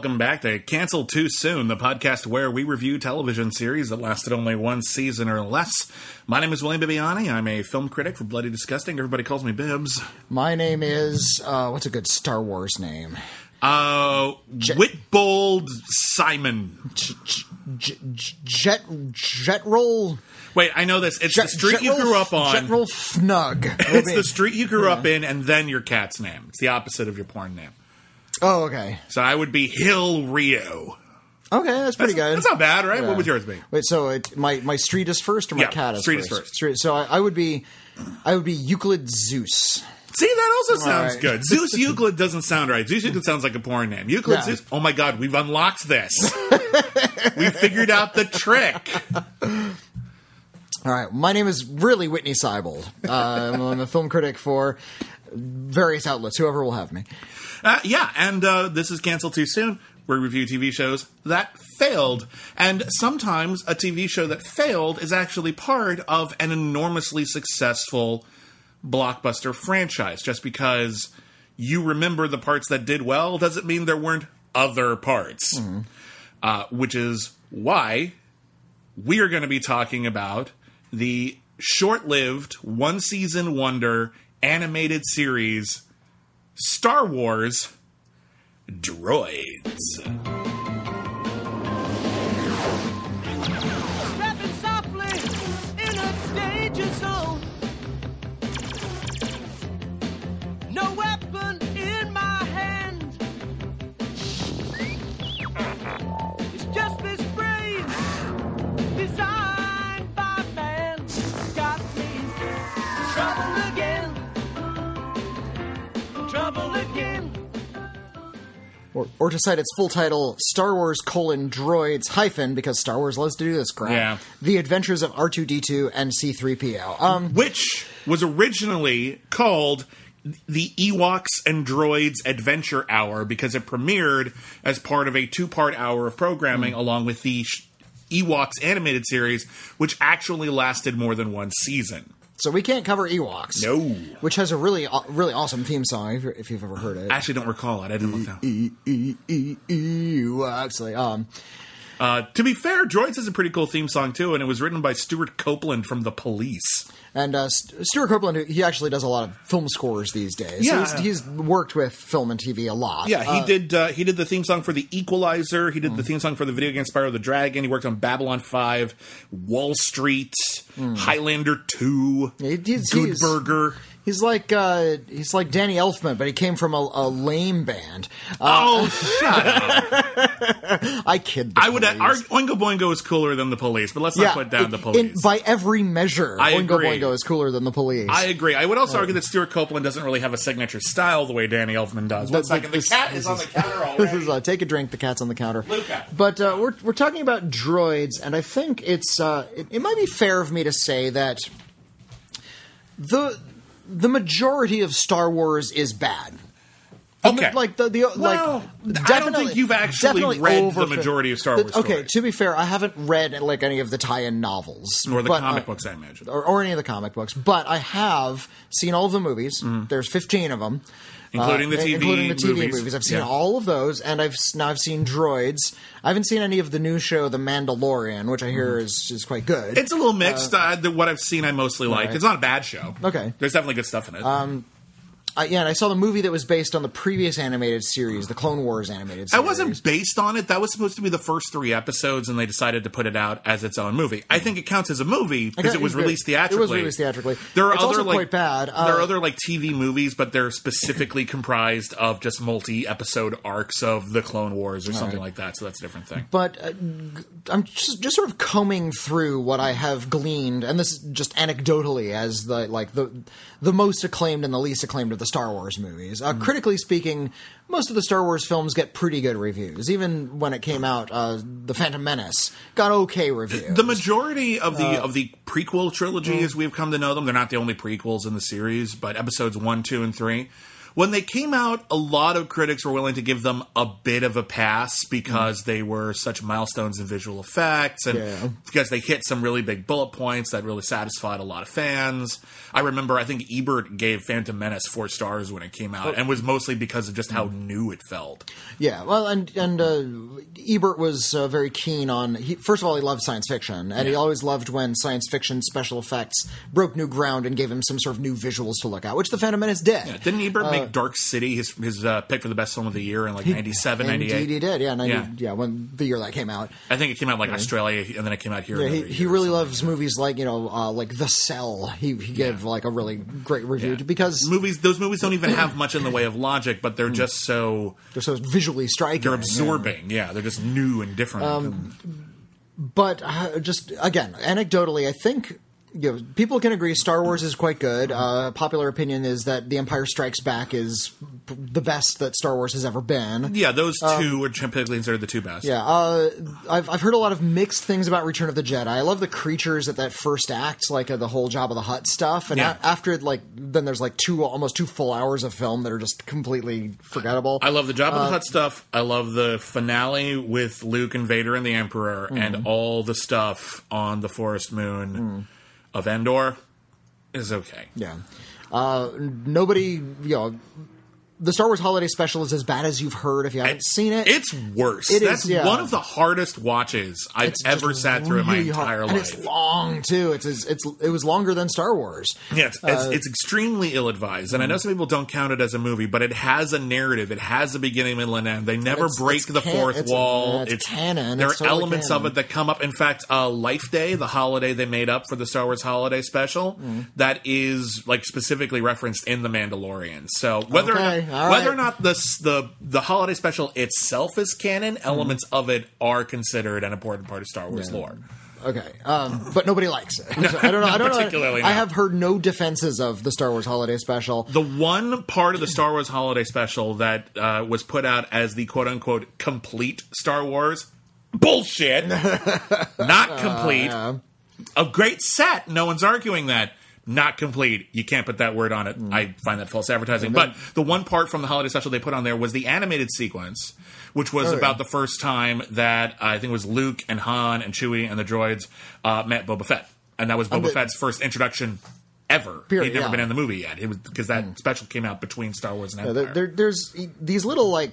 Welcome back to Cancel Too Soon, the podcast where we review television series that lasted only one season or less. My name is William Bibiani. I'm a film critic for Bloody Disgusting. Everybody calls me Bibbs. My name is, uh, what's a good Star Wars name? Uh, Whitbold Simon. J- J- J- Jet, Jet Roll? Wait, I know this. It's Jet, the street Jet you grew up on. Jet Roll Fnug. It's the street you grew up in, and then your cat's name. It's the opposite of your porn name. Oh, okay. So I would be Hill Rio. Okay, that's pretty That's, good. that's not bad, right? Yeah. What would yours be? Wait, so it, my my street is first, or my Yeah, cat is street is first? first. Street, so I, I would be, I would be Euclid Zeus. See, that also sounds right. good. Zeus Euclid doesn't sound right. Zeus Euclid sounds like a porn name. Euclid Yeah. Zeus. Oh my god, we've unlocked this. we figured out the trick. All right, my name is really Whitney Seibold. Uh, I'm a film critic for various outlets, whoever will have me. Uh, yeah, and uh, this is canceled Too Soon. We review TV shows that failed. And sometimes a TV show that failed is actually part of an enormously successful blockbuster franchise. Just because you remember the parts that did well doesn't mean there weren't other parts. Uh, which is why we are going to be talking about the short lived, one season wonder animated series Star Wars Droids. Or, or to cite its full title, Star Wars colon droids hyphen, because Star Wars loves to do this crap. Yeah. The Adventures of R2D2 and C3PO. Um, Which was originally called the Ewoks and Droids Adventure Hour because it premiered as part of a two part hour of programming along with the sh- Ewoks animated series, which actually lasted more than one season. So we can't cover Ewoks. No. Which has a really, really awesome theme song, if, you've ever heard it. I actually don't recall it. I didn't look down. E- E- E- Ewoks. Like, um, Uh, to be fair, Droids has a pretty cool theme song too, and it was written by Stewart Copeland from The Police. And uh, Stewart Copeland, he actually does a lot of film scores these days. Yeah. he's, he's worked with film and TV a lot. Yeah, he Uh, did. Uh, he did the theme song for The Equalizer. He did the theme song for the video game Spyro the Dragon. He worked on Babylon Five, Wall Street, Highlander Two, He- he's- Good he's- Burger. He's like uh, he's like Danny Elfman, but he came from a, a lame band. Uh, oh, shut up! I kid. The I would. police. Our Oingo Boingo is cooler than the Police, but let's not put down in- the Police. in- by every measure, I Oingo agree. Boingo is cooler than the police. I agree. I would also argue that Stewart Copeland doesn't really have a signature style the way Danny Elfman does. One Th- th- second, the this- cat this is on the is- counter this already. is uh, take a drink. The cat's on the counter. Luca. But uh, we're we're talking about droids, and I think it's uh, it, it might be fair of me to say that the the majority of Star Wars is bad. Okay. like the the Well, like. I don't think you've actually definitely read the majority of Star Wars Okay, stories. to be fair, I haven't read like any of the tie-in novels Nor the but, comic uh, books, I imagine. or, or any of the comic books, but I have seen all of the movies. There's 15 of them. Mm-hmm. Including the Uh, TV including the TV movies. movies. I've seen Yeah. all of those, and I've now I've seen Droids. I haven't seen any of the new show, The Mandalorian, which I hear is is quite good. It's a little mixed. Uh, the, what I've seen, I mostly like. right. It's not a bad show. Okay. there's definitely good stuff in it. Uh, yeah, and I saw the movie that was based on the previous animated series, the Clone Wars animated I series. wasn't based on it. That was supposed to be the first three episodes, and they decided to put it out as its own movie. I think it counts as a movie because it was released theatrically. It was released theatrically. There are It's other like quite bad. there are Uh, other like TV movies, but they're specifically comprised of just multi-episode arcs of the Clone Wars or something right. like that. So that's a different thing. but uh, I'm just, just sort of combing through what I have gleaned, and this is just anecdotally as the like the the most acclaimed and the least acclaimed of the Star Wars movies. Uh, Critically speaking, most of the Star Wars films get pretty good reviews. Even when it came out, uh, the Phantom Menace got okay reviews. The majority of the Uh, of the prequel trilogy, mm. as we've come to know them, they're not the only prequels in the series, but episodes one, two, and three. When they came out, a lot of critics were willing to give them a bit of a pass because they were such milestones in visual effects and Mm. Yeah. because they hit some really big bullet points that really satisfied a lot of fans. I remember, I think Ebert gave Phantom Menace four stars when it came Oh. out, and was mostly because of just how Mm. new it felt. Yeah, well, and and uh, Ebert was uh, very keen on. He, first of all, he loved science fiction, and he always loved when science fiction special effects broke new ground and gave him some sort of new visuals to look at, which the Phantom Menace did. Didn't Ebert Uh, make Dark City his his uh, pick for the best film of the year in like 97, 98? Indeed, he did. Yeah, 90, Yeah. yeah. when the year that came out. I think it came out like Australia, and then it came out here. Yeah, he, he really loves movies like you know, uh, like The Cell. He he gave like a really great review Yeah. because movies. Those movies don't even have much in the way of logic, but they're just so they're so visually striking. they're yeah. absorbing. Yeah, they're just new and different. Um, but uh, just again, anecdotally, I think you know, people can agree Star Wars is quite good. Uh, popular opinion is that The Empire Strikes Back is p- the best that Star Wars has ever been. yeah, those two are typically considered the two best. um, Yeah, uh, I've I've heard a lot of mixed things about Return of the Jedi. I love the creatures at that first act, like uh, the whole Jabba the Hutt stuff, and Yeah. a- after like then there's like two almost two full hours of film that are just completely forgettable. I love the Job Uh, of the Hut stuff. I love the finale with Luke and Vader and the Emperor, Mm-hmm. and all the stuff on the forest moon Mm. Of Endor is okay. Yeah. Uh, nobody, you know, the Star Wars Holiday Special is as bad as you've heard if you haven't seen it. It's worse. It is, That's yeah. one of the hardest watches I've It's ever sat through in my really hard. entire and life. it's long too. It's, it's it's it was longer than Star Wars. Yeah, it's, it's, it's extremely ill advised, and I know some people don't count it as a movie, but it has a narrative. It has a beginning, middle, and end. They never break the can- fourth wall. yeah, it's canon. There are totally elements canon. of it that come up. In fact, uh, Life Day, the holiday they made up for the Star Wars Holiday Special, Mm. that is like specifically referenced in the Mandalorian. So whether Okay, all whether or not this the the holiday special itself is canon, Mm. elements of it are considered an important part of Star Wars lore. Okay, um, but nobody likes it. I don't know. I don't particularly, know. I have heard no defenses of the Star Wars Holiday Special. The one part of the Star Wars holiday special that uh, was put out as the quote unquote complete Star Wars bullshit, not complete. A great set, no one's arguing that. Not complete. You can't put that word on it. I find that false advertising. But the one part from the holiday special they put on there was the animated sequence, which was Oh, yeah. about the first time that uh, I think it was Luke and Han and Chewie and the droids uh, met Boba Fett, and that was Boba the- Fett's first introduction ever. Period, He'd never yeah. been in the movie yet. It was because that special came out between Star Wars and Yeah, Empire. there, there's these little like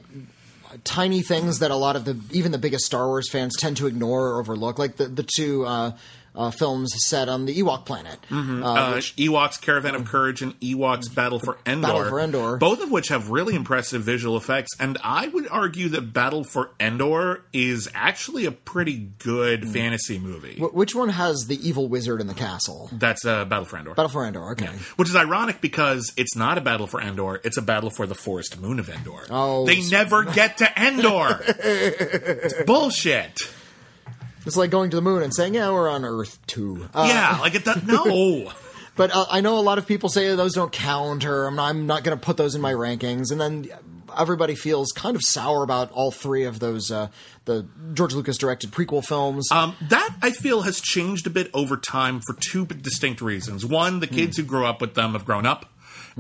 tiny things that a lot of the even the biggest Star Wars fans tend to ignore or overlook, like the the two uh, uh, films set on the Ewok planet. Uh, uh, Ewoks Caravan of Courage and Ewoks Battle for Endor. Battle for Endor. Both of which have really impressive visual effects. And I would argue that Battle for Endor is actually a pretty good Hmm. fantasy movie. wh- which one has the evil wizard in the castle? That's uh, Battle for Endor. Battle for Endor. Okay. Which is ironic because it's not a battle for Endor, it's a battle for the forest moon of Endor. Oh, they s- never get to Endor. it's bullshit. It's like going to the moon and saying, "Yeah, we're on Earth too." Uh, yeah, like it does no. But uh, I know a lot of people say those don't count, or I'm not, I'm not going to put those in my rankings. And then everybody feels kind of sour about all three of those uh, the George Lucas directed prequel films. Um, that I feel has changed a bit over time for two distinct reasons. One, the kids who grew up with them have grown up,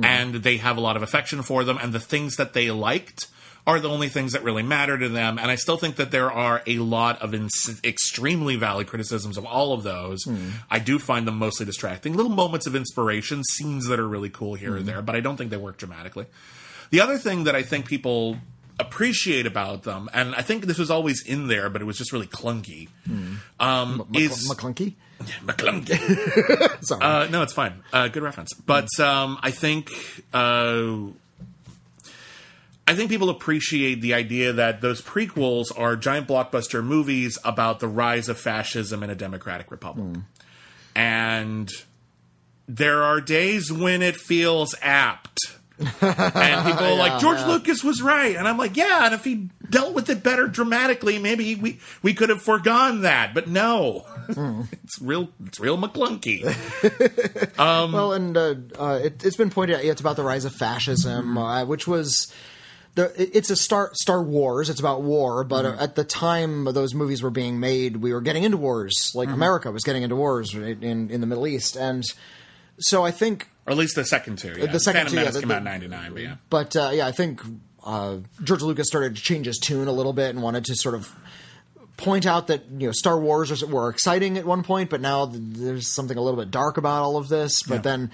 and they have a lot of affection for them, and the things that they liked are the only things that really matter to them. And I still think that there are a lot of ins- extremely valid criticisms of all of those. I do find them mostly distracting. Little moments of inspiration, scenes that are really cool here and there, but I don't think they work dramatically. The other thing that I think people appreciate about them, and I think this was always in there, but it was just really clunky. Um, is McClunky? McClunky. Sorry. Uh, no, it's fine. Uh, good reference. But um, I think uh, I think people appreciate the idea that those prequels are giant blockbuster movies about the rise of fascism in a democratic republic, and there are days when it feels apt. and people are like George Lucas was right, and I'm like, yeah. And if he dealt with it better dramatically, maybe we we could have foregone that. But no, it's real. It's real McClunky. well, and uh, uh, it, it's been pointed out. yeah, It's about the rise of fascism, uh, which was. The, it's a Star Star Wars. It's about war, but uh, at the time those movies were being made, we were getting into wars. Like America was getting into wars in in the Middle East, and so I think Or at least the second two. Yeah. The second Phantom two, yeah, Menace came the- out '99, but yeah. But uh, yeah, I think uh, George Lucas started to change his tune a little bit and wanted to sort of point out that you know Star Wars was, were exciting at one point, but now there's something a little bit dark about all of this. But Yeah. then.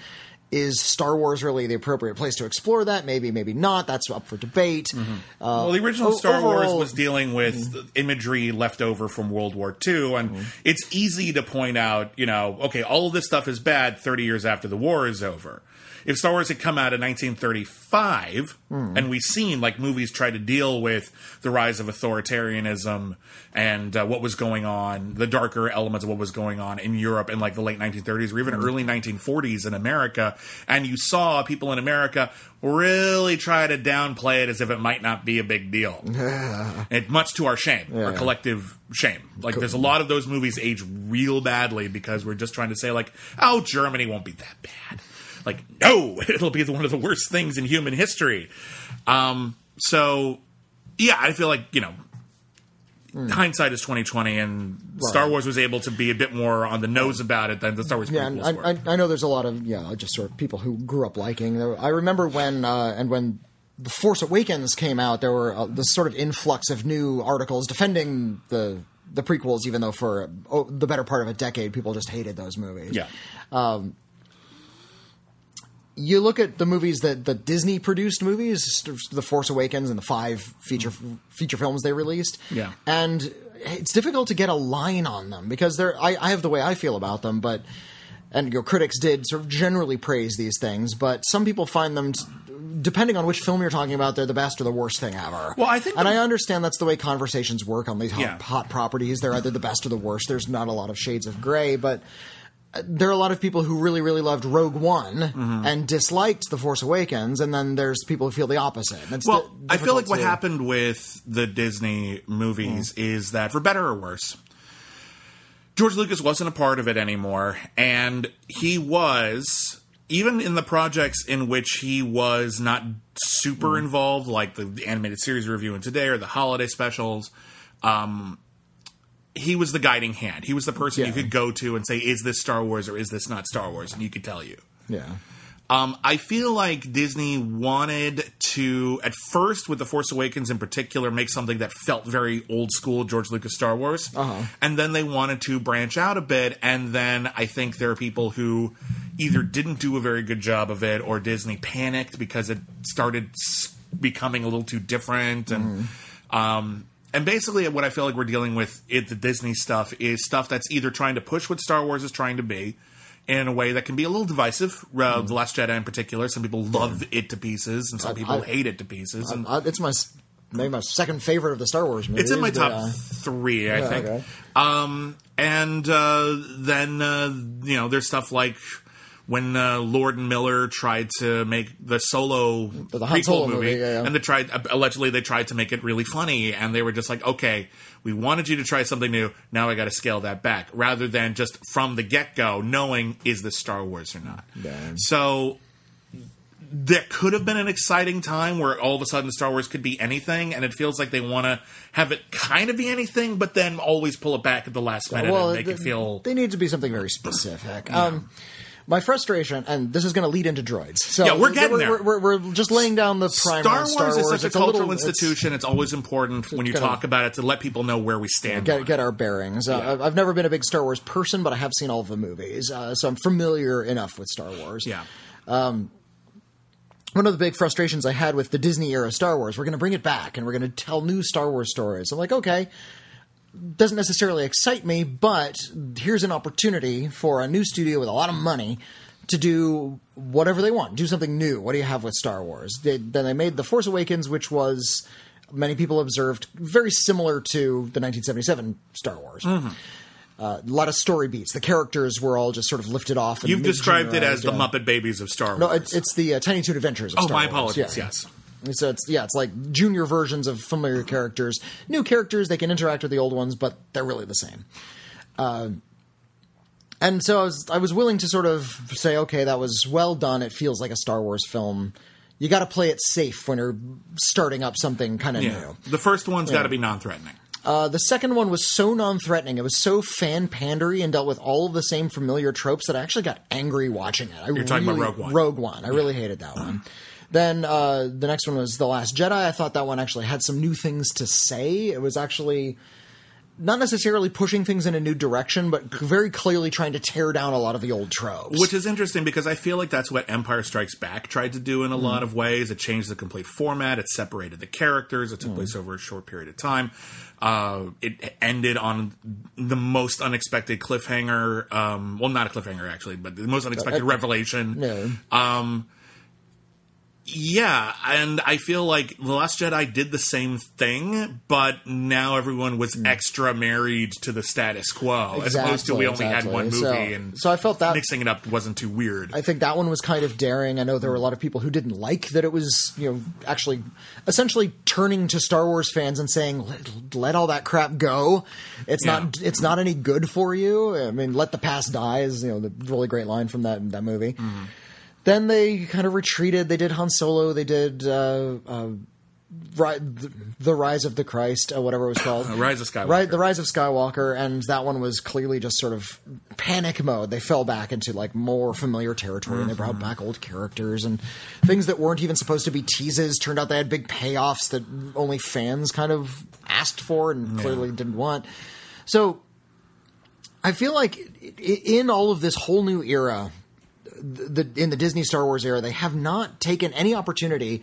Is Star Wars really the appropriate place to explore that? Maybe, maybe not. That's up for debate. Mm-hmm. Uh, well, the original o- Star Wars was dealing with mm-hmm. imagery left over from World War II, and mm-hmm. it's easy to point out, you know, okay, all of this stuff is bad 30 years after the war is over. If Star Wars had come out in 1935, and we've seen like movies try to deal with the rise of authoritarianism and uh, what was going on, the darker elements of what was going on in Europe in like the late 1930s or even early 1940s in America, and you saw people in America really try to downplay it as if it might not be a big deal. It much to our shame, our collective shame. Like there's a lot of those movies age real badly because we're just trying to say like, oh, Germany won't be that bad. Like, no, it'll be the, one of the worst things in human history. Um, so, yeah, I feel like you know, hindsight is twenty twenty, and Star Wars was able to be a bit more on the nose about it than the Star Wars Yeah, and were. I, I, I know there's a lot of yeah, just sort of people who grew up liking. I remember when uh, and when the Force Awakens came out, there were uh, this sort of influx of new articles defending the the prequels, even though for oh, the better part of a decade, people just hated those movies. yeah, you look at the movies that the Disney produced movies, the Force Awakens and the five feature feature films they released. Yeah. and it's difficult to get a line on them because they're. I, I have the way I feel about them, but and your critics did sort of generally praise these things, but some people find them. t- Depending on which film you're talking about, they're the best or the worst thing ever. Well, I think and the- I understand that's the way conversations work on these hot, Yeah. hot properties. They're either the best or the worst. There's not a lot of shades of gray, but there are a lot of people who really, really loved Rogue One Mm-hmm. and disliked The Force Awakens, and then there's people who feel the opposite. And It's Well, di- I feel like what to- happened with the Disney movies is that, for better or worse, George Lucas wasn't a part of it anymore, and he was even in the projects in which he was not super involved, like the, the animated series we're reviewing today or the holiday specials. Um, he was the guiding hand. He was the person you could go to and say, "Is this Star Wars or is this not Star Wars?" And he could tell you. Yeah. Um, I feel like Disney wanted to, at first, with The Force Awakens in particular, make something that felt very old school George Lucas Star Wars. Uh-huh. And then they wanted to branch out a bit. And then I think there are people who either didn't do a very good job of it or Disney panicked because it started becoming a little too different. And. Um, and basically, what I feel like we're dealing with at the Disney stuff is stuff that's either trying to push what Star Wars is trying to be in a way that can be a little divisive. Uh, The Last Jedi, in particular, some people love it to pieces, and some people I- hate it to pieces. And Uh, it's my maybe my second favorite of the Star Wars movies. it's in my top uh, three, I yeah, think. okay. Um, and uh, then uh, you know, there's stuff like when uh, Lord and Miller tried to make the solo The prequel Solo movie, movie, yeah, yeah. and they tried allegedly they tried to make it really funny, and they were just like, okay, we wanted you to try something new. Now I got to scale that back, rather than just from the get go knowing is this Star Wars or not. Yeah. So there could have been an exciting time where all of a sudden Star Wars could be anything, and it feels like they want to have it kind of be anything, but then always pull it back at the last minute well, and make th- it feel. they need to be something very specific. Um, my frustration, and this is going to lead into droids. So Yeah, we're getting we're, there. We're, we're, we're just laying down the primer. Star Wars, Star Wars is such a It's cultural little- institution. It's, always important when you kind of- talk about it to let people know where we stand. on Get, get our bearings. Uh, I've- I've never been a big Star Wars person, but I have seen all of the movies, uh, so I'm familiar enough with Star Wars. yeah. one of the big frustrations I had with the Disney era Star Wars, we're going to bring it back and we're going to tell new Star Wars stories. I'm like, okay, doesn't necessarily excite me, but here's an opportunity for a new studio with a lot of money to do whatever they want, do something new. What do you have with Star Wars? They, then they made The Force Awakens, which was many people observed very similar to the 1977 Star Wars. Mm-hmm. Uh, a lot of story beats. The characters were all just sort of lifted off. And You've described it as the mid-genderized. Muppet Babies of Star Wars. No, it's, it's the uh, Tiny Toon Adventures. Of oh, Star my Wars. apologies. Yeah. Yes. So it's yeah, it's like junior versions of familiar characters. New characters they can interact with the old ones, but they're really the same. Uh, and so I was I was willing to sort of say, okay, that was well done. It feels like a Star Wars film. You got to play it safe when you're starting up something kind of Yeah. new. The first one's got to be non-threatening. Uh, the second one was so non-threatening. It was so fan pandery and dealt with all of the same familiar tropes that I actually got angry watching it. I You're talking about Rogue One. Rogue One. I really hated that one. Then uh, the next one was The Last Jedi. I thought that one actually had some new things to say. It was actually not necessarily pushing things in a new direction, but very clearly trying to tear down a lot of the old tropes. Which is interesting because I feel like that's what Empire Strikes Back tried to do in a lot of ways. It changed the complete format. It separated the characters. It took place over a short period of time. Uh, it ended on the most unexpected cliffhanger. Um, well, not a cliffhanger actually, but the most unexpected Uh, revelation. Yeah. Um, yeah, and I feel like The Last Jedi did the same thing, but now everyone was extra married to the status quo, as opposed to we only Exactly, had one movie. So- and so I felt that- mixing it up wasn't too weird. I think that one was kind of daring. I know there were a lot of people who didn't like that it was, you know, actually essentially turning to Star Wars fans and saying, "Let, let all that crap go. It's Yeah. not it's not any good for you." I mean, "Let the past die" is, you know, the really great line from that that movie. Mm-hmm. Then they kind of retreated. They did Han Solo. They did uh, uh, Ri- the, the Rise of the Christ, uh, whatever it was called. Rise of Skywalker. Right, the Rise of Skywalker, and that one was clearly just sort of panic mode. They fell back into like more familiar territory, and they brought back old characters and things that weren't even supposed to be teases. Turned out they had big payoffs that only fans kind of asked for and clearly didn't want. So I feel like i- in all of this whole new era, the in the Disney Star Wars era, they have not taken any opportunity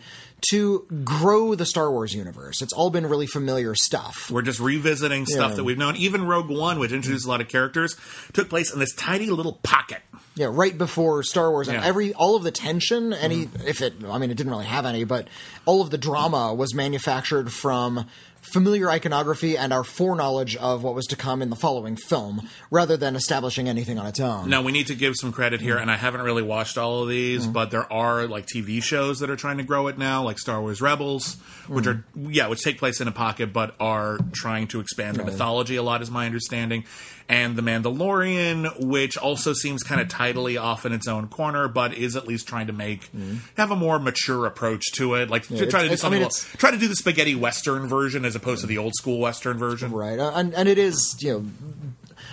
to grow the Star Wars universe. It's all been really familiar stuff. We're just revisiting stuff Yeah. that we've known. Even Rogue One, which introduced a lot of characters, took place in this tiny little pocket. Yeah, right before Star Wars, and Yeah. every all of the tension, any mm-hmm. if it, I mean, it didn't really have any, but all of the drama was manufactured from familiar iconography and our foreknowledge of what was to come in the following film, rather than establishing anything on its own. Now we need to give some credit here, and I haven't really watched all of these, mm. but there are like TV shows that are trying to grow it now, like Star Wars Rebels, which are mm. yeah, which take place in a pocket, but are trying to expand the mythology a lot, is my understanding. And The Mandalorian, which also seems kind of tidily off in its own corner, but is at least trying to make have a more mature approach to it, like to try to do it's- I something. mean, little- try to do the spaghetti western version as opposed to the old school western version. Right, uh, and and it is you know.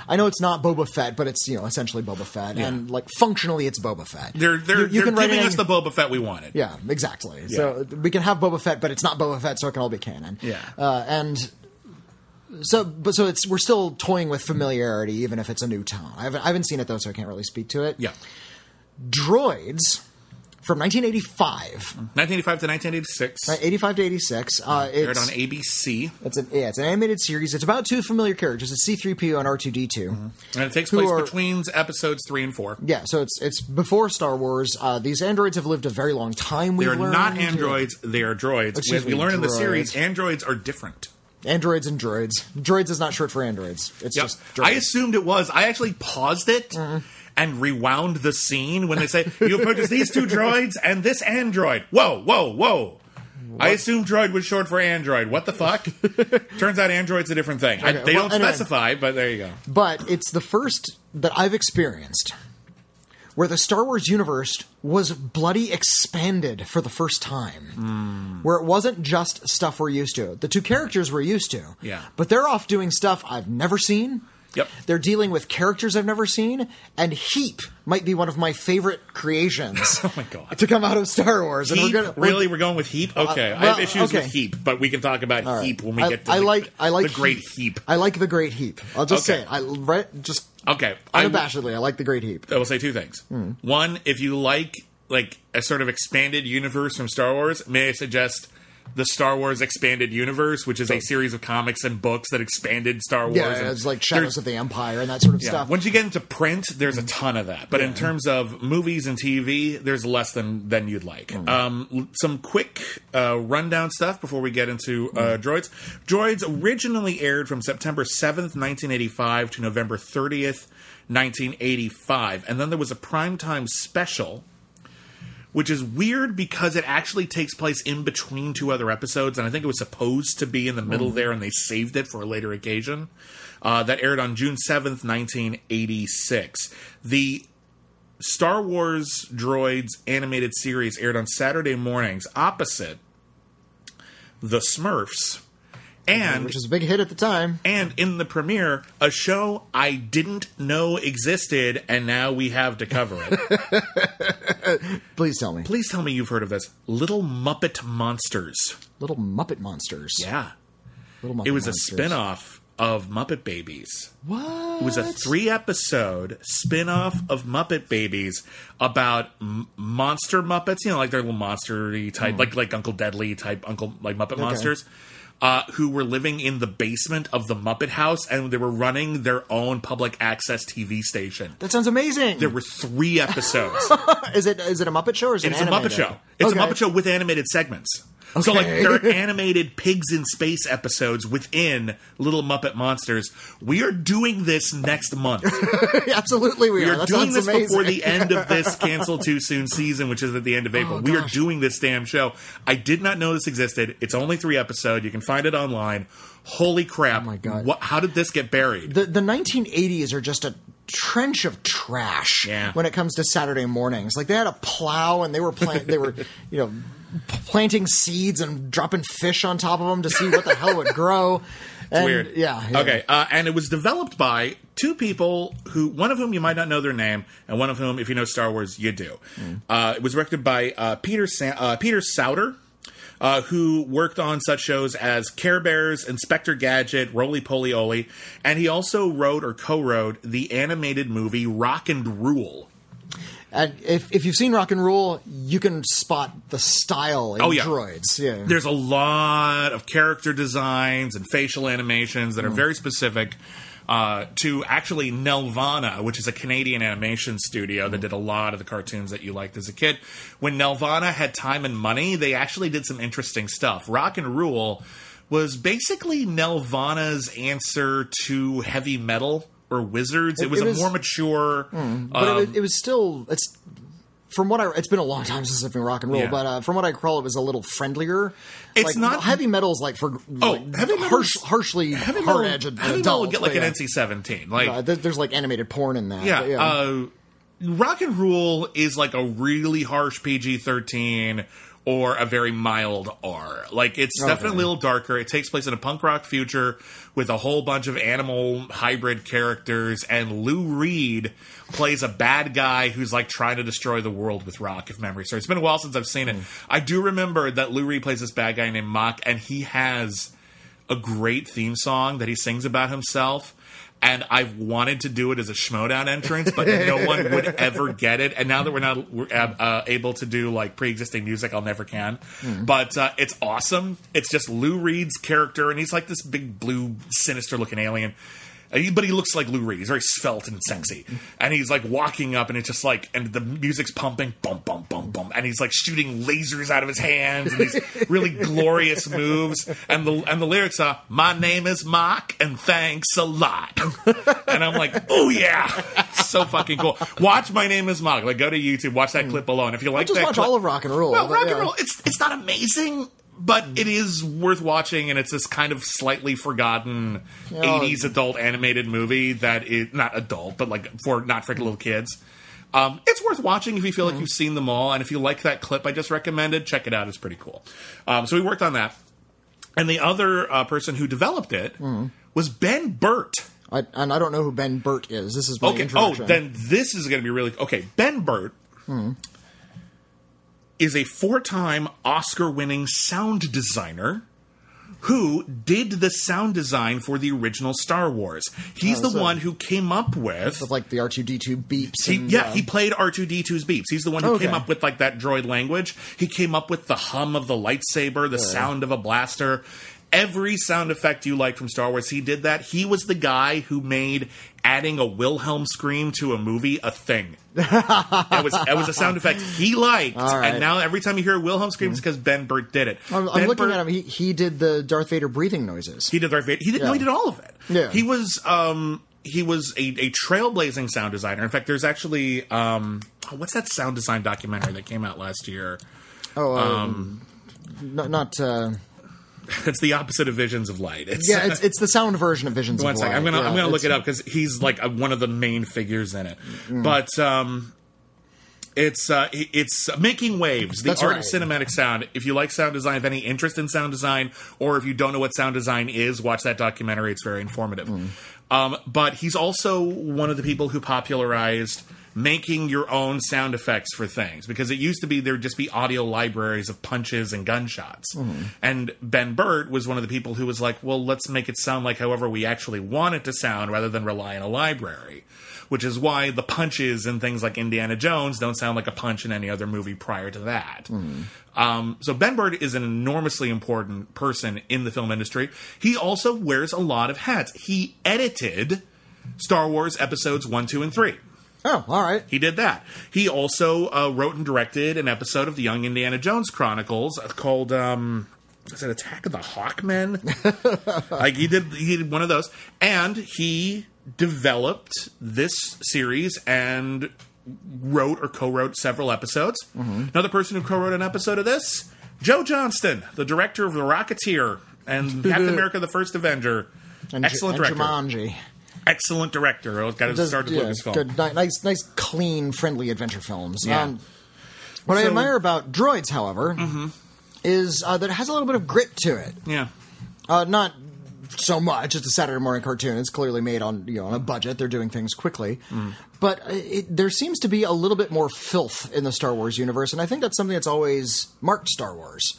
I know it's not Boba Fett, but it's you know essentially Boba Fett, and like functionally it's Boba Fett. They're they're, You- you they're giving us the Boba Fett we wanted. Yeah, exactly. So we can have Boba Fett, but it's not Boba Fett, so it can all be canon. Yeah. uh, and so, but so it's we're still toying with familiarity, even if it's a new tone. I haven't I haven't seen it though, so I can't really speak to it. Yeah. Droids from 1985, 1985 to 1986. 85 to 86. Uh, Aired it's on ABC, it's an yeah, it's an animated series. It's about two familiar characters: it's C-3PO and R2D2. and it takes place are- between episodes three and four. Yeah, so it's it's before Star Wars. Uh, these androids have lived a very long time. They We've are not androids; they are droids. Excuse As we me, learn in the series, androids are different. Androids and droids. Droids is not short for androids. It's Yep. just droids. I assumed it was. I actually paused it mm-hmm. and rewound the scene when they say you purchased these two droids and this android. Whoa, whoa, whoa! I assumed droid was short for android. What the fuck? Turns out android's a different thing. I, they well, don't anyway. specify, but there you go. but it's the first that I've experienced where the Star Wars universe was bloody expanded for the first time. Hmm. Where it wasn't just stuff we're used to. The two characters we're used to. Yeah. But they're off doing stuff I've never seen. Yep. They're dealing with characters I've never seen, and Heap might be one of my favorite creations Oh my god. to come out of Star Wars. And we're gonna, really? We're going with heap? Okay. I well, have issues okay. with heap, but we can talk about right. heap when we I, get to I the, like I like the great heap. I like the Great Heap. I'll just Okay. say it. I right, just Okay. Unabashedly. I like the Great Heap. I will say two things. Hmm. One, if you like like a sort of expanded universe from Star Wars, may I suggest the Star Wars Expanded Universe, which is a series of comics and books that expanded Star Wars. Yeah, and it's like Shadows of the Empire and that sort of yeah. stuff. Once you get into print, there's a ton of that. But in terms of movies and TV, there's less than than you'd like. Mm. Um, some quick uh, rundown stuff before we get into uh, Mm. Droids. Droids originally aired from September 7th, 1985 to November 30th, 1985. And then there was a primetime special which is weird because it actually takes place in between two other episodes, and I think it was supposed to be in the middle there, and they saved it for a later occasion. Uh, that aired on June seventh, nineteen eighty six. The Star Wars Droids animated series aired on Saturday mornings, opposite the Smurfs, and which was a big hit at the time. and in the premiere, a show I didn't know existed, and now we have to cover it. Please tell me. Please tell me you've heard of this. Little Muppet Monsters. Little Muppet Monsters. Yeah. Little Muppet It was Monsters. a spin off of Muppet Babies. What? It was a three episode spin off of Muppet Babies about m- monster Muppets, you know, like their little monster type, Hmm. like like Uncle Deadly type, Uncle, like Muppet monsters. Uh, who were living in the basement of the Muppet House and they were running their own public access TV station. That sounds amazing. There were three episodes. is it is it a Muppet show or is it It's a animated? Muppet show. It's Okay. a Muppet show with animated segments. So like Okay. there are animated pigs in space episodes within Little Muppet Monsters. We are doing this next month. Absolutely, we, We are. are doing this amazing. before the end of this cancel too soon season, which is at the end of April. Oh, we are Oh, doing this damn show. I did not know this existed. It's only three episodes. You can find it online. Holy crap! Oh my God. What, how did this get buried? the the 1980s are just a trench of trash Yeah. when it comes to Saturday mornings. Like they had a plow and they were playing. they were you know planting seeds and dropping fish on top of them to see what the hell would grow. And, Weird. Yeah. yeah. Okay. Uh, and it was developed by two people who, one of whom you might not know their name, and one of whom, if you know Star Wars, you do. Uh, it was directed by uh, Peter Sa- uh, Peter Sauder. Uh, who worked on such shows as Care Bears, Inspector Gadget, Rolie Polie Olie, and he also wrote or co-wrote the animated movie Rock and Rule. And if if you've seen Rock and Rule, you can spot the style in Oh, yeah. droids. Yeah. There's a lot of character designs and facial animations that are very specific uh, to actually Nelvana, which is a Canadian animation studio that did a lot of the cartoons that you liked as a kid. When Nelvana had time and money, they actually did some interesting stuff. Rock and Rule was basically Nelvana's answer to heavy metal or wizards. It, It- was it a was- more mature. but um, it, was, it was still it's from what I it's been a long time since I've been rock and roll, Yeah. but uh, from what I recall, it was a little friendlier. It's Like, not- heavy metal's like for Oh, like, heavy harsh, harshly heavy hard metal, edged heavy adult. metal get like but an yeah. NC-17. Like Uh, there's like animated porn in that. Yeah, yeah. Uh, Rock and roll is like a really harsh PG 13 or a very mild R. Like, it's Okay. definitely a little darker. It takes place in a punk rock future with a whole bunch of animal hybrid characters, and Lou Reed plays a bad guy who's like trying to destroy the world with rock, if memory serves. It's been a while since I've seen it. Hmm. I do remember that Lou Reed plays this bad guy named Mok, and he has a great theme song that he sings about himself. And I've wanted to do it as a Schmoedown entrance, but no one would ever get it. And now that we're not we're, uh, uh, able to do like pre-existing music, I'll never can. But uh, it's awesome. It's just Lou Reed's character, and he's like this big blue, sinister-looking alien. He- But he looks like Lou Reed. He's very svelte and sexy, and he's like walking up, and it's just like, and the music's pumping, bum bum bum bum, and he's like shooting lasers out of his hands, and these really glorious moves, and the and the lyrics are, "My name is Mok, and thanks a lot," and I'm like, "Oh yeah, so fucking cool." Watch "My Name Is Mok." Like, go to YouTube, watch that hmm. clip alone. If you like, just that watch clip- all of rock and roll. well, rock yeah. and roll. It's it's not amazing, but it is worth watching, and it's this kind of slightly forgotten Yeah. '80s adult animated movie that is not adult, but like for not for little kids. Um, it's worth watching if you feel like you've seen them all, and if you like that clip I just recommended, check it out. It's pretty cool. Um, so we worked on that, and the other uh, person who developed it was Ben Burtt. I, and I don't know who Ben Burtt is. This is my Okay. Oh, then this is going to be really okay. Ben Burtt is a four-time Oscar-winning sound designer who did the sound design for the original Star Wars. He's Oh, the so- one who came up with. With like the R two D two beeps. He, and, yeah, uh, he played R2D2's beeps. He's the one who Okay. came up with like that droid language. He came up with the hum of the lightsaber, the sound of a blaster. Every sound effect you like from Star Wars, he did that. He was the guy who made adding a Wilhelm scream to a movie a thing. it was it was a sound effect he liked, right. and now every time you hear a Wilhelm scream, it's because Ben Burtt did it. I'm, I'm looking Burt- at him. He he did the Darth Vader breathing noises. he did Darth Vader. He did. No, Yeah. he did all of it. Yeah. He was. Um, he was a, a trailblazing sound designer. In fact, there's actually um, what's that sound design documentary that came out last year? oh, um, not. not uh, It's the opposite of Visions of Light. It's, yeah, it's, it's the sound version of Visions one of second. Light. I'm gonna Yeah, I'm gonna look it up because he's like a, one of the main figures in it. Mm. But um, it's uh, it's making waves. The That's art right. of cinematic sound. If you like sound design, have any interest in sound design, or if you don't know what sound design is, watch that documentary. It's very informative. Mm. Um, but he's also one of the people who popularized making your own sound effects for things because it used to be there'd just be audio libraries of punches and gunshots. Mm-hmm. And Ben Burtt was one of the people who was like, well, let's make it sound like however we actually want it to sound rather than rely on a library. Which is why the punches in things like Indiana Jones don't sound like a punch in any other movie prior to that. Um, so Ben Burtt is an enormously important person in the film industry. He also wears a lot of hats. He edited Star Wars episodes one, two, and three. Oh, all right. He did that. He also uh, wrote and directed an episode of the Young Indiana Jones Chronicles called um, is it Attack of the Hawkmen? like he did, he did one of those, and he developed this series and wrote or co-wrote several episodes. Mm-hmm. Another person who co-wrote an episode of this, Joe Johnston, the director of The Rocketeer and Captain America: The First Avenger. And, Excellent and director. Jumanji. Excellent director. Oh, got his Does- start at yeah, Lucasfilm. good, nice, nice, clean, friendly adventure films. Yeah. Um, what I admire about Droids, however, is uh, that it has a little bit of grit to it. Yeah. Uh, not so much. It's a Saturday morning cartoon. It's clearly made on you know on a budget. They're doing things quickly, but uh, it, there seems to be a little bit more filth in the Star Wars universe, and I think that's something that's always marked Star Wars.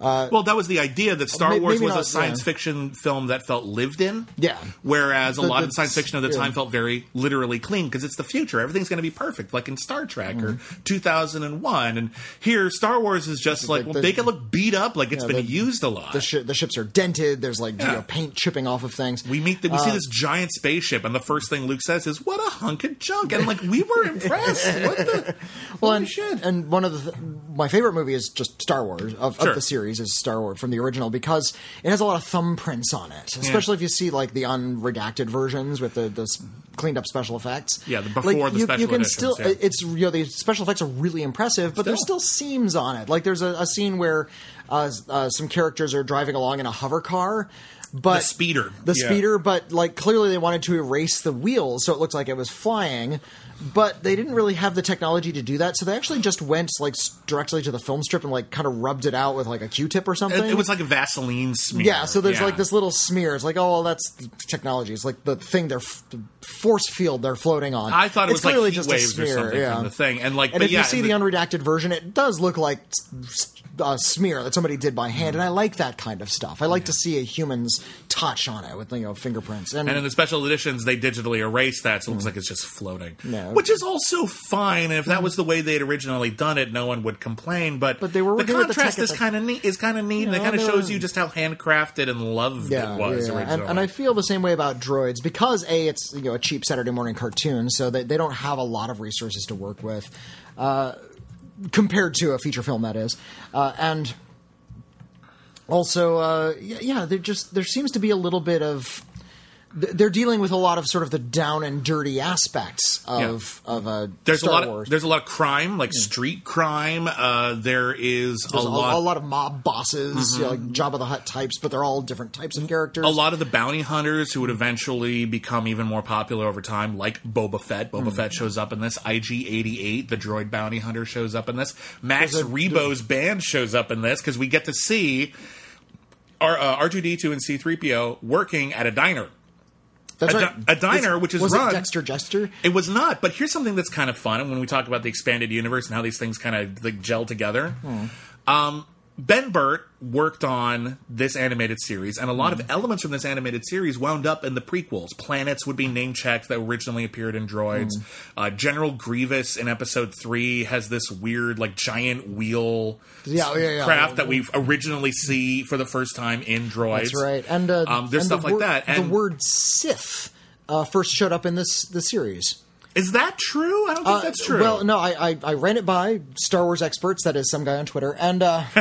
Well, that was the idea that Star Wars maybe was a science yeah. fiction film that felt lived in. Yeah. Whereas a lot of science fiction of the yeah. time felt very literally clean because it's the future. Everything's going to be perfect, like in Star Trek or Mm-hmm. 2001. And here, Star Wars is just like, the- well, the- make it look beat up, like it's Yeah, been the- used a lot. The, shi the ships are dented. There's like you know, paint chipping off of things. we meet the, we Uh, see this giant spaceship, and the first thing Luke says is, "What a hunk of junk!" And like we were impressed. What the? Well, holy and, shit! and one of the th- my favorite movie is just Star Wars of, Sure. of the series is Star Wars from the original because it has a lot of thumbprints on it, especially if you see like the unredacted versions with the, the s- cleaned up special effects. Yeah, the before like, the you, special you can editions, still yeah. it's you know the special effects are really impressive, but there's Still. still seams on it. Like there's a, a scene where uh, uh, some characters are driving along in a hover car. But The speeder. the Yeah. speeder, but like clearly they wanted to erase the wheels so it looked like it was flying, but they didn't really have the technology to do that. So they actually just went like directly to the film strip and like kind of rubbed it out with like a Q-tip or something. it, it was like a Vaseline smear. yeah, so there's Yeah. like this little smear. It's like, oh, that's the technology. It's like the thing they're f- the force field they're floating on. I thought it it's was like clearly heat just waves a smear, or something yeah. from the thing, and like, And but if yeah, you see and the unredacted version, it does look like s- a smear that somebody did by hand, and mm. I like that kind of stuff. I like to see a human's touch on it with you know fingerprints. And, And in the special editions, they digitally erase that, so it looks mm. like it's just floating. No. Which is also fine. And if that mm. was the way they'd originally done it, no one would complain. But, But they were the with the contrast is kind of neat. Is kind of neat. and it kind of shows were- you just how handcrafted and loved yeah, it was yeah. originally. And, and I feel the same way about droids because a it's you know a cheap Saturday morning cartoon, so they, they don't have a lot of resources to work with uh, compared to a feature film that is, uh, and also uh, yeah, there just there seems to be a little bit of they're dealing with a lot of sort of the down and dirty aspects of of uh, there's Star a lot. Wars. Of, there's a lot of crime, like street crime. Uh, there is There's a lot. a lot of mob bosses, you know, like Jabba the Hutt types, but they're all different types of characters. a lot of the bounty hunters who would eventually become even more popular over time, like Boba Fett. Boba Fett shows up in this. IG-88, the droid bounty hunter, shows up in this. Max a- Rebo's band shows up in this because we get to see our uh, R2D2 and C3PO working at a diner. That's a right. a diner, Was- which is was run- it Dexter Jettster? It was not, but here's something that's kind of fun when we talk about the expanded universe and how these things kind of like gel together. Um, Ben Burtt worked on this animated series, and a lot Hmm. of elements from this animated series wound up in the prequels. Planets would be name checked that originally appeared in droids. Hmm. Uh, General Grievous in episode three has this weird, like, giant wheel Yeah, yeah, yeah. craft that we originally see for the first time in droids. That's right. And uh, Um, there's and stuff the like word- that, and- the word Sith uh, first showed up in this the series. Is that true? I don't think Uh, that's true. Well, no, I, I I ran it by Star Wars experts. That is some guy on Twitter, and uh,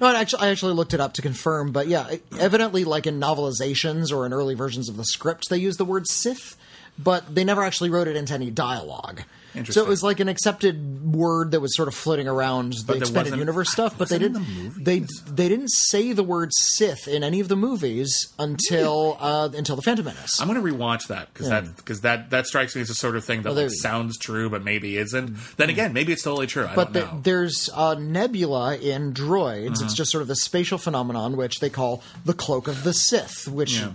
no, I actually I actually looked it up to confirm. But yeah, evidently, like in novelizations or in early versions of the script, they use the word Sith, but they never actually wrote it into any dialogue. So it was like an accepted word that was sort of floating around the expanded universe stuff, but they didn't. the They they didn't say the word Sith in any of the movies until uh, until the Phantom Menace. I'm going to rewatch that because that because that that strikes me as the sort of thing that Well, like, sounds true but maybe isn't. Then again, maybe it's totally true. I but don't the, know. Mm-hmm. there's a nebula in droids. It's just sort of the spatial phenomenon which they call the cloak of the Sith, which Yeah.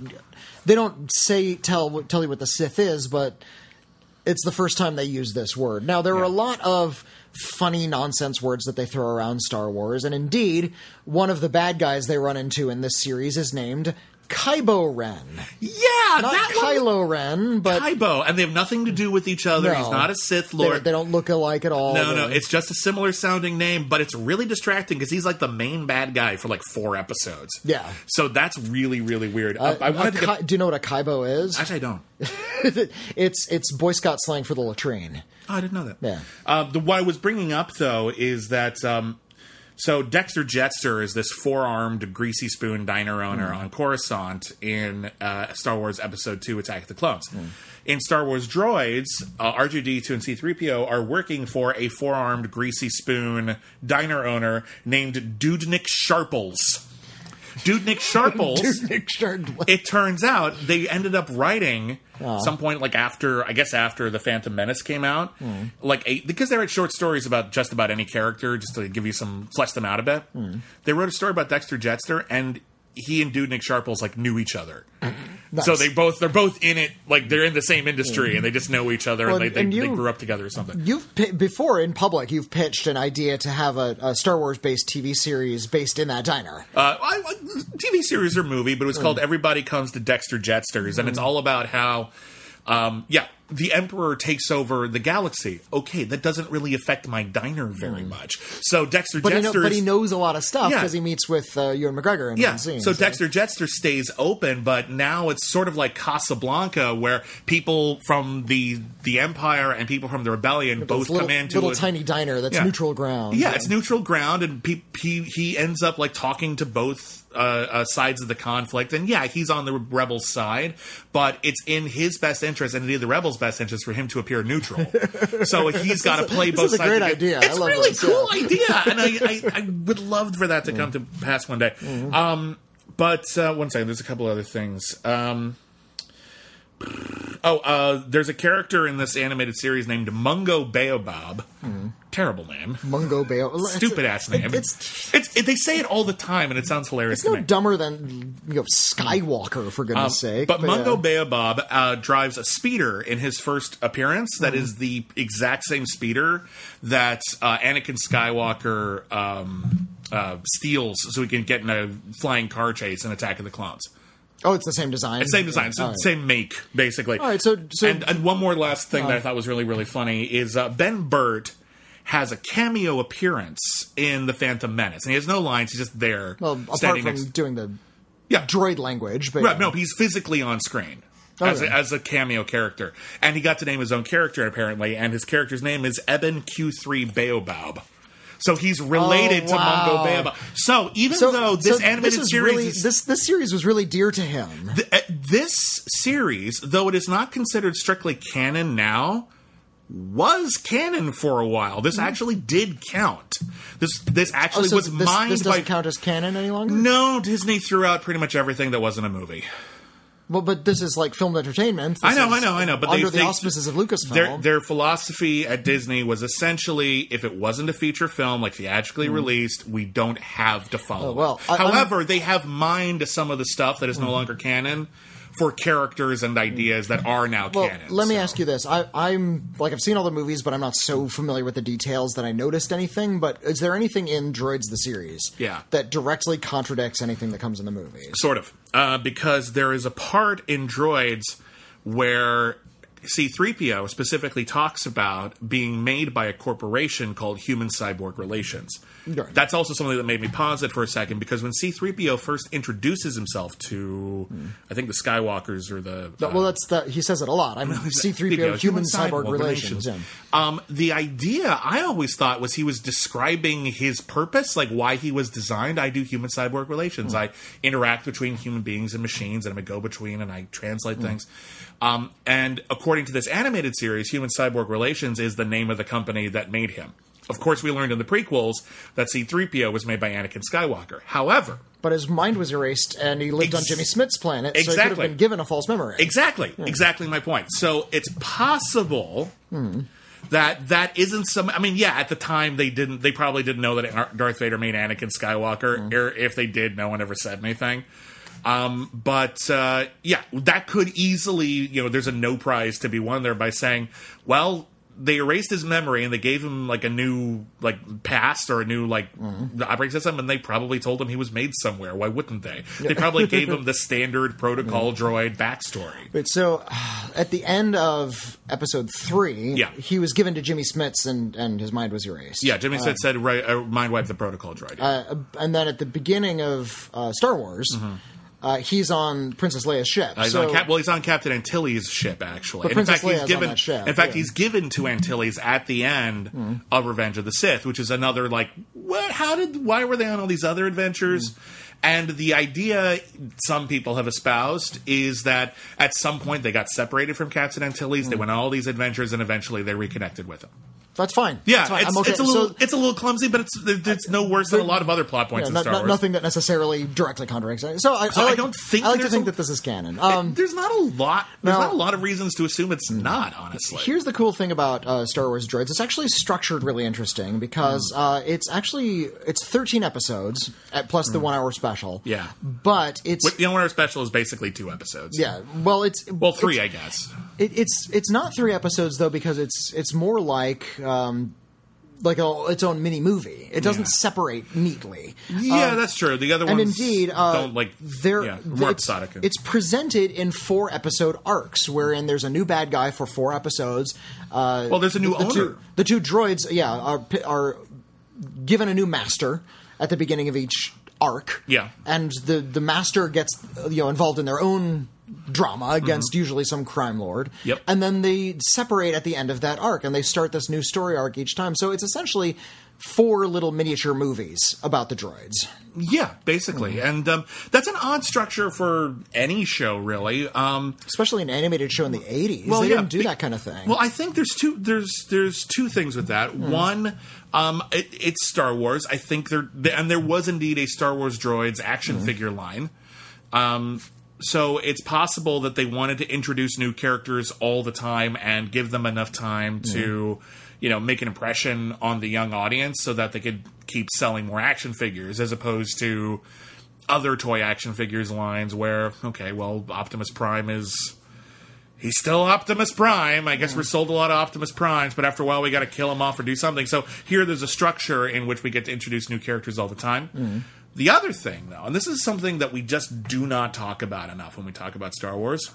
they don't say tell tell you what the Sith is, but it's the first time they use this word. Now there are a lot of funny nonsense words that they throw around Star Wars, and indeed, one of the bad guys they run into in this series is named Kybo Ren. yeah, Not that one- Kylo Ren, but Kybo, and they have nothing to do with each other. He's not a Sith they, Lord. they don't look alike at all. no, no, it's just a similar sounding name, but it's really distracting because he's like the main bad guy for like four episodes. Yeah. so that's really, really weird. uh, I, I wanted to get, do you know what a Kybo is? actually, I don't. it's it's Boy Scout slang for the latrine. Oh, I didn't know that. Yeah. Uh, the what I was bringing up though is that um, so Dexter Jettster is this four-armed greasy spoon diner owner on Coruscant in uh, Star Wars Episode Two: Attack of the Clones. In Star Wars Droids, uh, R2D2 and C3PO are working for a four-armed greasy spoon diner owner named Dudnik Sharples. Dudnik Sharples Nick Shard- it turns out they ended up writing some point like after I guess after the Phantom Menace came out, like a, because they write short stories about just about any character just to give you some flesh them out a bit. They wrote a story about Dexter Jettster and he and Dude Nick Sharples like knew each other. So they both they're both in it like they're in the same industry and they just know each other Well, and they, they, and they grew up together or something. You've pi- before in public, you've pitched an idea to have a, a Star Wars based TV series based in that diner. Uh, I, TV series or movie, but it was called Everybody Comes to Dexter Jettsters, and it's all about how, um, yeah, the Emperor takes over the galaxy. Okay, that doesn't really affect my diner very much. So Dexter But he, know, but he knows a lot of stuff Yeah. because he meets with uh, Ewan McGregor in yeah. So Dexter Jettster stays open, but now it's sort of like Casablanca, where people from the the Empire and people from the rebellion both little, come into little a, little tiny diner that's Yeah. neutral ground. Yeah, it's neutral ground, and pe- he he ends up like talking to both uh, uh, sides of the conflict. And yeah, he's on the rebel side, but it's in his best interest and in the rebels' best interest for him to appear neutral. so he's got to play both a sides. great idea. It's love really this, cool yeah. idea, and I, I I would love for that to come to pass one day. Mm-hmm. Um, but uh, one second, there's a couple other things. Um, Oh, uh, there's a character in this animated series named Mungo Baobab. Terrible name. Mungo Bayo. Stupid ass name. It's it's it, they say it all the time, and it sounds hilarious it's no me. dumber than you know Skywalker for goodness sake. but Mungo yeah. Baobab uh, drives a speeder in his first appearance. That is the exact same speeder that uh, Anakin Skywalker um, uh, steals, so he can get in a flying car chase and Attack of the Clones. Oh, it's the same design. Same design, so All right. same make, basically. All right, so- so- and, and one more last thing that I thought was really really funny is uh, Ben Burtt has a cameo appearance in the Phantom Menace, and he has no lines. He's just there, Well, apart standing from next. doing the Yeah, droid language, but Right, no, he's physically on screen as, Okay. a, as a cameo character, and he got to name his own character apparently, and his character's name is Ebenn Q3 Baobab. So he's related Oh, wow. to Mungo Baobab. So even so, though this so animated is series really, is, this this series was really dear to him. th- uh, this series, though it is not considered strictly canon now, was canon for a while. This actually did count. This this Oh, actually so was this, mined this by. doesn't count as canon any longer. no, Disney threw out pretty much everything that wasn't a movie. Well, but this is like filmed entertainment. I know, I know, I know. But under they, the auspices of Lucasfilm. Their, their philosophy at Disney was essentially if it wasn't a feature film, like theatrically mm-hmm. released, we don't have to follow. Oh, well, it. I- I'm- however, they have mined some of the stuff that is no mm-hmm. longer canon for characters and ideas that are now Well, canon. let me so. ask you this: I, I'm like I've seen all the movies, but I'm not so familiar with the details that I noticed anything. But is there anything in Droids the series, Yeah. that directly contradicts anything that comes in the movies? Sort of. Uh, because there is a part in Droids where C3PO specifically talks about being made by a corporation called Human Cyborg Relations. Right. That's also something that made me pause it for a second because when C3PO first introduces himself to, I think the Skywalkers or the. That- well, that's that he says it a lot. I'm C-3PO, human cyborg relations. yeah. Um, the idea I always thought was he was describing his purpose, like why he was designed. I do human cyborg relations. I interact between human beings and machines, and I'm a go between, and I translate things. Um, and according to this animated series, Human Cyborg Relations is the name of the company that made him. Of course, we learned in the prequels that C3PO was made by Anakin Skywalker. However, But his mind was erased, and he lived on Jimmy Smits' planet, so he could have been given a false memory. Exactly. Exactly my point. So it's possible that that isn't some. I mean, yeah, at the time they didn't. They probably didn't know that Darth Vader made Anakin Skywalker. Or if they did, no one ever said anything. Um, but uh, yeah, that could easily, you know, there's a no prize to be won there by saying, well, they erased his memory and they gave him like a new like past or a new like operating system, and they probably told him he was made somewhere. Why wouldn't they? They probably gave him the standard protocol droid backstory. But so, at the end of episode three, Yeah. he was given to Jimmy Smits, and, and his mind was erased. Yeah, Jimmy Smith said, right, uh, "Mind wipe the protocol droid." Uh, and then at the beginning of uh, Star Wars, uh, he's on Princess Leia's ship. Uh, he's so, on Cap- well, he's on Captain Antilles' ship, actually. In fact, he's Leia's on given. ship, in fact, yeah. he's given to Antilles at the end of Revenge of the Sith, which is another like, what? How did? Why were they on all these other adventures? And the idea some people have espoused is that at some point they got separated from Captain Antilles. They went on all these adventures, and eventually they reconnected with him. That's fine. Yeah, That's fine. it's, okay. it's a little So- it's a little clumsy, but it's it's no worse than a lot of other plot points yeah, in not- Star not- Wars. nothing that necessarily directly contradicts. it. So I, So I, I don't think I like to think a- that this is canon. Um, there's not a lot. There's now- not a lot of reasons to assume it's not. Honestly, Here's the cool thing about uh, Star Wars Droids. It's actually structured really interesting because uh, it's actually it's 13 episodes at, plus the one hour special. Yeah. but it's the one Hour Special is basically two episodes. yeah. Well, it's Well, three, It's, I guess. It, it's it's not three episodes though because it's it's more like. Um, like a, its own mini movie. It doesn't Yeah. separate neatly. Yeah, that's true. The other ones, and indeed, uh, don't like. they're, yeah, more it's, episodic. it's presented in four episode arcs, wherein there's a new bad guy for four episodes. Uh, Well, there's a new the, the Two, owner. the two droids, yeah, are are given a new master at the beginning of each arc. Yeah. and the the master gets you know involved in their own drama against Mm-hmm. usually some crime lord. Yep. and then they separate at the end of that arc, and they start this new story arc each time. So it's essentially four little miniature movies about the droids. yeah, basically, Mm-hmm. and um, that's an odd structure for any show, really. Um, especially an animated show in the 80s well, they yeah, didn't do be- that kind of thing Well, I think there's two there's there's two things with that. Hmm. One, um, it, it's Star Wars. I think there and there was indeed a Star Wars droids action Hmm. figure line. Um, so it's possible that they wanted to introduce new characters all the time and give them enough time to, Hmm. you know, make an impression on the young audience so that they could keep selling more action figures as opposed to other toy action figures lines where okay, well, Optimus Prime is he's still Optimus Prime. I guess we're sold a lot of Optimus Primes, but after a while we got to kill him off or do something. So here there's a structure in which we get to introduce new characters all the time. The other thing, though, and this is something that we just do not talk about enough when we talk about Star Wars.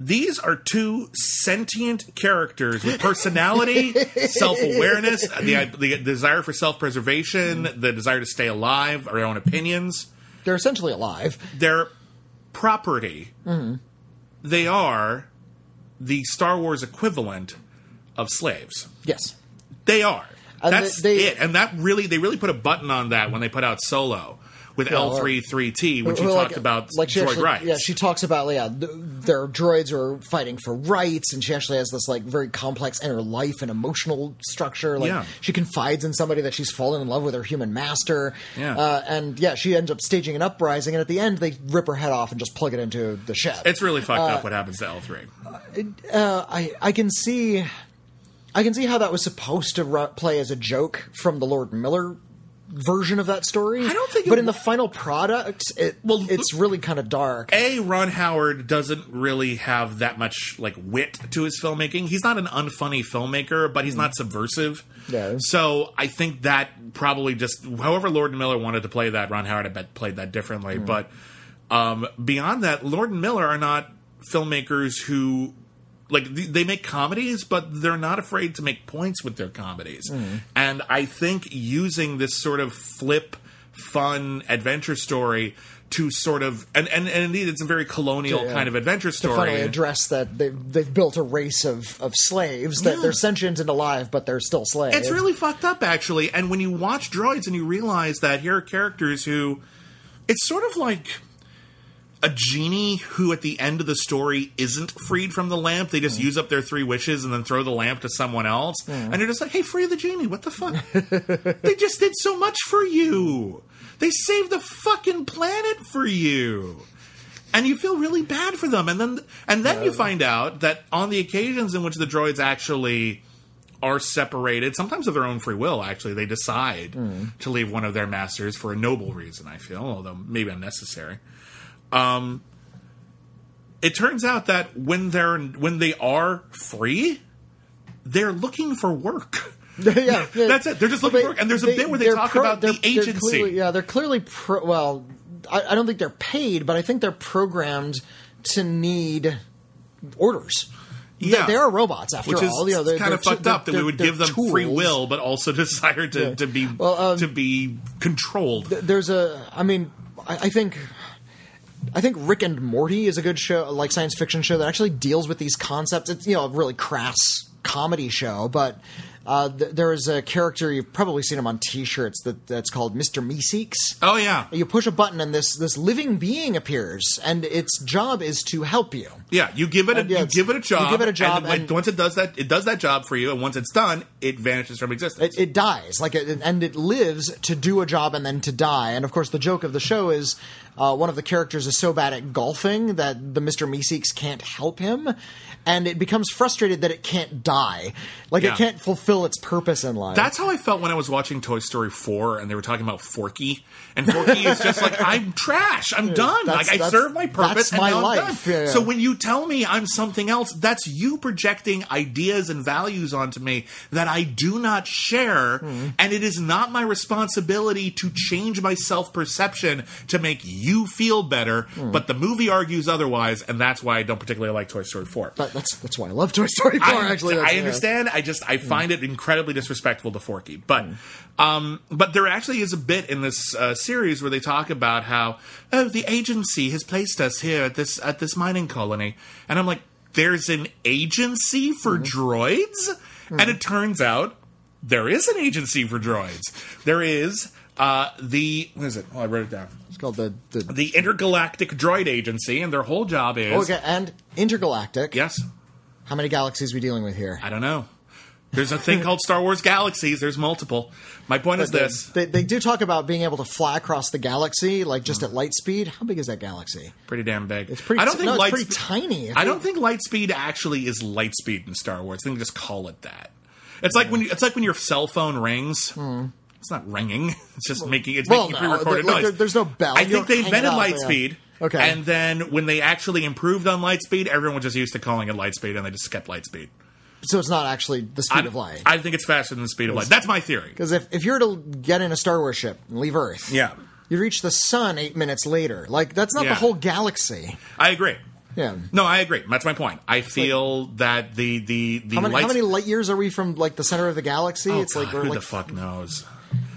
These are two sentient characters with personality, self awareness, the, the desire for self preservation, the desire to stay alive, our own opinions they're essentially alive They're property. Mm-hmm. They are the Star Wars equivalent of slaves. yes They are. And That's they- they- it. And that really, they really put a button on that when they put out Solo with Yeah, L three three T, which you Well, talked about like she droid actually, rights. yeah she talks about yeah th- their droids are fighting for rights and she actually has this like very complex inner life and emotional structure like Yeah. she confides in somebody that she's fallen in love with her human master Yeah. uh, and yeah she ends up staging an uprising and at the end they rip her head off and just plug it into the ship it's really fucked Uh, up what happens to L three. I I can see I can see how that was supposed to ru- play as a joke from the Lord Miller version of that story. I don't think it but in wa- the final product, it Well, it's really kind of dark. A. Ron Howard doesn't really have that much like wit to his filmmaking. He's not an unfunny filmmaker, but he's not subversive. Yeah. So I think that probably just however Lord Miller wanted to play that, Ron Howard I bet played that differently. But um, beyond that, Lord and Miller are not filmmakers who like they make comedies, but they're not afraid to make points with their comedies. Hmm. And I think using this sort of flip, fun adventure story to sort of and and, and indeed it's a very colonial Yeah. kind of adventure story. to finally address that they've, they've built a race of, of slaves that Yeah. they're sentient and alive, but they're still slaves. It's really fucked up, actually. And when you watch Droids and you realize that here are characters who, it's sort of like a genie who, at the end of the story, isn't freed from the lamp. They just hmm. use up their three wishes and then throw the lamp to someone else. Hmm. And you're just like, hey, free the genie. What the fuck? they just did so much for you. They saved the fucking planet for you and you feel really bad for them and then and then you find out that on the occasions in which the droids actually are separated sometimes of their own free will actually they decide hmm. to leave one of their masters for a noble reason i feel although maybe unnecessary um it turns out that when they're when they are free they're looking for work yeah, yeah. That's it. They're just looking They- for work. And there's a bit where they talk about the they're- they're agency. clearly- yeah, they're clearly pro, well. I, I don't think they're paid, but I think they're programmed to need orders. They- Yeah. they, are robots after which is all. You know, they're- kind they're of fucked up that we would give them free will, but also desire to, to be Well, um, to be controlled. there's a i mean I, I think i think rick and morty is a good show like science fiction show that actually deals with these concepts. It's you know a really crass comedy show but uh, th- there is a character you've probably seen him on t-shirts that that's called mr meeseeks oh yeah, you push a button and this this living being appears and its job is to help you yeah. You give it a And yeah, you give it a job. you give it a job and, when- and- once it does that, it does that job for you, and once it's done, it vanishes from existence. it, it dies like it, and it lives to do a job and then to die and of course the joke of the show is uh, one of the characters is so bad at golfing that the mr meeseeks can't help him and it becomes frustrated that it can't die like Yeah. it can't fulfill its purpose in life That's how I felt when I was watching Toy Story 4 and they were talking about Forky. And Forky is just like, I'm trash. I'm done. Like, I served my purpose and my now I'm life. done. Yeah, yeah. So when you tell me I'm something else, that's you projecting ideas and values onto me that I do not share. Hmm. And it is not my responsibility to change my self perception to make you feel better. Hmm. But the movie argues otherwise. And that's why I don't particularly like Toy Story 4. But that's that's why i love toy story 4 I, actually I understand. I just I find it incredibly disrespectful to Forky. But um, but there actually is a bit in this uh, series where they talk about how oh the agency has placed us here at this at this mining colony, and I'm like, there's an agency for droids, and it turns out there is an agency for droids. There is. Uh, the what is it? Oh, I wrote it down. it's called the the The Intergalactic Droid Agency, and their whole job is okay and intergalactic yes, how many galaxies are we dealing with here I don't know. There's a thing called Star Wars Galaxies. There's multiple. My point is They- this: They, they do talk about being able to fly across the galaxy, like just at light speed. How big is that galaxy? pretty damn big. It's pretty. I don't think no, it's light pretty spe- tiny. I don't think light speed actually is light speed in Star Wars. I think they just call it that. It's like when you, it's like when your cell phone rings. It's not ringing. It's just making it's Hmm. Well, making no, pre-recorded there- noise. there- there's no bell. I think they invented light speed. Okay. And then when they actually improved on light speed, everyone was just used to calling it light speed, and they just kept light speed. So it's not actually the speed I, of light. I think it's faster than the speed of light. That's my theory. Because if, if you're to get in a Star Wars ship and leave Earth, Yeah. you reach the sun eight minutes later. Like that's not Yeah. the whole galaxy. I agree. Yeah. No, I agree. That's my point. I feel that the the the How many, light how many light years are we from like the center of the galaxy? Oh, it's like we're who like the fuck knows?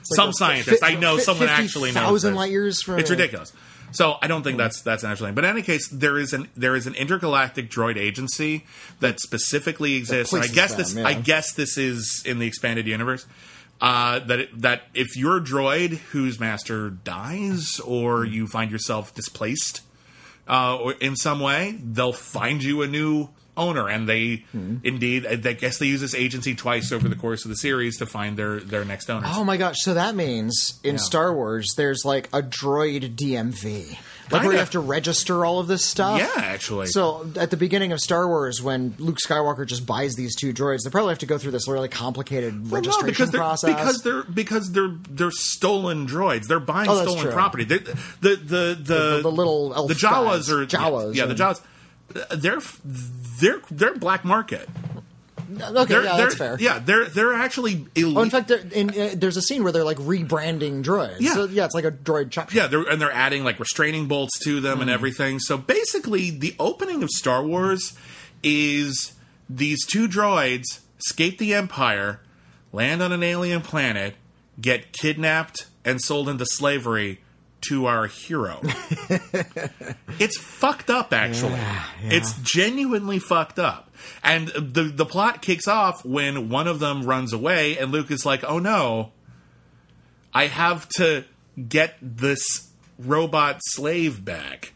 like Some a scientist I know, fi- someone actually knows. thousand light years from. It's ridiculous. So I don't think that's that's an actual thing. But in any case, there is an there is an intergalactic droid agency that specifically exists. and I guess them, this yeah. I guess this is in the expanded universe. Uh, that it, that if you're a droid whose master dies or you find yourself displaced uh, or in some way, they'll find you a new owner, and they hmm. indeed, I guess they use this agency twice over the course of the series to find their their next owner. Oh my gosh! So that means in Yeah. Star Wars, there's like a droid DMV, like where you have to register all of this stuff. Yeah, actually. So at the beginning of Star Wars, when Luke Skywalker just buys these two droids, they probably have to go through this really complicated Well, no, registration because they're, process. Because they're because they're they're stolen droids. They're buying Oh, stolen true. property. They're, the, the the The- the little the Jawas guys. are Jawas, Yeah, the yeah. Jawas. They're they're they're black market. okay, They're, yeah, they're, that's fair. Yeah, they're they're actually elite. Oh, in fact, in, uh, there's a scene where they're like rebranding droids. Yeah. So, yeah, it's like a droid chop shop. Yeah, they're, and they're adding like restraining bolts to them Hmm. and everything. So basically, the opening of Star Wars is these two droids escape the Empire, land on an alien planet, get kidnapped and sold into slavery to our hero. it's fucked up, actually. It's genuinely fucked up. And the the plot kicks off when one of them runs away, and Luke is like, "Oh no, I have to get this robot slave back.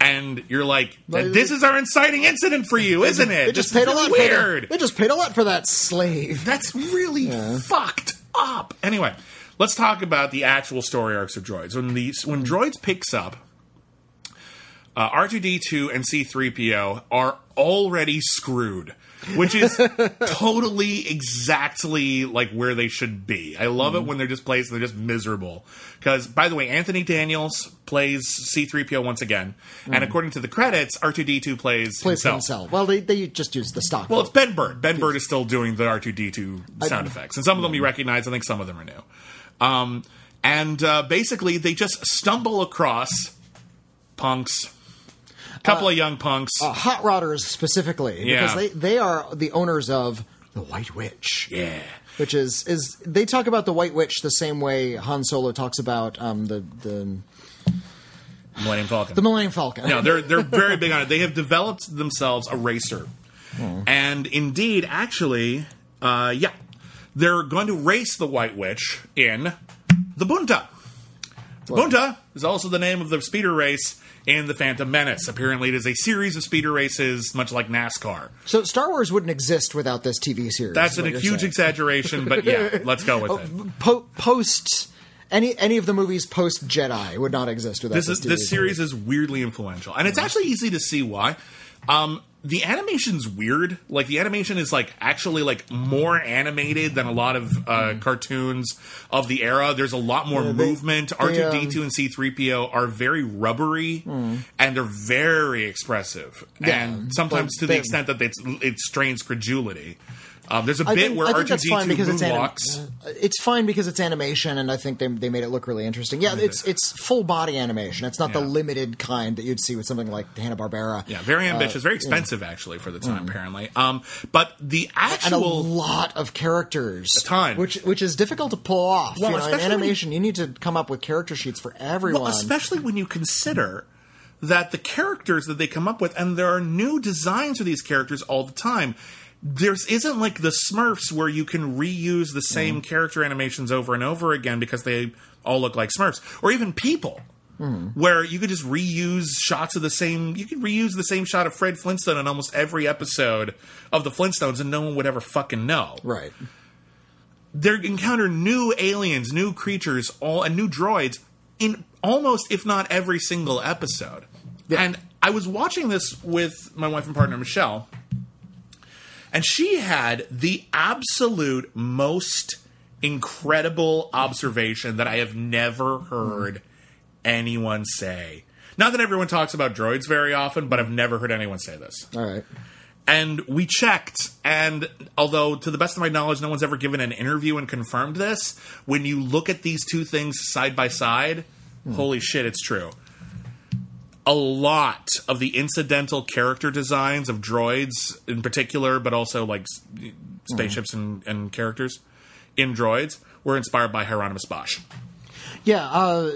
And you're like, this is our inciting incident for you, isn't it? They just This paid a lot really For weird. that. They just paid a lot for that slave. That's really fucked up. Anyway, let's talk about the actual story arcs of droids. When the when droids picks up, uh, R2D2 and C3PO are already screwed, which is totally exactly like where they should be. I love it mm-hmm. when they're just placed and they're just miserable. Because, by the way, Anthony Daniels plays C3PO once again, and mm-hmm. according to the credits, R2D2 plays, Plays himself. himself. Well, they, they just use the stock. Well, it's Ben Burtt. Ben Burtt is still doing the R2D2 sound effects. And some of them you mm-hmm. recognize, I think some of them are new. Um, and uh, basically, they just stumble across punks, a couple of young punks. uh, hot rodders specifically Yeah. because they, they are the owners of the White Witch. yeah. Which is is they talk about the White Witch the same way Han Solo talks about um, the the Millennium Falcon. the Millennium Falcon. no, they're they're very big on it. They have developed themselves a racer, and indeed, actually, uh, yeah, they're going to race the White Witch in the Boonta. Boonta is also the name of the speeder race in the Phantom Menace. Apparently, it is a series of speeder races, much like NASCAR. So Star Wars wouldn't exist without this TV series. That's a huge saying. exaggeration, but yeah, let's go with oh, it. Po- post any any of the movies post Jedi would not exist without This this. is TV this series is weirdly influential, and it's mm-hmm. actually easy to see why. Um, the animation's weird. Like the animation is like actually like more animated than a lot of uh, cartoons of the era. There's a lot more they- movement. R two um, D two and C three PO are very rubbery, and they're very expressive, Yeah, and sometimes to the extent that it's, it strains credulity. Um, there's a bit think, where R two D fine two because it's anim- uh, it's fine because it's animation, and I think they they made it look really interesting. Yeah, it's it's full body animation. It's not the limited kind that you'd see with something like Hanna Barbera. Yeah, very ambitious, very expensive actually for the time, apparently. Um, but the actual and a lot of characters, a ton. which which is difficult to pull off. Well, you know, in animation, you need to come up with character sheets for everyone. Well, especially when you consider that the characters that they come up with, and there are new designs for these characters all the time. There's isn't like the Smurfs where you can reuse the same mm-hmm. character animations over and over again because they all look like Smurfs, or even people. Hmm. Where you could just reuse shots of the same, you could reuse the same shot of Fred Flintstone in almost every episode of the Flintstones, and no one would ever fucking know right. they encounter new aliens, new creatures, all and new droids in almost, if not every single episode. And I was watching this with my wife and partner Michelle, and she had the absolute most incredible observation that I have never heard anyone say. Not that everyone talks about droids very often, but I've never heard anyone say this. All right. And we checked, and although to the best of my knowledge, no one's ever given an interview and confirmed this, when you look at these two things side by side, holy shit, it's true. A lot of the incidental character designs of droids in particular, but also like spaceships and, and characters in droids, were inspired by Hieronymus Bosch. Yeah, uh,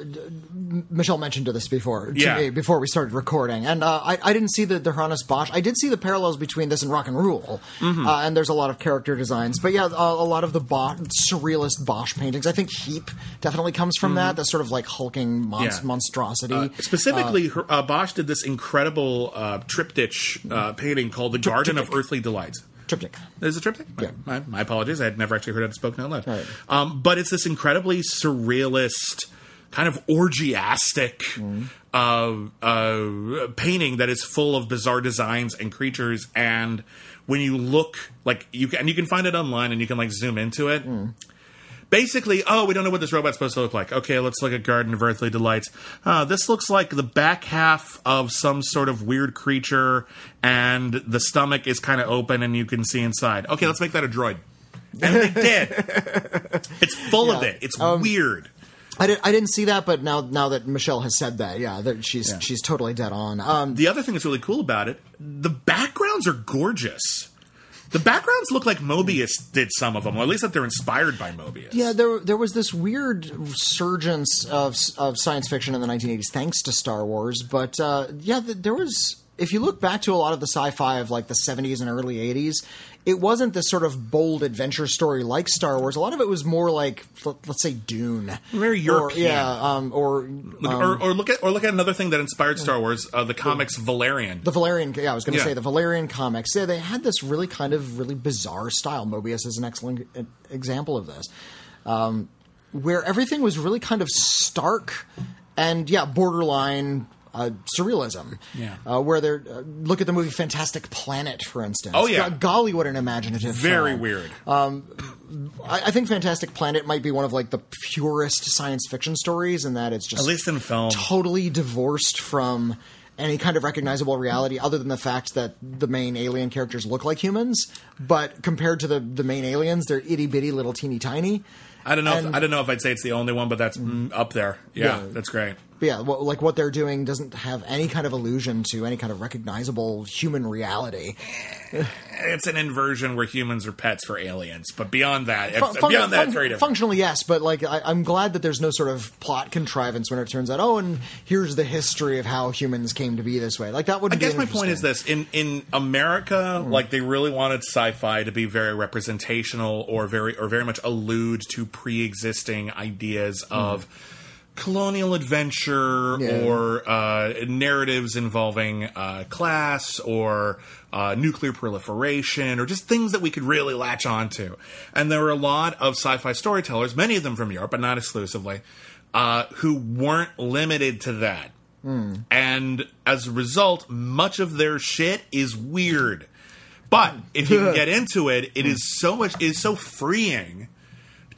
Michelle mentioned this before to Yeah. me before we started recording, and uh, I, I didn't see the the Hieronymus Bosch. I did see the parallels between this and Rock and Rule, Mm-hmm. uh, and there's a lot of character designs. But yeah, a, a lot of the Bosch, surrealist Bosch paintings. I think Heep definitely comes from that. That sort of like hulking mon- Mm-hmm. Yeah. monstrosity. Uh, specifically, uh, Bosch did this incredible uh, triptych uh, painting called "The Garden of Earthly Delights." Triptych. Is it triptych? Yeah. My, my apologies. I had never actually heard it spoken out loud. Right. Um, but it's this incredibly surrealist, kind of orgiastic uh, uh, painting that is full of bizarre designs and creatures. And when you look, like you can, and you can find it online, and you can like zoom into it. Basically, oh, we don't know what this robot's supposed to look like. Okay, let's look at Garden of Earthly Delights. Uh, this looks like the back half of some sort of weird creature, and the stomach is kind of open, and you can see inside. Okay, let's make that a droid. And they did. It's full of it. It's weird. I, did, I didn't see that, but now now that Michelle has said that, yeah, that she's she's totally dead on. Um, The other thing that's really cool about it, the backgrounds are gorgeous. The backgrounds look like Moebius did some of them, or at least that they're inspired by Moebius. Yeah, there there was this weird resurgence of of science fiction in the 1980s, thanks to Star Wars. But uh, yeah, th- there was. If you look back to a lot of the sci-fi of like the 70s and early 80s, it wasn't this sort of bold adventure story like Star Wars. A lot of it was more like let, us say Dune, Very Or- European. yeah, um, or Look, or, or look at or look at another thing that inspired Star Wars, uh, the comics Valerian. The Valerian, yeah, I was going to Yeah. say the Valerian comics. Yeah, they had this really kind of really bizarre style. Moebius is an excellent e- example of this, um, where everything was really kind of stark and yeah, borderline uh, surrealism. Yeah. uh, where they're uh, look at the movie Fantastic Planet, for instance. Oh, yeah. Go- golly, what an imaginative, Very film. weird. I, I think Fantastic Planet might be one of like the purest science fiction stories in that it's just At least in film. totally divorced from any kind of recognizable reality other than the fact that the main alien characters look like humans but compared to the, the main aliens they're itty-bitty little teeny tiny I don't know. if, I don't know if I'd say it's the only one, but that's mm, up there. Yeah, Yeah. that's great. but yeah what, like what they're doing doesn't have any kind of allusion to any kind of recognizable human reality It's an inversion where humans are pets for aliens, but beyond that, it's, Fun- fun- beyond that, fun- it's very different. functionally yes but like I, i'm glad that there's no sort of plot contrivance when it turns out oh and here's the history of how humans came to be this way like that would be I guess my point is this: in in America, Hmm. like they really wanted sci-fi to be very representational or very or very much allude to pre-existing ideas of colonial adventure. Yeah. or uh, narratives involving uh, class or uh, nuclear proliferation or just things that we could really latch onto. And there were a lot of sci-fi storytellers, many of them from Europe, but not exclusively, uh, who weren't limited to that. And as a result, much of their shit is weird. But if you can get into it, it is so much it is so freeing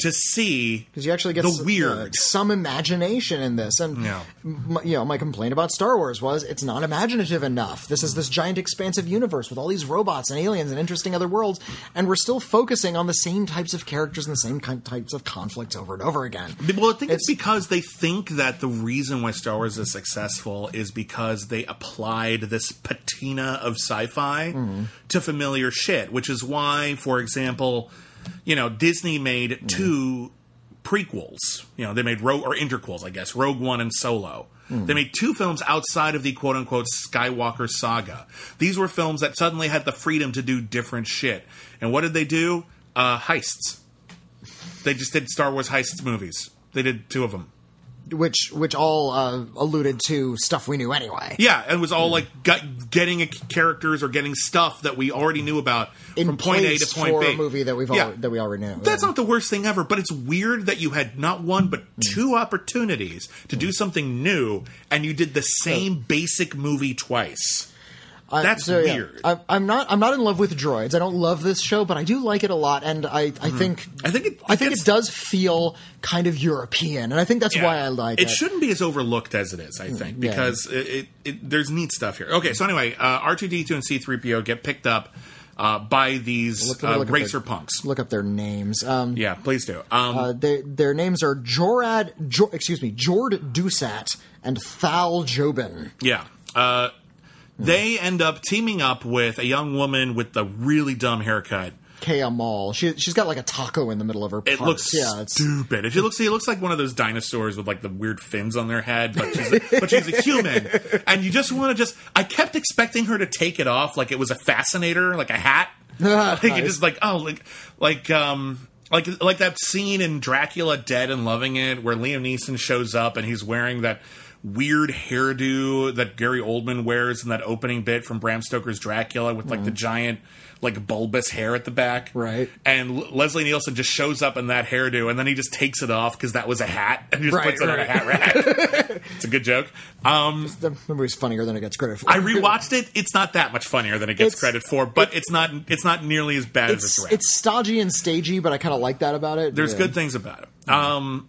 to see because you actually get the s- weird. uh, some imagination in this and Yeah. m- you know my complaint about star wars was it's not imaginative enough this is this giant expansive universe with all these robots and aliens and interesting other worlds and we're still focusing on the same types of characters and the same kind types of conflicts over and over again Well, I think it's, It's- because they think that the reason why Star Wars is successful is because they applied this patina of sci-fi Mm-hmm. to familiar shit, which is why, for example, you know, Disney made Mm-hmm. two prequels. You know, they made Rogue or interquels, I guess, Rogue One and Solo. Mm. They made two films outside of the quote unquote Skywalker saga. These were films that suddenly had the freedom to do different shit. And what did they do? Uh, heists. They just did Star Wars heists movies. They did two of them. Which which all uh, alluded to stuff we knew anyway Yeah, it was all like gut, getting a characters or getting stuff that we already knew about in from point A to point for B. a movie that we've Yeah. al- that we already knew That's Yeah. not the worst thing ever, but it's weird that you had not one but two opportunities to do something new, and you did the same basic movie twice. I- That's so, yeah, weird. I, I'm not. I'm not in love with droids. I don't love this show, but I do like it a lot, and I. I think. Mm-hmm. I think it- I think it does feel kind of European, and I think that's Yeah. why I like it. it. shouldn't be as overlooked as it is, I think, yeah. because it, it, it, there's neat stuff here. Okay, so anyway, uh, R2D2 and C3PO get picked up uh, by these Look- uh, look racer their- punks. Look up their names. Um, Yeah, please do. Um, uh, they, their names are Jorad. Jo, excuse me, Jord Dusat and Thall Joben. Yeah. They end up teaming up with a young woman with the really dumb haircut Kea Moll. She she's got like a taco in the middle of her. It looks yeah, it's, stupid. It looks it looks like one of those dinosaurs with like the weird fins on their head, but she's a, but she's a human, and you just want to just. I kept expecting her to take it off like it was a fascinator, like a hat. like it Nice. just like oh like like um like like that scene in Dracula Dead and Loving It where Liam Neeson shows up and he's wearing that weird hairdo that Gary Oldman wears in that opening bit from Bram Stoker's Dracula with like the giant like bulbous hair at the back. Right. And L- Leslie Nielsen just shows up in that hairdo and then he just takes it off because that was a hat and he just Right, puts it on a hat rack. it's a good joke. Um, the movie's funnier than it gets credit for. I rewatched it. It's not that much funnier than it gets It's- credit for, but it's not it's not nearly as bad as It's it's it's stodgy and stagey, but I kind of like that about it. There's Yeah. good things about it. Um,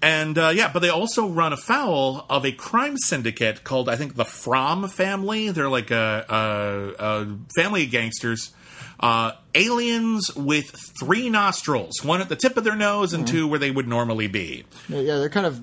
and uh, yeah, but they also run afoul of a crime syndicate called I think the Fromm family. They're like a, a, a family of gangsters, uh, aliens with three nostrils, one at the tip of their nose and mm-hmm. two where they would normally be. Yeah, they're kind of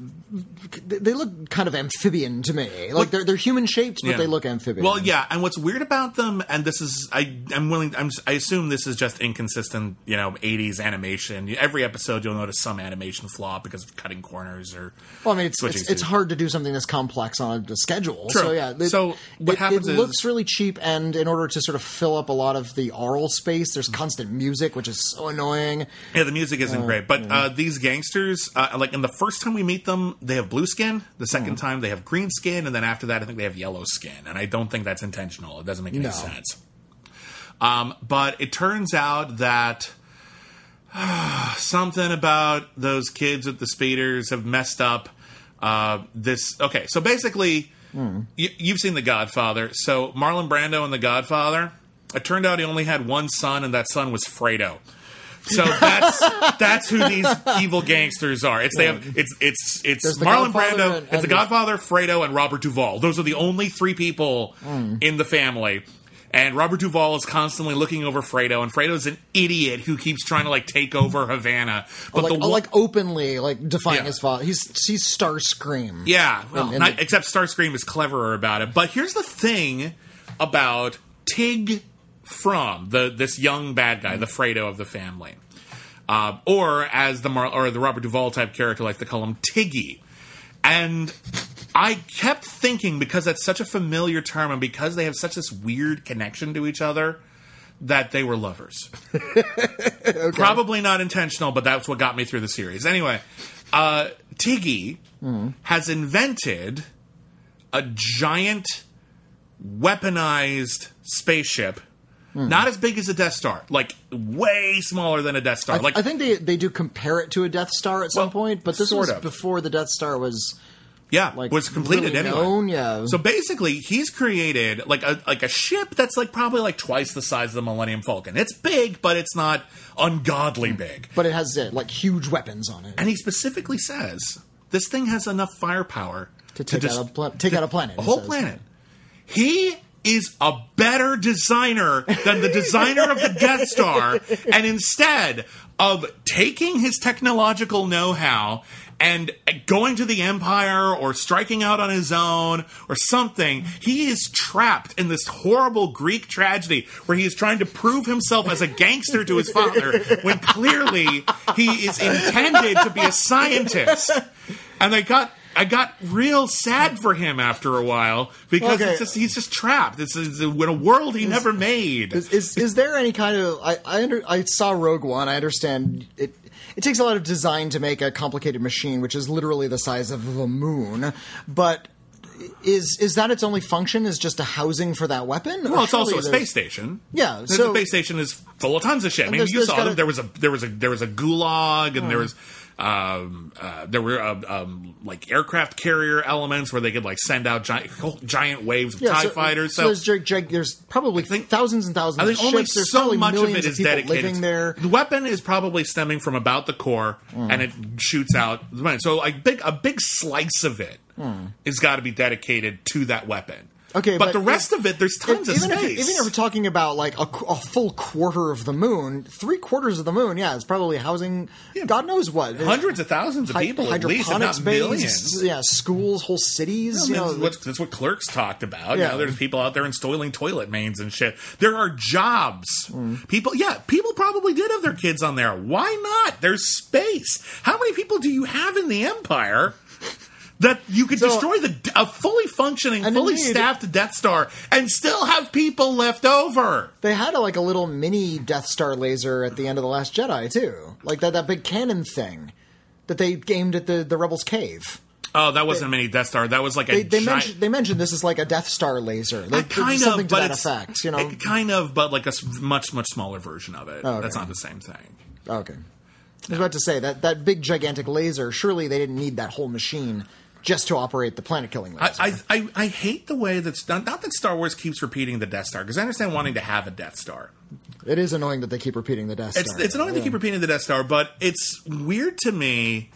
they look kind of amphibian to me. Like they're they're human shaped, but Yeah. they look amphibian. Well, yeah, and what's weird about them, and this is, I, I'm willing, I'm, I assume this is just inconsistent, you know, 80s animation. Every episode, you'll notice some animation flaw because of cutting corners or. Well, I mean, it's it's, it's hard to do something this complex on a schedule. True. So yeah, it, So what it, happens it is- looks really cheap, and in order to sort of fill up a lot of the aural space, there's constant music, which is so annoying. Yeah, the music isn't great, but uh, these gangsters, uh, like in the first time we meet them, they have blue skin. The 2nd time they have green skin, and then after that, I think they have yellow skin. And I don't think that's intentional. It doesn't make any No. sense. Um, but it turns out that something about those kids with the speeders have messed up uh, this. Okay, so basically, you, you've seen The Godfather. So Marlon Brando in The Godfather. It turned out he only had one son, and that son was Fredo. So that's that's who these evil gangsters are. It's they have it's it's it's There's the Marlon Godfather Brando, and- it's the and- Godfather, Fredo, and Robert Duvall. Those are the only three people Hmm. in the family. And Robert Duvall is constantly looking over Fredo, and Fredo's an idiot who keeps trying to like take over Havana. But like, the one- like openly, like defying Yeah. his father. He's he's Starscream. yeah, well, and not, the- except Starscream is cleverer about it. But here's the thing about Tig from the this young bad guy, the Fredo of the family, uh, or as the Mar- or the Robert Duvall type character, like they call him Tiggy, and. I kept thinking because that's such a familiar term and because they have such this weird connection to each other that they were lovers. Probably not intentional, but that's what got me through the series. Anyway, uh, Tiggy has invented a giant weaponized spaceship. Not as big as a Death Star, like way smaller than a Death Star. I, like I think they they do compare it to a Death Star at some Well, point, but this was of. before the Death Star was yeah, like was completed really anyway. known, yeah. So basically, he's created like a like a ship that's like probably like twice the size of the Millennium Falcon. It's big, but it's not ungodly big. but it has uh, like huge weapons on it And he specifically says this thing has enough firepower to take just- out a pla- take out a planet. a whole says. planet. He is a better designer than the designer of the Death Star, and instead of taking his technological know-how and going to the Empire or striking out on his own or something, he is trapped in this horrible Greek tragedy where he is trying to prove himself as a gangster to his father when clearly he is intended to be a scientist. And they got I got real sad for him after a while because Okay. it's just, he's just trapped. This is in a world he never made. Is, is is there any kind of I I, under, I saw Rogue One. I understand it. It takes a lot of design to make a complicated machine, which is literally the size of the moon. But is is that its only function? Is just a housing for that weapon? well, Or it's also a space station. Yeah, the space station is full of tons of shit. I mean, you saw gotta- them. There was a there was a there was a gulag, and there was um, uh, there were uh, um, like aircraft carrier elements where they could like send out giant giant waves of Yeah, Tie so, fighters. So, So, there's, there's probably thousands and thousands I think of only ships. There's so much of it is people dedicated. living there. The weapon is probably stemming from about the core, Hmm. and it shoots out. So, like big a big slice of it has Hmm. got to be dedicated to that weapon. Okay, but, but the rest of it, there's tons even of if, space. even if we're talking about like a, a full quarter of the moon, three quarters of the moon, yeah, it's probably housing. God knows what hundreds of thousands of Hy- people, at least, if not millions. yeah, schools, whole cities. you know, that's, what, that's what clerks talked about. Yeah. You know, there's people out there installing toilet mains and shit. There are jobs. Mm. People, yeah, people probably did have their kids on there. Why not? There's space. How many people do you have in the Empire? That you could So- destroy the a fully functioning, fully indeed- staffed Death Star and still have people left over. They had a, like a little mini Death Star laser at the end of the Last Jedi too, like that that big cannon thing that they aimed at the the rebels' cave. Oh, that wasn't a mini Death Star. That was like a They, they giant. mentioned they mentioned this is like a Death Star laser, like kind something of, but that it's effect. You know, it- kind of, but like a much much smaller version of it. Oh, okay. That's not the same thing. okay. I was about to say that that big gigantic laser. Surely they didn't need that whole machine just to operate the planet killing laser. I, I, I, I hate the way that's done. Not that Star Wars keeps repeating the Death Star, because I understand wanting to have a Death Star. it is annoying that they keep repeating the Death Star. it's annoying they keep repeating the Death Star, but it's weird to me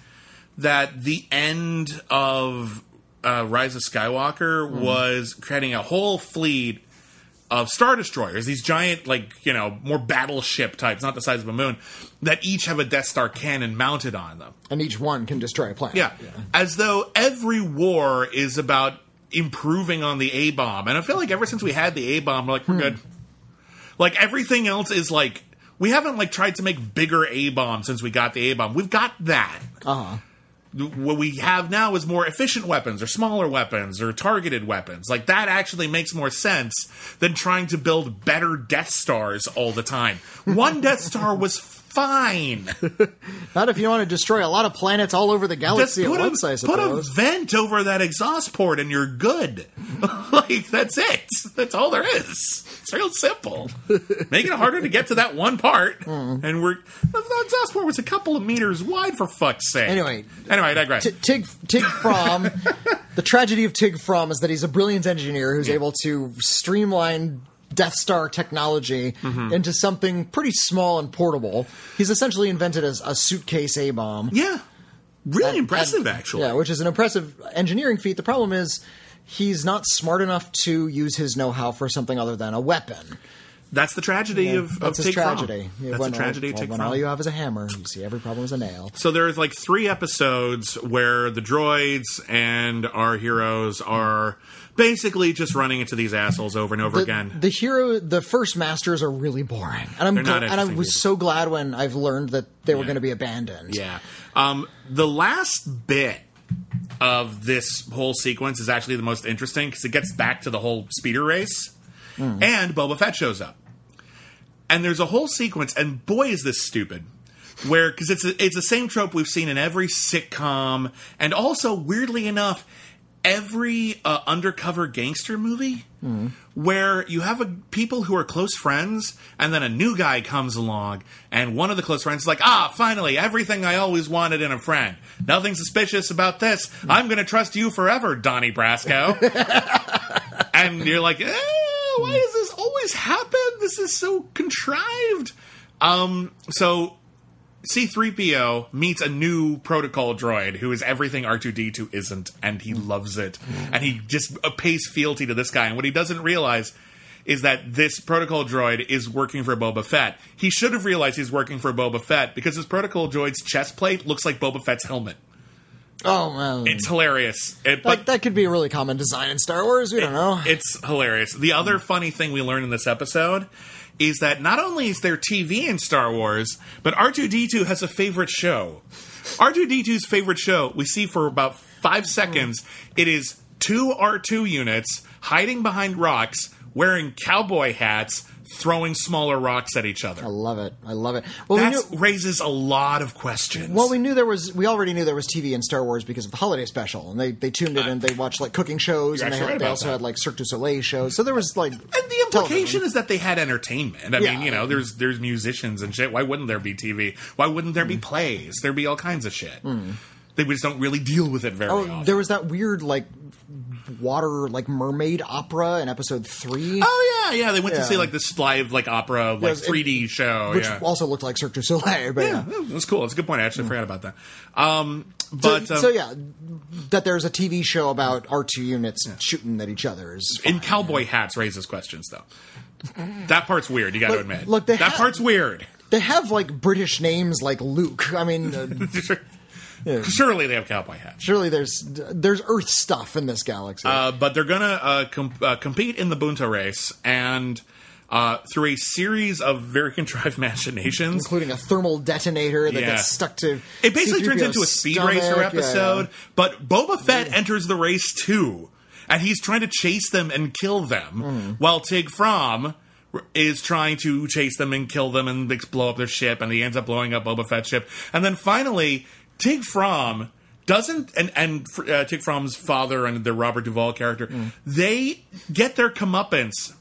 that the end of uh, Rise of Skywalker was creating a whole fleet of star destroyers, these giant, like you know, more battleship types, not the size of a moon, that each have a Death Star cannon mounted on them. and each one can destroy a planet. Yeah. As though every war is about improving on the A bomb. And I feel like ever since we had the A bomb, we're like, we're good. Like everything else is like we haven't like tried to make bigger A bombs since we got the A bomb. We've got that. Uh huh. What we have now is more efficient weapons or smaller weapons or targeted weapons. Like that actually makes more sense than trying to build better Death Stars all the time. One Death Star was fine. Not if you want to destroy a lot of planets all over the galaxy at once. I a, put a vent over that exhaust port and you're good. like that's it. That's all there is. It's real simple. Making it harder to get to that one part, Hmm. and we're the exhaust port was a couple of meters wide for fuck's sake. Anyway. anyway, I digress. T- Tig Tig Fromm. the tragedy of Tig Fromm is that he's a brilliant engineer who's able to streamline Death Star technology Mm-hmm. into something pretty small and portable. He's essentially invented a, a suitcase A bomb. yeah, really impressive, And- actually. Yeah, which is an impressive engineering feat. The problem is he's not smart enough to use his know-how for something other than a weapon. That's the tragedy of, of That's Fromm. tragedy. That's when the tragedy all, of Tig when Fromm. all you have is a hammer, you see every problem as a nail. So there's like three episodes where the droids and our heroes are basically just running into these assholes over and over the, again. the hero, the first masters are really boring, and I'm gl- and I was so glad when I've learned that they were going to be abandoned. Yeah. Um, the last bit of this whole sequence is actually the most interesting because it gets back to the whole speeder race, and Boba Fett shows up, and there's a whole sequence, and boy is this stupid. Where because it's a, it's the same trope we've seen in every sitcom, and also weirdly enough, every uh, undercover gangster movie where you have a, people who are close friends and then a new guy comes along and one of the close friends is like ah finally everything i always wanted in a friend. Nothing suspicious about this. I'm going to trust you forever donnie brasco. And you're like eh, why does this always happen? This is so contrived. Um so C3PO meets a new protocol droid who is everything R2D2 isn't, and he loves it. And he just pays fealty to this guy. And what he doesn't realize is that this protocol droid is working for Boba Fett. He should have realized he's working for Boba Fett because his protocol droid's chest plate looks like Boba Fett's helmet. Oh man, It's hilarious. It, but that could be a really common design in Star Wars. We don't know. It's hilarious. The other funny thing we learned in this episode is that not only is there TV in Star Wars, but R2D2 has a favorite show. R2D2's favorite show we see for about five hmm. seconds. It is two R2 units hiding behind rocks, wearing cowboy hats, throwing smaller rocks at each other. I love it. I love it. Well, we That knew, raises a lot of questions. well, we knew there was. We already knew there was TV in Star Wars because of the holiday special, and they they tuned in and they watched like cooking shows, and they, had, they also that. had like Cirque du Soleil shows. So there was like. And the implication is that they had entertainment. I Yeah. mean, you know, there's there's musicians and shit. Why wouldn't there be TV? Why wouldn't there be Hmm. plays? There'd be all kinds of shit. They just don't really deal with it very Oh, often. there was that weird like water like mermaid opera in episode three. oh yeah, yeah. They went to see like this live like opera like Yes, it- 3D show. which yeah. also looked like Cirque du Soleil, but yeah. yeah, that's cool. That's a good point. I actually forgot about that. Um, but so, um, so yeah, that there's a TV show about R two units shooting at each other is in fine. cowboy hats raises questions though. That part's weird. You got to admit. look, that have- part's weird. They have like British names like Luke. I mean, uh, Surely they have cowboy hats. surely there's there's Earth stuff in this galaxy. Uh, but they're gonna uh, com- uh, compete in the Boonta race, and uh, through a series of very contrived machinations, including a thermal detonator that Yeah. gets stuck to. it basically turns C-3PO's into a speed stomach. racer episode. yeah. But Boba Fett enters the race too, and he's trying to chase them and kill them, Hmm. while Tig Fromm is trying to chase them and kill them and blow up their ship, and he ends up blowing up Boba Fett's ship, and then finally Tig Fromm. Doesn't and and uh, Tig Fromm's father and the Robert Duvall character, Hmm. they get their comeuppance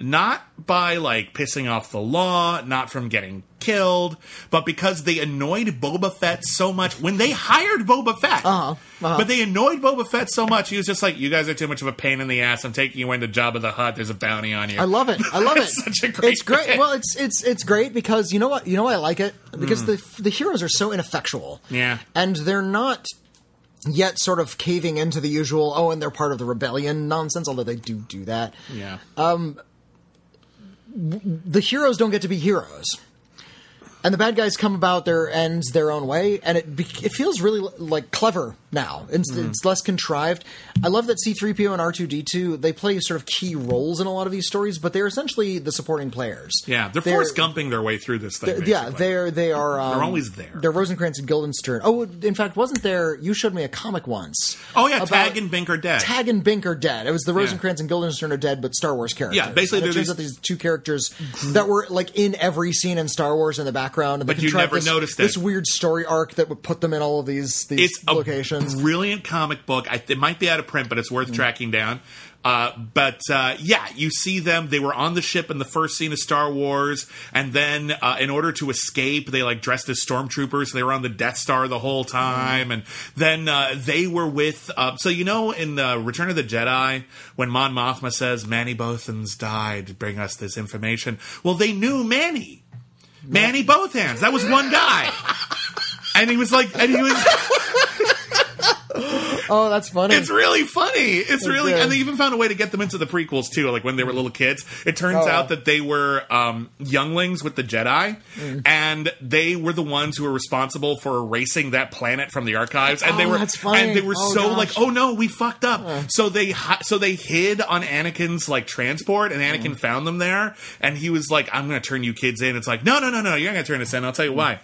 not by like pissing off the law, not from getting killed, but because they annoyed Boba Fett so much when they hired Boba Fett. Uh-huh, uh-huh. But they annoyed Boba Fett so much, he was just like, "You guys are too much of a pain in the ass. I'm taking you into Jabba the Hutt. There's a bounty on you." I love it. I love it. Such a great it's great. bit. Well, it's it's it's great because you know what? You know why I like it because the the heroes are so ineffectual. Yeah. and they're not yet sort of caving into the usual. Oh, and they're part of the rebellion nonsense. Although they do do that. yeah. The heroes don't get to be heroes. And the bad guys come about their ends their own way, and it be- it feels really like clever now. It's, Mm-hmm. it's less contrived. I love that C-3PO and R2-D2 they play sort of key roles in a lot of these stories, but they're essentially the supporting players. yeah, they're, Forrest Gumping their way through this thing. They're- yeah, they're they are. Um, They're always there. They're Rosencrantz and Guildenstern. Oh, in fact, wasn't there? You showed me a comic once. Oh yeah, Tag and Bink are dead. Tag and Bink are dead. It was the Rosencrantz and Guildenstern are dead, but Star Wars characters. Yeah, basically And it turns these- out these two characters that were like in every scene in Star Wars in the background, and they But you never this, noticed it. This weird story arc that would put them in all of these these it's a locations. brilliant comic book. I, it might be out of print, but it's Mm. worth tracking down. Uh, but uh, yeah, you see them. They were on the ship in the first scene of Star Wars, and then uh, in order to escape, they like dressed as stormtroopers. They were on the Death Star the whole time, and then uh, they were with. Uh, so you know, in uh, Return of the Jedi, when Mon Mothma says Manny Bothans died bring us this information, well, they knew Manny. Manny Both Hands. That was one guy. And he was like, and he was, oh, that's funny. It's really funny. It's really, good. and they even found a way to get them into the prequels too. Like when they were little kids, it turns Oh. out that they were um, younglings with the Jedi, Mm. and they were the ones who were responsible for erasing that planet from the archives. And they Oh, were, that's funny. and they were Oh, so gosh. like, oh no, we fucked up. So they, so they hid on Anakin's like transport, and Anakin Mm. found them there, and he was like, I'm going to turn you kids in. It's like, no, no, no, no, you're not going to turn us in. I'll tell you why.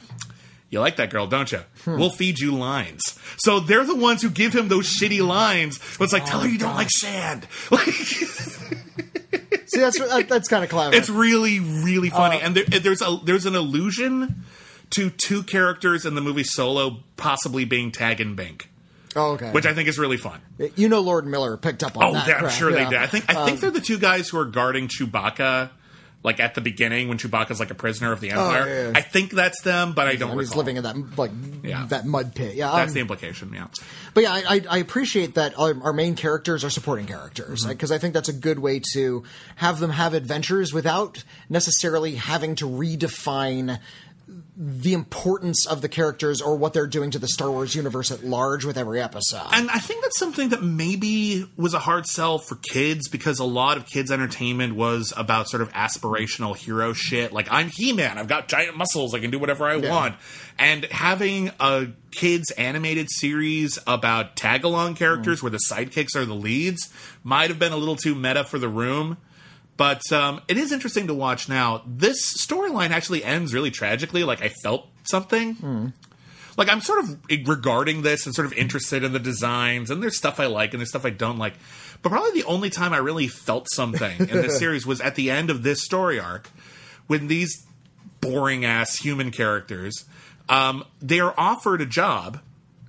You like that girl, don't you? Hmm. We'll feed you lines. So they're the ones who give him those shitty lines. But it's like, tell her you don't like sand. Like, See, that's that's kind of clever. it's really, really funny. Uh, and there, there's a there's an allusion to two characters in the movie Solo possibly being Tag and Bink, oh, okay. which I think is really fun. you know, Lord Miller picked up on Oh, that. yeah, I'm sure yeah. they did. I think I think Um, they're the two guys who are guarding Chewbacca. Like at the beginning, when Chewbacca's like a prisoner of the Empire, Oh, yeah, yeah. I think that's them, but I don't. and he's living in that like Yeah. that mud pit. Yeah, That's um, the implication. Yeah. But yeah, I, I, appreciate that our, our main characters are supporting characters Mm-hmm. because I think that's a good way to have them have adventures without necessarily having to redefine the importance of the characters or what they're doing to the Star Wars universe at large with every episode. And I think that's something that maybe was a hard sell for kids because a lot of kids' entertainment was about sort of aspirational hero shit. Like, I'm He Man, I've got giant muscles, I can do whatever I Yeah. want. And having a kids' animated series about tag along characters mm. where the sidekicks are the leads might have been a little too meta for the room. But um, it is interesting to watch now. This storyline actually ends really tragically. Like, I felt something like I'm sort of regarding this and sort of interested in the designs, and there's stuff I like and there's stuff I don't like. But probably the only time I really felt something in this series was at the end of this story arc when these boring ass human characters um, they are offered a job.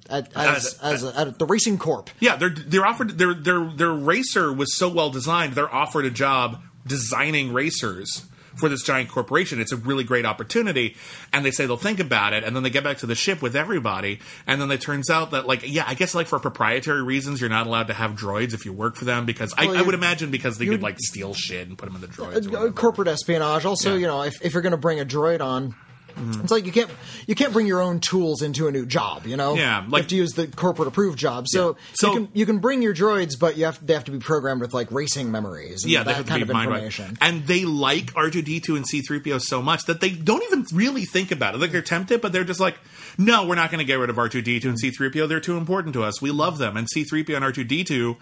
at, as, uh, as a, at the Racing Corp. Yeah, they're they're offered their their their racer was so well designed. They're offered a job designing racers for this giant corporation. It's a really great opportunity, and they say they'll think about it, and then they get back to the ship with everybody, and then it turns out that like yeah, I guess like for proprietary reasons, you're not allowed to have droids if you work for them because I, Well, I would imagine because they could like steal shit and put them in the droids. Uh, corporate espionage. Also, Yeah. you know, if, if you're going to bring a droid on, Mm-hmm. It's like you can't you can't bring your own tools into a new job. You know, Yeah, you like- have to use the corporate approved job. So, Yeah. So- you can you can bring your droids, but you have they have to be programmed with like racing memories. And Yeah, they that have to kind of information. And they like R2D2 and C3PO so much that they don't even really think about it. Like they're tempted, but they're just like, no, we're not going to get rid of R2D2 and C3PO. They're too important to us. We love them. And C3PO and R2D2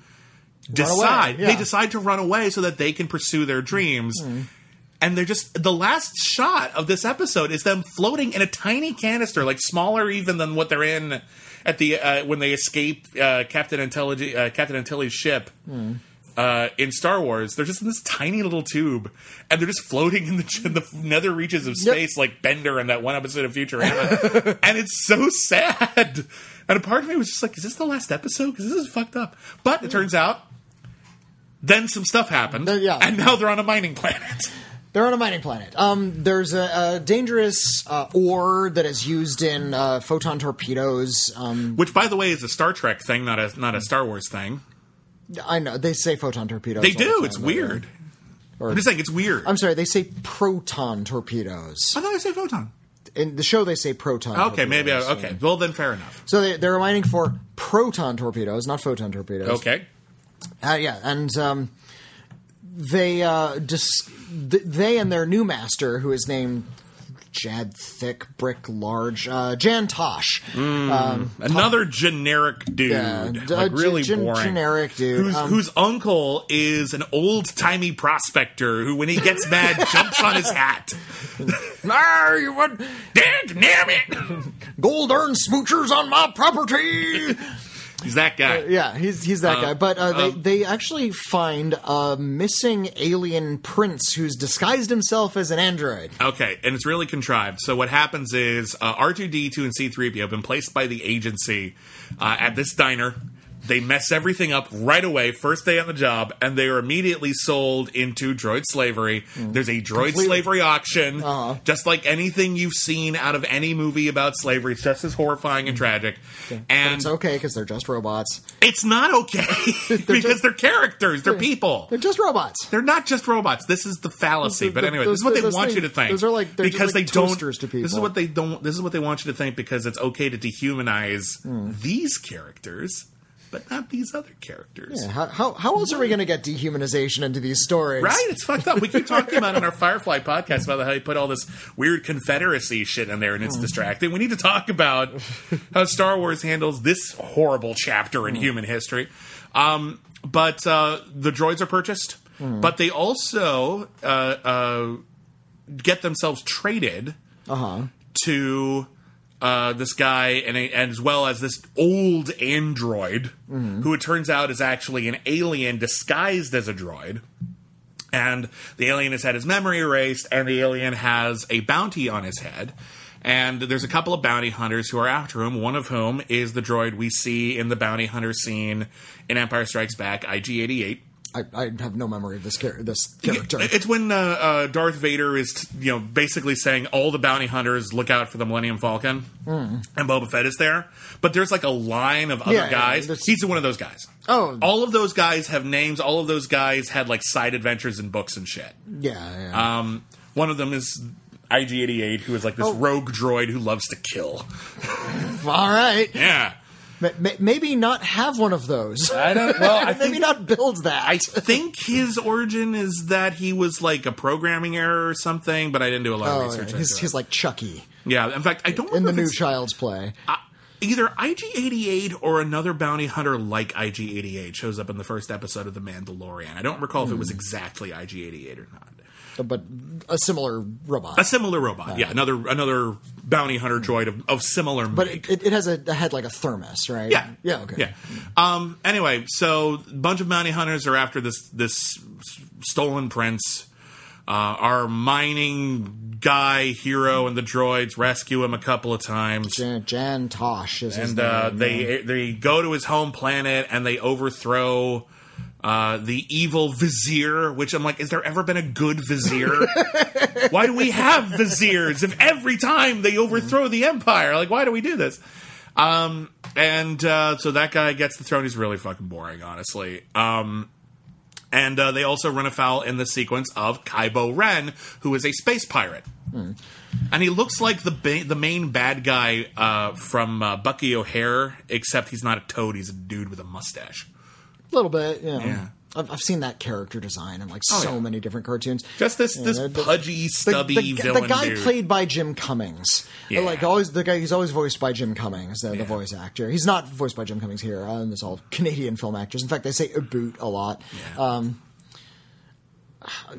decide yeah. they decide to run away so that they can pursue their dreams. Hmm. And they're just the last shot of this episode is them floating in a tiny canister, like smaller even than what they're in at the uh, when they escape uh, Captain Intellig- uh, Captain ship uh, in Star Wars. They're just in this tiny little tube, and they're just floating in the, in the nether reaches of Yep. space, like Bender in that one episode of Futurama. and it's so sad. And a part of me was just like, "Is this the last episode? Because this is fucked up." But it turns out, then some stuff happened, yeah. and now they're on a mining planet. They're on a mining planet. Um, there's a, a dangerous uh, ore that is used in uh, photon torpedoes. Um, Which, by the way, is a Star Trek thing, not a not a Star Wars thing. I know they say photon torpedoes. They the do. time, It's weird. Or- I'm just saying, it's weird. I'm sorry, they say proton torpedoes. I thought they say photon. In the show, they say proton. Okay, maybe. I, okay, yeah. well then, fair enough. So they, they're mining for proton torpedoes, not photon torpedoes. Okay. Uh, yeah, and um, they uh, dis- th- they and their new master, who is named Jad Thick Brick Large, uh, Jan Tosh. Um, Another generic dude, Yeah, d- like really gen- boring. generic dude. Whose, Um, whose uncle is an old timey prospector who, when he gets mad, jumps on his hat. Ah, you want Damn it! gold earned smoochers on my property? He's that guy. yeah, he's he's that guy. But uh, they um, they actually find a missing alien prince who's disguised himself as an android. Okay, and it's really contrived. So what happens is uh, R2D2 and C3PO have been placed by the agency uh, at this diner. They mess everything up right away, first day on the job, and they are immediately sold into droid slavery. There's a droid Completely. slavery auction, Uh-huh. just like anything you've seen out of any movie about slavery. It's just as horrifying and tragic. And It's okay because they're just robots. it's not okay because they're characters, they're people. They're just robots. They're not just robots. This is the fallacy. Those- But anyway, those- this is what they want things- you to think. those are like- they're just because like they don't. This is what they don't. This is what they want you to think because it's okay to dehumanize Hmm. these characters, but not these other characters. Yeah, how, how, how else are we going to get dehumanization into these stories? Right? It's fucked up. We keep talking about in our Firefly podcast about how you put all this weird Confederacy shit in there and Hmm. it's distracting. We need to talk about how Star Wars handles this horrible chapter Hmm. in human history. Um, but uh, the droids are purchased, Hmm. but they also uh, uh, get themselves traded Uh huh. to uh, this guy and, and as well as this old android who it turns out is actually an alien disguised as a droid. And the alien has had his memory erased and the alien has a bounty on his head. And there's a couple of bounty hunters who are after him one of whom is the droid we see in the bounty hunter scene in empire strikes back ig-88 I, I have no memory of this char- this character. it's when uh, uh, Darth Vader is, you know, basically saying all the bounty hunters look out for the Millennium Falcon, and Boba Fett is there. But there's like a line of other. Yeah, yeah, guys. that's- He's one of those guys. Oh. all of those guys have names. All of those guys had like side adventures in books and shit. yeah, yeah. Um, one of them is IG88, who is like this Oh. rogue droid who loves to kill. All right. Yeah. Ma- ma- Maybe not have one of those. I don't. Well, I Maybe think not build that. I think his origin is that he was like a programming error or something, but I didn't do a lot of oh, research. yeah. he's, he's like Chucky yeah. In fact, I don't in the new Child's Play. either IG88 or another bounty hunter like IG88 shows up in the first episode of The Mandalorian. I don't recall if it was Hmm. exactly IG88 or not. But a similar robot. A similar robot, yeah, another another bounty hunter droid of, of similar but make. it, it, has a, a head like a thermos, right? Yeah. Yeah. Okay. Yeah. Um, anyway, so a bunch of bounty hunters are after this this stolen prince. Uh, our mining guy hero and the droids rescue him a couple of times. Jan, Jan Tosh is his and uh, they they go to his home planet and they overthrow uh, the evil vizier. Which I'm like, is there ever been a good vizier? why do we have viziers if every time they overthrow the empire? Like, why do we do this? Um, and uh, so that guy gets the throne. He's really fucking boring, honestly. Um, and uh, they also run afoul in the sequence of Kybo Ren, who is a space pirate. And he looks like the ba- the main bad guy uh, from uh, Bucky O'Hare, except he's not a toad; he's a dude with a mustache. A little bit, you know. Yeah. I've, I've seen that character design in like Oh, so yeah. many different cartoons. Just this Yeah, this the- the- pudgy, The, stubby the, villain the guy dude. played by Jim Cummings, Yeah. like always the guy. He's always voiced by Jim Cummings, the, the Yeah. voice actor. He's not voiced by Jim Cummings here. Um, it's all Canadian film actors. In fact, they say a boot a lot. Yeah. Um,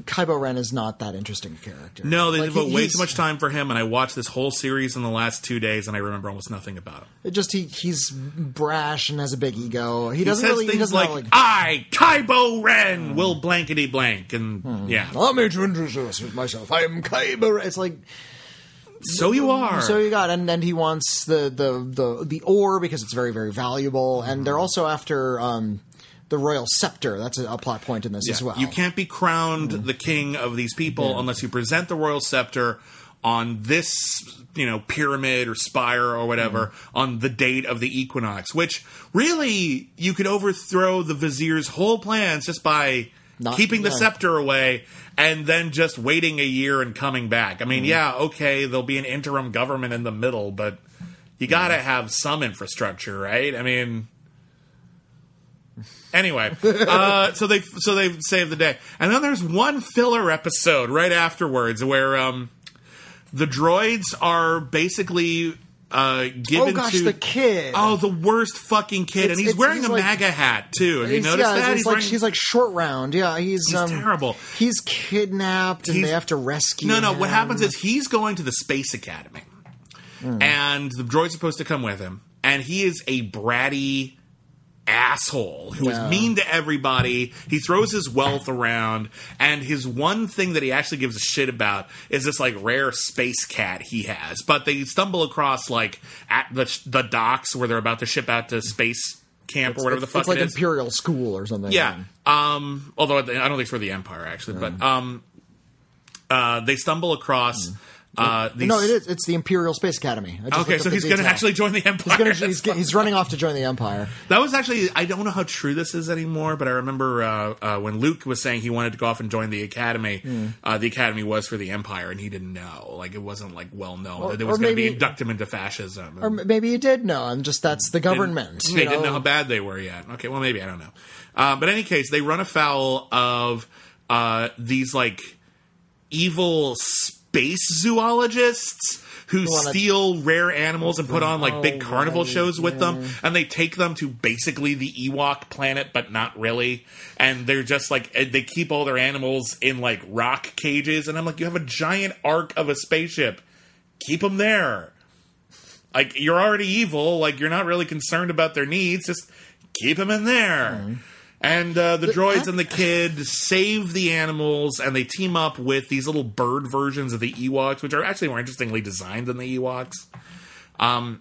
Kybo Ren is not that interesting a character. no, they Like, devote he- way too much time for him, and I watched this whole series in the last two days, and I remember almost nothing about him. It just he he's brash and has a big ego. He He doesn't really. He things doesn't like, like "I, Kybo Ren, will blankety blank," and yeah, Allow me to introduce myself. I am Kyber. It's like so you are. so you got, and then he wants the the the the ore because it's very very valuable, and they're also after um, the royal scepter. That's a, a plot point in this as well. You can't be crowned mm. the king of these people unless you present the royal scepter on this, you know, pyramid or spire or whatever mm. on the date of the equinox. Which really, you could overthrow the vizier's whole plans just by Not- keeping the yeah. scepter away and then just waiting a year and coming back. I mean, mm. yeah, okay, there'll be an interim government in the middle, but you got to have some infrastructure, right? I mean. Anyway, uh, so they so they saved the day, and then there's one filler episode right afterwards where um, the droids are basically uh, given Oh gosh, to the kid. Oh, the worst fucking kid, It's- and he's wearing he's a like- MAGA hat too. Have you He's- noticed yeah, that? He's, like wearing- he's like short round. Yeah, he's He's um, terrible. He's kidnapped, and they have to rescue. No, no. him. What happens is he's going to the space academy, Hmm. and the droid's supposed to come with him, and he is a bratty asshole who is Yeah. mean to everybody. He throws his wealth around, and his one thing that he actually gives a shit about is this like rare space cat he has. But they stumble across like at the the docks where they're about to ship out to space camp or whatever the fuck it's like it. Imperial School or something. Yeah. Um, although I don't think it's for the Empire actually, but um, uh, they stumble across uh, these. no, it is. It's the Imperial Space Academy. I just Okay, so he's going to actually join the Empire. He's, gonna, he's, he's running off to join the Empire. that was actually I don't know how true this is anymore, but I remember uh, uh, when Luke was saying he wanted to go off and join the Academy. Uh, the Academy was for the Empire, and he didn't know. Like it wasn't like well known Or- that it was going to induct him into fascism. Or maybe he did know, and just that's the government. They you didn't know how bad they were yet. Okay, well, maybe I don't know. Uh, but in any case, they run afoul of uh, these like evil space zoologists who wanna- steal rare animals and put on like big Oh, carnival right, shows with them, and they take them to basically the Ewok planet, but not really. And they're just like eh, they keep all their animals in like rock cages, and I'm like, you have a giant arc of a spaceship, keep them there. Like you're already evil. Like you're not really concerned about their needs. Just keep them in there and uh, the droids and the kid save the animals and they team up with these little bird versions of the ewoks which are actually more interestingly designed than the ewoks. Um,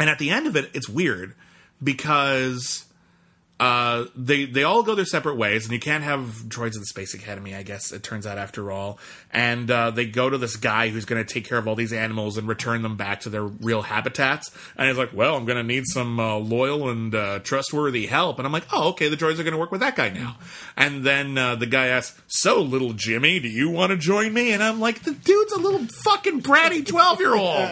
and at the end of it it's weird because uh, they they all go their separate ways, and you can't have droids at the Space Academy. I guess it turns out after all, and uh, they go to this guy who's going to take care of all these animals and return them back to their real habitats. And he's like, "Well, I'm going to need some uh, loyal and uh, trustworthy help." And I'm like, "Oh, okay, the droids are going to work with that guy now." And then uh, the guy asks, "So, little Jimmy, do you want to join me?" And I'm like, "The dude's a little fucking bratty twelve year old.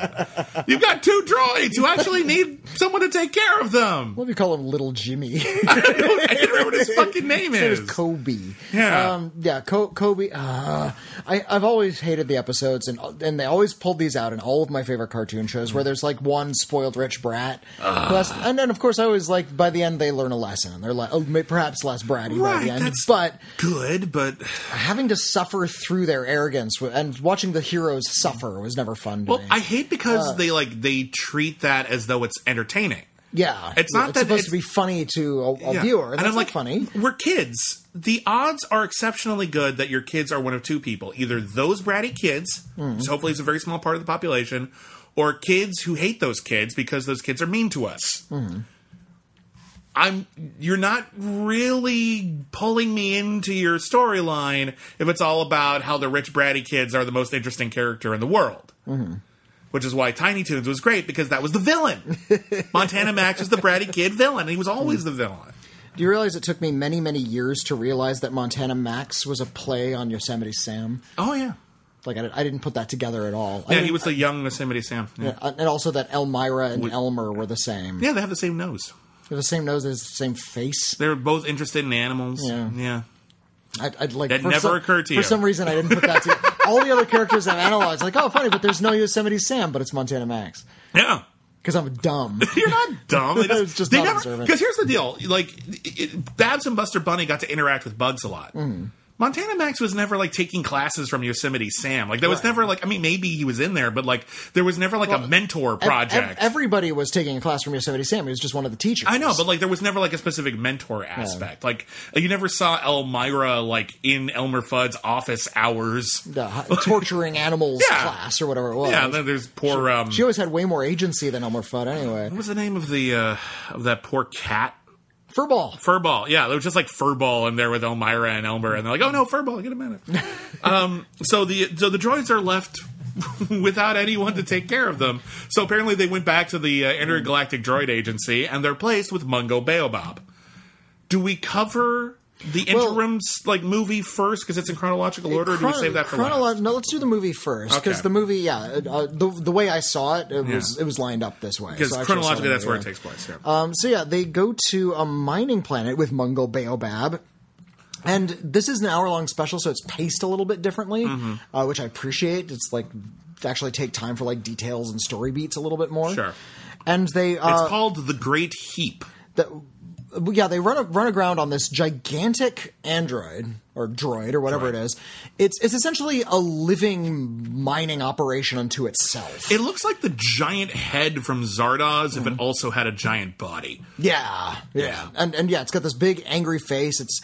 You've got two droids who actually need someone to take care of them." Let me call him, Little Jimmy? I can't remember what his fucking name is. is Kobe. Yeah. um, yeah. Co- Kobe. Uh, I, I've always hated the episodes, and and they always pulled these out in all of my favorite cartoon shows, where there's like one spoiled rich brat, who has- and then of course I always like by the end they learn a lesson. They're like, oh, perhaps less bratty by the end, but Good, but having to suffer through their arrogance and watching the heroes suffer was never fun to well, me. I hate because they like they treat that as though it's entertaining. Yeah, it's not it's that supposed it's- to be funny to a, a Yeah. viewer, and, that's I'm like, not funny. We're kids. The odds are exceptionally good that your kids are one of two people: either those bratty kids, which hopefully is a very small part of the population, or kids who hate those kids because those kids are mean to us. Hmm. I'm. You're not really pulling me into your storyline if it's all about how the rich bratty kids are the most interesting character in the world. Mm-hmm. Which is why Tiny Toons was great because that was the villain. Montana Max was the bratty kid villain. and He was always the villain. Do you realize it took me many, many years to realize that Montana Max was a play on Yosemite Sam? Oh yeah. Like I, I didn't put that together at all. I Yeah, he was the young Yosemite Sam. Yeah, uh, and also that Elmira and Elmer were the same. yeah they have the same nose. They're the same nose, They the same face. They're both interested in animals. Yeah. yeah. I'd, I'd like That for never some, occurred to for you. some reason. I didn't put that. To, all the other characters I've analyzed, like, oh, funny, but there's no Yosemite Sam, but it's Montana Max Yeah. because I'm dumb. You're not dumb. They It's just they never because here's the deal: like it, Babs and Buster Bunny got to interact with bugs a lot. Mm-hmm. Montana Max was never like taking classes from Yosemite Sam. Like there was never like I mean maybe he was in there, but like there was never like a mentor project. ev- everybody was taking a class from Yosemite Sam. He was just one of the teachers. I know, but like there was never like a specific mentor aspect. Like you never saw Elmira like in Elmer Fudd's office hours. the torturing animals Yeah. class or whatever it was. Yeah, then there's poor. Um, she always had way more agency than Elmer Fudd. Anyway, what was the name of the uh, of that poor cat? Furball. Furball, yeah, there was just like Furball in there with Elmira and Elmer, and they're like, "Oh no, Furball, get a minute." um, so the so the droids are left without anyone to take care of them. So apparently, they went back to the uh, Intergalactic Droid Agency, and they're placed with Mungo Baobab. Do we cover the Well- like movie first because it's in chronological order? or do we save that for chronolo- last? No, let's do the movie first because Okay. the movie, yeah, uh, the the way I saw it, it was it was lined up this way. Because So chronologically, that's where it takes place. Yeah. Um, so yeah, they go to a mining planet with Mungo Baobab. And this is an hour long special, so it's paced a little bit differently, Mm-hmm. uh, which I appreciate. It's like actually take time for like details and story beats a little bit more. Sure. And they uh, it's called the Great Heep. the, yeah, they run a, run aground on this gigantic android or droid or whatever Droid. it is. It's it's essentially a living mining operation unto itself. It looks like the giant head from Zardoz if Mm-hmm. it also had a giant body. yeah, yeah, Yeah. and and yeah, it's got this big angry face. It's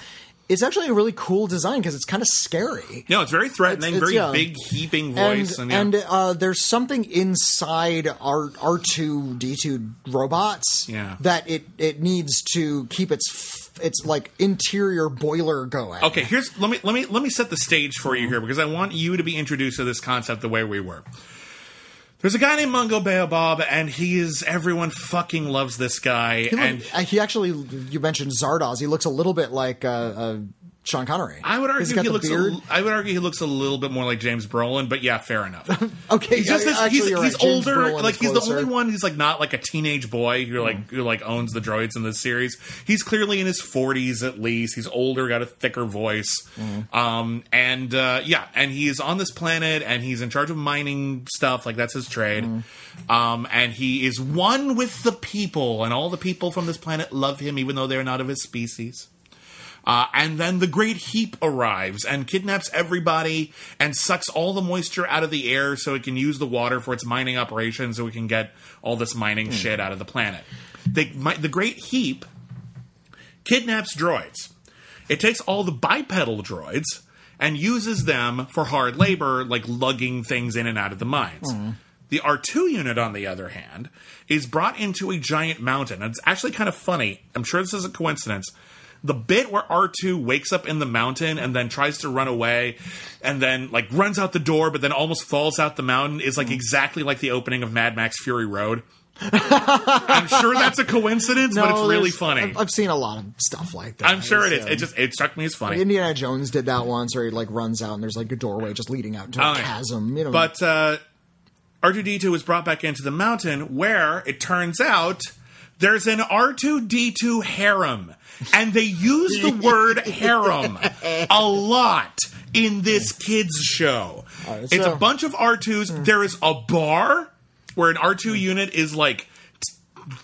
it's actually a really cool design because it's kind of scary. No, it's very threatening, It's- it's- very yeah. big, heaping voice, and, yeah. and uh, there's something inside our R two D two robots Yeah. that it it needs to keep its its like interior boiler going. okay, here's let me let me let me set the stage for you here because I want you to be introduced to this concept the way we were. There's a guy named Mungo Baobab, and he is everyone fucking loves this guy, He, and uh, he actually, you mentioned Zardoz. He looks a little bit like uh, uh, Sean Connery. I would argue he looks. A, I would argue he looks a little bit more like James Brolin, but yeah, fair enough. Okay, He's just this, actually, he's, he's right. Older, Brolin like he's the closer. Mm. only one who's like not like a teenage boy who like who like owns the droids in this series. He's clearly in his forties at least. He's older, got a thicker voice, Mm. um, and uh, yeah, and he is on this planet and he's in charge of mining stuff. Like that's his trade, Mm. um, and he is one with the people, and all the people from this planet love him, even though they're not of his species. Uh, and then the Great Heep arrives and kidnaps everybody and sucks all the moisture out of the air so it can use the water for its mining operations so we can get all this mining shit out of the planet. They, mi- the Great Heep kidnaps droids. It takes all the bipedal droids and uses them for hard labor, like lugging things in and out of the mines. The R2 unit, on the other hand, is brought into a giant mountain. And it's actually kind of funny. I'm sure this is a coincidence. The bit where R2 wakes up in the mountain and then tries to run away and then like runs out the door but then almost falls out the mountain is like exactly like the opening of Mad Max Fury Road. I'm sure that's a coincidence, but it's really funny. I've, I've seen a lot of stuff like that. I'm sure it is. It just it struck me as funny. Indiana Jones did that once, where he like runs out and there's like a doorway just leading out to a Oh, chasm. You know, But uh, R2D2 was brought back into the mountain where it turns out there's an R2D2 harem. And they use the word harem a lot in this kids show. right, it's so- a bunch of R2s. There is a bar where an R2 unit is like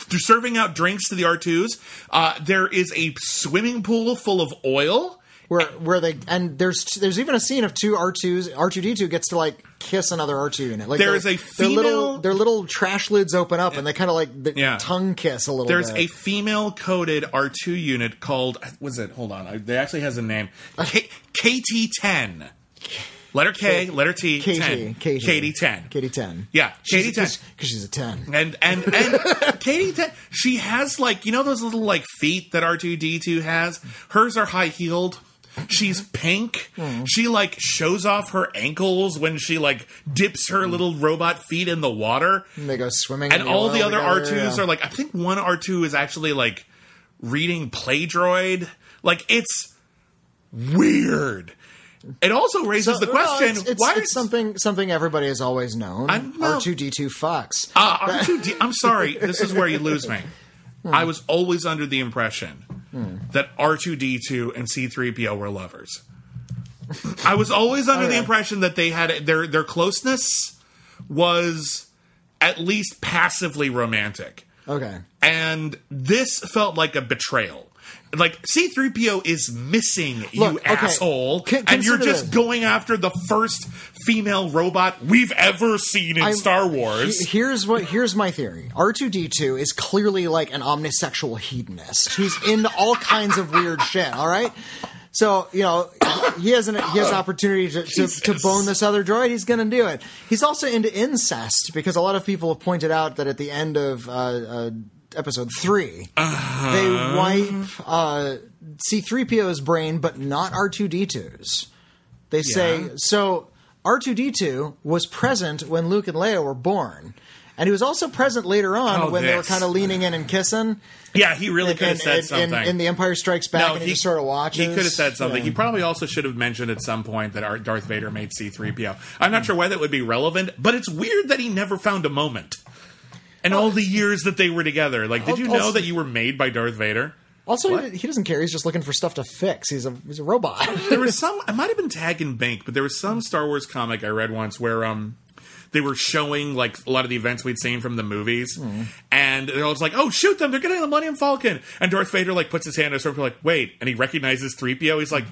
serving out drinks to the R2s. Uh, there is a swimming pool full of oil. Where where they and there's there's even a scene of two R twos R two D two gets to like kiss another R two unit. Like There is a their little female- their little trash lids open up and they kind of like the Yeah. tongue kiss a little. Bit. There's bit. a female coded R2 unit called was it? Hold on, it actually has a name. Uh, K- KT10. Letter K, letter T, KT 10. KT KT10. Katie ten. Yeah, She's- KT10. because she's a ten. And and and Katie, Ten- she has like you know those little like feet that R two D two has. Hers are high heeled. She's pink. Hmm. She like shows off her ankles when she like dips her little robot feet in the water. And they go swimming, And all the other together, R2s yeah. are like I think one R2 is actually like reading Playdroid. Like it's weird. it also raises the well, question: it's, it's, Why it's something something everybody has always known. R two D two fucks. Uh, R2D I'm sorry, this is where you lose me. Hmm. I was always under the impression Hmm. that R2D2 and C3PO were lovers. I was always under oh, the Okay. impression that they had their their closeness was at least passively romantic. okay. And this felt like a betrayal. Like C3PO is missing you okay. asshole Con- and you're just this. going after the first female robot we've ever seen in I'm- Star Wars. He- Here's what here's my theory. R two D two is clearly like an omnisexual hedonist. He's into all kinds of weird shit. All right. So you know he has an he has an opportunity to, to, to bone this other droid. He's going to do it. He's also into incest because a lot of people have pointed out that at the end of uh, uh, episode 3 Uh-huh. they wipe uh, C-3PO's brain, but not R2D2's. They say Yeah. so. R2D2 was present when Luke and Leia were born, and he was also present later on Oh, when they were kind of leaning in and kissing. Yeah, he really could have said in- something. in, in The Empire Strikes Back, and he, just sort of watches. He could have said something. Yeah. He probably also should have mentioned at some point that Darth Vader made C3PO. I'm not sure why that would be relevant, but it's weird that he never found a moment. In all the years that they were together, like, did you know Also- that you were made by Darth Vader? Also, he, he doesn't care. He's just looking for stuff to fix. He's a he's a robot. There was some. I might have been Tag and Bink, but there was some Star Wars comic I read once where um they were showing like a lot of the events we'd seen from the movies, and it was like, "Oh, shoot them! They're getting the Millennium Falcon!" And Darth Vader like puts his hand on his shoulder, like, "Wait!" And he recognizes 3PO. He's like,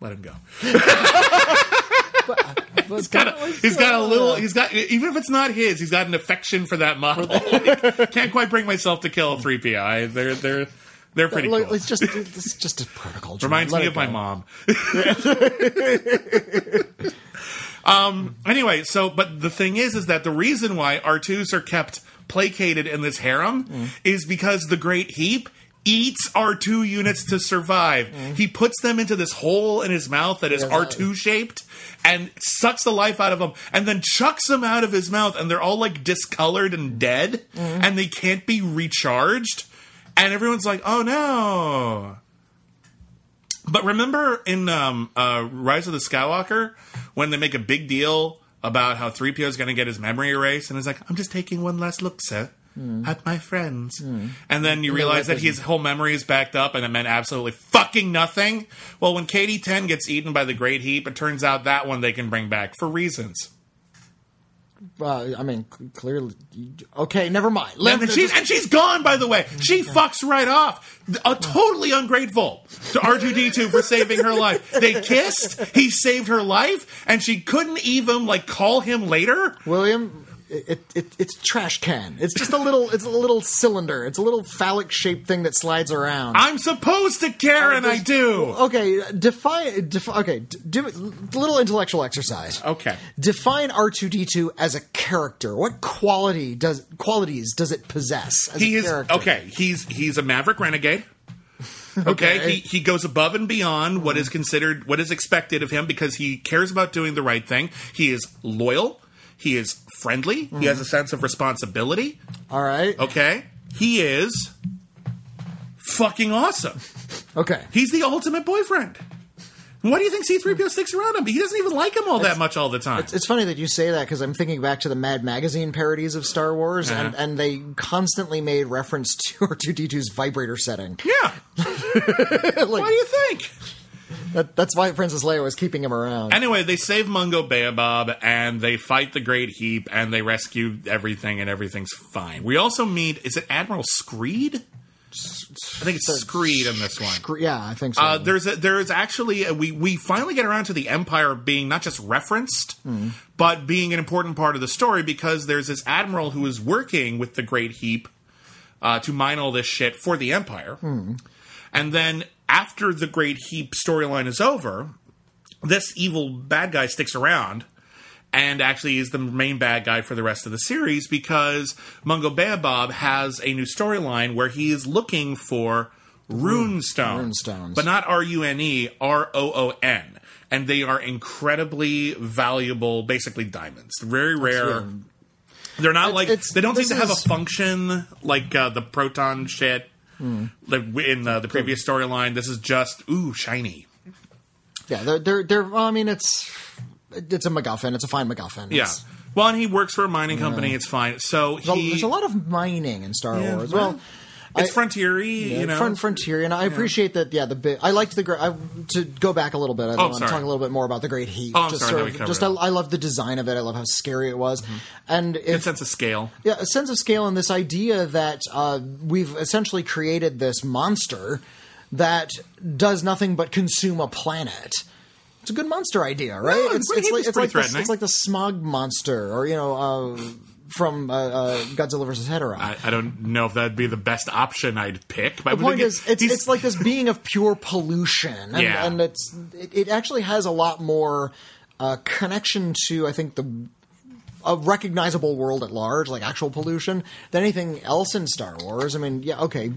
"Let him go." he's got a, he's got a little. He's got even if it's not his, he's got an affection for that model. Like, can't quite bring myself to kill three PI. They're they're they're pretty Look, cool. It's just it's just a protocol. Reminds me of my mom. um. Anyway, so but the thing is, is that the reason why R2s are kept placated in this harem Mm. is because the Great Heep eats R2 units to survive. He puts them into this hole in his mouth that is Mm. Yeah, that- R2 shaped and sucks the life out of them and then chucks them out of his mouth and they're all like discolored and dead Mm. and they can't be recharged. And everyone's like, "Oh no." But remember in um, uh, Rise of the Skywalker when they make a big deal about how 3PO is going to get his memory erased, and he's like, "I'm just taking one last look, sir, at my friends," and then you realize that his whole memory is backed up, and it meant absolutely fucking nothing. Well, when KT10 gets eaten by the Great Heep, it turns out that one they can bring back for reasons. Uh, I mean, clearly. Okay, never mind. And, then she's, and she's gone, by the way. She fucks right off. Uh, totally ungrateful to R2D2 for saving her life. They kissed, he saved her life, and she couldn't even, like, call him later? William, it, it, it's trash can. It's just a little. It's a little cylinder. It's a little phallic shaped thing that slides around. I'm supposed to care, oh, and I do. okay, define. Defi- okay, do a little intellectual exercise. Okay. Define R two D two as a character. What quality does qualities does it possess? As He a is, character? okay, he's he's a maverick renegade. Okay, Okay. he he goes above and beyond what is considered what is expected of him because he cares about doing the right thing. He is loyal. He is friendly. He has a sense of responsibility. All right. Okay, he is fucking awesome. Okay. He's the ultimate boyfriend. Why do you think C-3PO sticks around him? He doesn't even like him all that much all the time. It's funny that you say that because I'm thinking back to the Mad Magazine parodies of Star Wars, and, Uh-huh. and they constantly made reference to R2D2's vibrator setting. yeah. Like, What do you think? That, that's why Princess Leia was keeping him around. Anyway, they save Mungo Baobab and they fight the Great Heep and they rescue everything and everything's fine. We also meet is it Admiral Screed? I think it's Screed in this one. Yeah, I think so. Uh, there's a, there is actually a, we we finally get around to the Empire being not just referenced, but being an important part of the story because there's this admiral who is working with the Great Heep uh, to mine all this shit for the Empire, and then after the Great Heep storyline is over, this evil bad guy sticks around. And actually is the main bad guy for the rest of the series because Mungo Baobab has a new storyline where he is looking for rune stones, Runestones. but not R U N E, R O O N, and they are incredibly valuable, basically diamonds. Very rare. They're not like they don't seem to have a function like uh, the proton shit. Like in uh, the previous storyline, this is just ooh shiny. Yeah, they're they're, they're well, I mean, it's it's a MacGuffin. It's a fine MacGuffin. Yeah. Well, and he works for a mining company. It's fine. So there's a- he, there's a lot of mining in Star Yeah, Wars. Well, it's I- frontier-y, yeah, you know. Front Frontier, and I appreciate that. Yeah, the bit I liked the. gr- I, to go back a little bit, I Oh, sorry. talk a little bit more about the Great Heep. Oh, I'm just sorry, I sort of- just I. I love the design of it. I love how scary it was, and good if sense of scale. yeah, a sense of scale and this idea that uh, we've essentially created this monster that does nothing but consume a planet. It's a good monster idea, right? Yeah, it's, Great it's like it's like the, it's like the smog monster, or you know, uh, from uh, uh, Godzilla versus Hedorah. I, I don't know if that'd be the best option I'd pick. But the point is, it's, it's like this being of pure pollution, and, Yeah. and it's it, it actually has a lot more uh, connection to I think the a recognizable world at large, like actual pollution, than anything else in Star Wars. I mean, yeah, okay.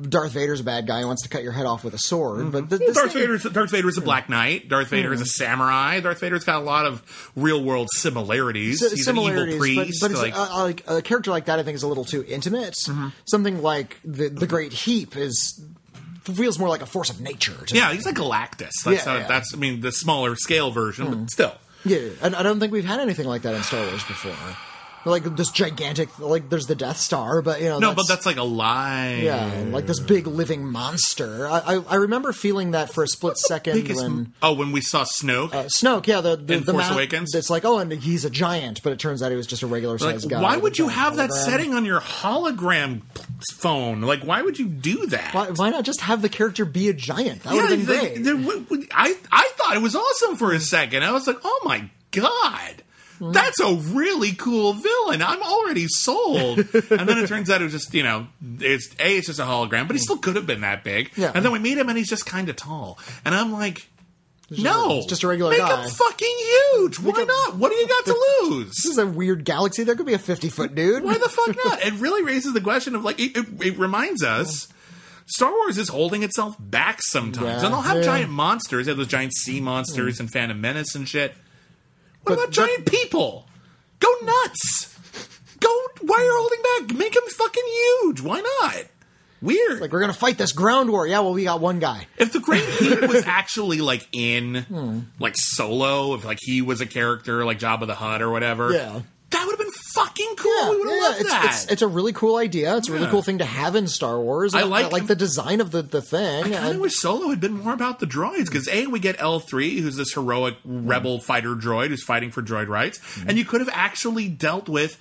Darth Vader's a bad guy who wants to cut your head off with a sword, but th- Well, Darth thing- Vader's Darth Vader's a Black Knight. Darth Vader is a samurai. Darth Vader's got a lot of real world similarities. si- He's similarities, an evil priest. but, but like, Mm-hmm. uh, like a character like that, I think, is a little too intimate. Something like the the Great Heep is feels more like a force of nature. To me. yeah, he's like Galactus. That's Yeah, how, yeah. that's I mean the smaller scale version, but still. Yeah, and I don't think we've had anything like that in Star Wars before. Like this gigantic, like there's the Death Star, but you know, No, but that's like a lie. yeah, like this big living monster. I I, I remember feeling that for a split second Biggest- when oh, when we saw Snoke. uh, Snoke, yeah, the the, In the Force ma- Awakens? It's like, oh, and he's a giant, but it turns out he was just a regular like, sized guy. why would you have that setting on your hologram phone? Like, why would you do that? Why, why not just have the character be a giant? That would have been they- great. they- w- w- I I thought it was awesome for a second. I was like, oh my god. Hmm. That's a really cool villain. I'm already sold. and then it turns out it was just, you know, it's A, it's just a hologram, but he still could have been that big. Yeah. And then we meet him and he's just kind of tall. And I'm like, no. it's just a regular Make guy. him fucking huge. Why him- not? What do you got to lose? this is a weird galaxy. There could be a fifty foot dude. Why the fuck not? It really raises the question of like it, it, it reminds us Star Wars is holding itself back sometimes, Yeah, and they'll have yeah. giant monsters. They have those giant sea monsters and Phantom Menace and shit. What But- about giant people? Go nuts! Go! Why are you holding back? Make them fucking huge. Why not? Weird. Like we're gonna fight this ground war. Yeah, well, we got one guy. if the Great Heep was actually like in Hmm. like Solo, if like he was a character like Jabba the Hutt or whatever, Yeah. that would have been fucking cool. Yeah, we would have yeah, loved it's, that. It's, it's a really cool idea. It's a really Yeah. cool thing to have in Star Wars. I like- like the design of the, the thing. I and- wish Solo had been more about the droids because a we get L three, who's this heroic mm. rebel fighter droid who's fighting for droid rights, mm. and you could have actually dealt with.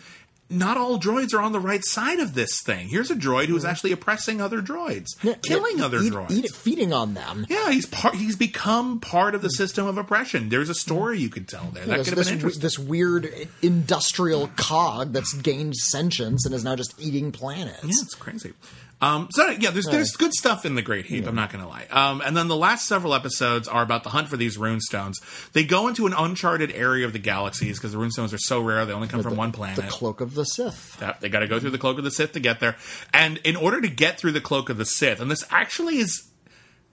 Not all droids are on the right side of this thing. Here's a droid who's actually oppressing other droids, Yeah, killing yeah, other eat, droids. Eat feeding on them. Yeah, he's part. He's become part of the system of oppression. There's a mm. story you could tell there. That could have been interesting. this weird industrial cog that's gained sentience and is now just eating planets. Yeah, it's crazy. Um, so yeah, there's there's good stuff in the Great Heap. I'm not going to lie. Um, and then the last several episodes are about the hunt for these rune stones. They go into an uncharted area of the galaxies because the rune stones are so rare. They only come from one planet. The cloak of the Sith. Yep, they got to go through the cloak of the Sith to get there. And in order to get through the cloak of the Sith, and this actually is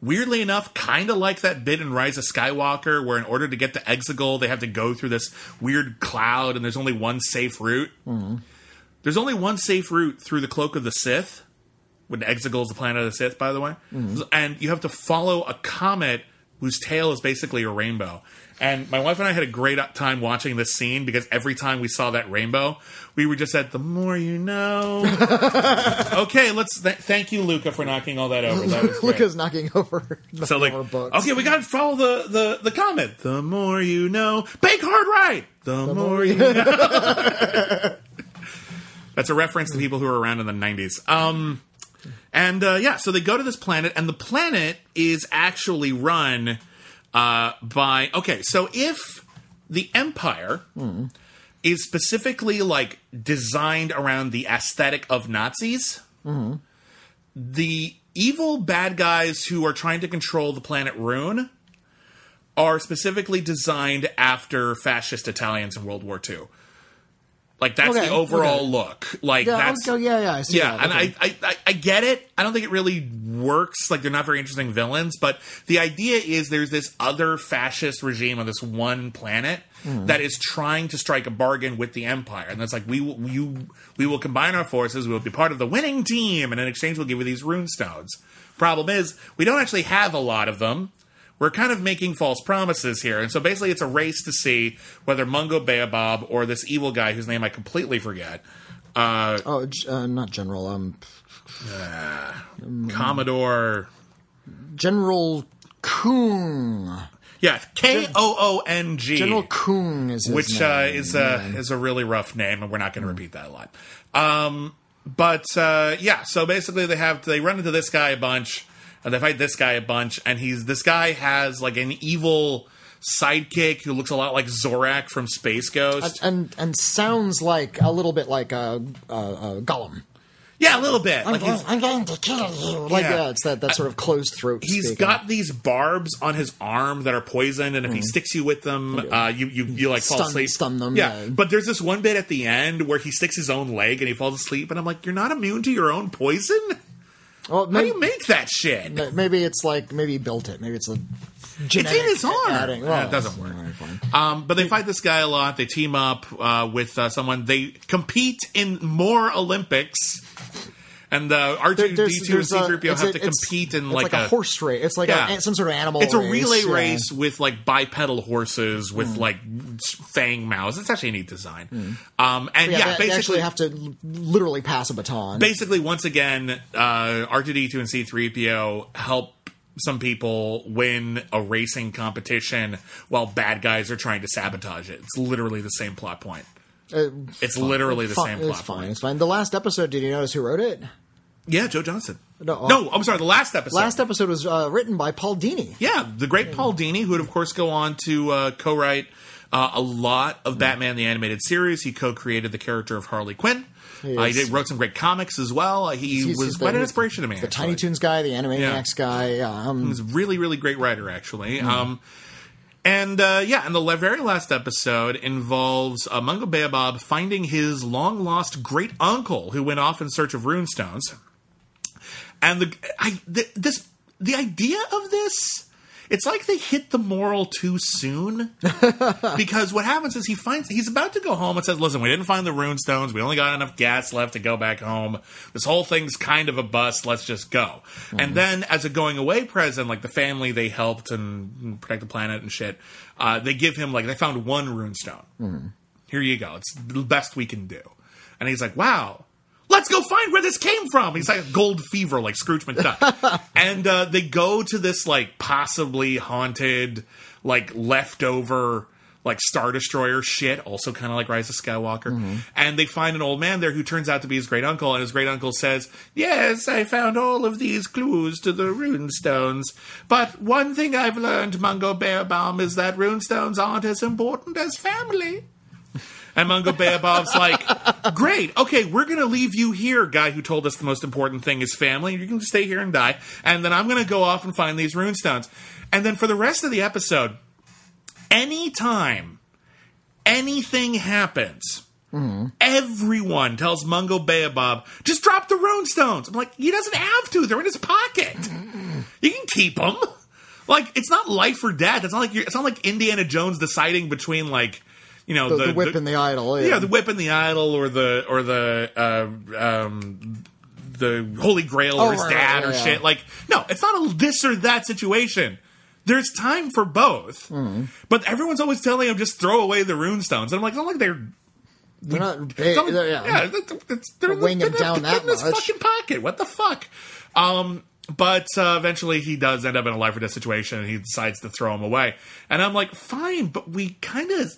weirdly enough kind of like that bit in Rise of Skywalker, where in order to get to Exegol, they have to go through this weird cloud, and there's only one safe route. There's only one safe route through the cloak of the Sith. When Exegol is the planet of the Sith, by the way, and you have to follow a comet whose tail is basically a rainbow. And my wife and I had a great time watching this scene because every time we saw that rainbow, we were just said, "The more you know." okay, let's th- thank you, Luca, for knocking all that over. That. Luca's knocking over, knocking So like, over okay, we got to follow the, the the comet. The more you know, bake hard right. The, more, you know. That's a reference to people who were around in the '90s. Um, and uh, yeah, so they go to this planet, and the planet is actually run uh, by. Okay, so if the Empire is specifically like designed around the aesthetic of Nazis, the evil bad guys who are trying to control the planet Rune are specifically designed after fascist Italians in World War II. Like that's Okay, the overall okay. look. Like yeah, that's okay, yeah, yeah, I see yeah, that. and. I, I, I, get it. I don't think it really works. Like they're not very interesting villains, but the idea is there's this other fascist regime on this one planet Hmm. that is trying to strike a bargain with the Empire, and that's like we will you we will combine our forces. We will be part of the winning team, and in exchange we'll give you these rune stones. Problem is we don't actually have a lot of them. We're kind of making false promises here. And so basically, it's a race to see whether Mungo Baobab or this evil guy whose name I completely forget, uh, Oh, uh, not General. Um, Commodore. General Koong. Yeah, K O O N G. General Koong is his which uh, is a is a really rough name, and we're not going to repeat that a lot. Um, but uh, yeah, so basically they have they run into this guy a bunch, and they fight this guy a bunch, and he's this guy has like an evil sidekick who looks a lot like Zorak from Space Ghost. and and sounds like a little bit like a, a, a Gollum. yeah, a little bit. I'm, Like going, I'm going to kill you. Like Yeah. yeah, it's that, that sort of closed throat. he's speaking. got these barbs on his arm that are poisoned, and if he sticks you with them, uh, you you you like fall Stun- asleep. stun them, Yeah. yeah. But there's this one bit at the end where he sticks his own leg and he falls asleep, and I'm like, you're not immune to your own poison. Well, How do maybe, you make that shit? maybe it's like maybe he built it. Maybe it's a. Genetic It's in his arm. adding- Yeah, well, it doesn't work. all right, fine. Um, but they fight this guy a lot. They team up uh, with uh, someone. They compete in more Olympics. And the R2, There- D2, there's- and there's a- C3PO it's have to compete in it's like, a, horse race. It's like Yeah. a, some sort of animal. It's a race, relay yeah. race with like bipedal horses with Hmm. like fang mouths. It's actually a neat design. Um, and Yeah, yeah, they, they basically, actually have to literally pass a baton. basically, once again, uh, R2D2 and C3PO help some people win a racing competition while bad guys are trying to sabotage it. It's literally the same plot point. Uh, It's literally the same plot It's fine. point. It's fine. The last episode. Did you notice who wrote it? Yeah, Joe Johnston. No, No, I'm sorry. The last episode. Last episode was uh, written by Paul Dini. Yeah, the great Paul Dini, who would of course go on to uh, co-write uh, a lot of Batman the Animated Series. He co-created the character of Harley Quinn. He Uh, he wrote some great comics as well. Uh, He He's- was quite an inspiration to me. The actually. Tiny Toons guy, the Animaniacs guy. Um, He's a really, really great writer, actually. Um, and uh, yeah, and the very last episode involves uh, Mungo Baobab finding his long lost great uncle who went off in search of runestones. And the I th- this the idea of this. It's like they hit the moral too soon because what happens is he finds he's about to go home and says, "Listen, we didn't find the rune stones. We only got enough gas left to go back home. This whole thing's kind of a bust. Let's just go." And then, as a going away present, like the family they helped and protect the planet and shit, uh, they give him like they found one rune stone. Here you go. It's the best we can do. And he's like, "Wow." Let's go find where this came from. He's like gold fever, like Scrooge McDuck. and uh, they go to this like possibly haunted, like leftover, like Star Destroyer shit, also kind of like Rise of Skywalker. And they find an old man there who turns out to be his great uncle. And his great uncle says, Yes, I found all of these clues to the runestones. But one thing I've learned, Mungo Baobab, is that runestones aren't as important as family. And Mungo Baobab's like, great, okay, we're going to leave you here, guy who told us the most important thing is family. You can stay here and die. And then I'm going to go off and find these runestones. And then for the rest of the episode, anytime anything happens, everyone tells Mungo Baobab, just drop the runestones. I'm like, he doesn't have to. They're in his pocket. You can keep them. Like, it's not life or death. It's not like it's not like Indiana Jones deciding between like, you know, the, the whip and the idol. yeah, the whip and the idol, or the or the uh, um, the Holy Grail, Oh, or his right, dad, or yeah, shit. Like, no, it's not a this or that situation. There's time for both, Hmm. but everyone's always telling him just throw away the runestones. And I'm like, it's not like they're They're not big. it's not like- they're- yeah. yeah, they're in the- weighing him they're down that in his much. fucking pocket. What the fuck? Um, but uh, eventually he does end up in a life or death situation, and he decides to throw him away. And I'm like, fine, but we kind of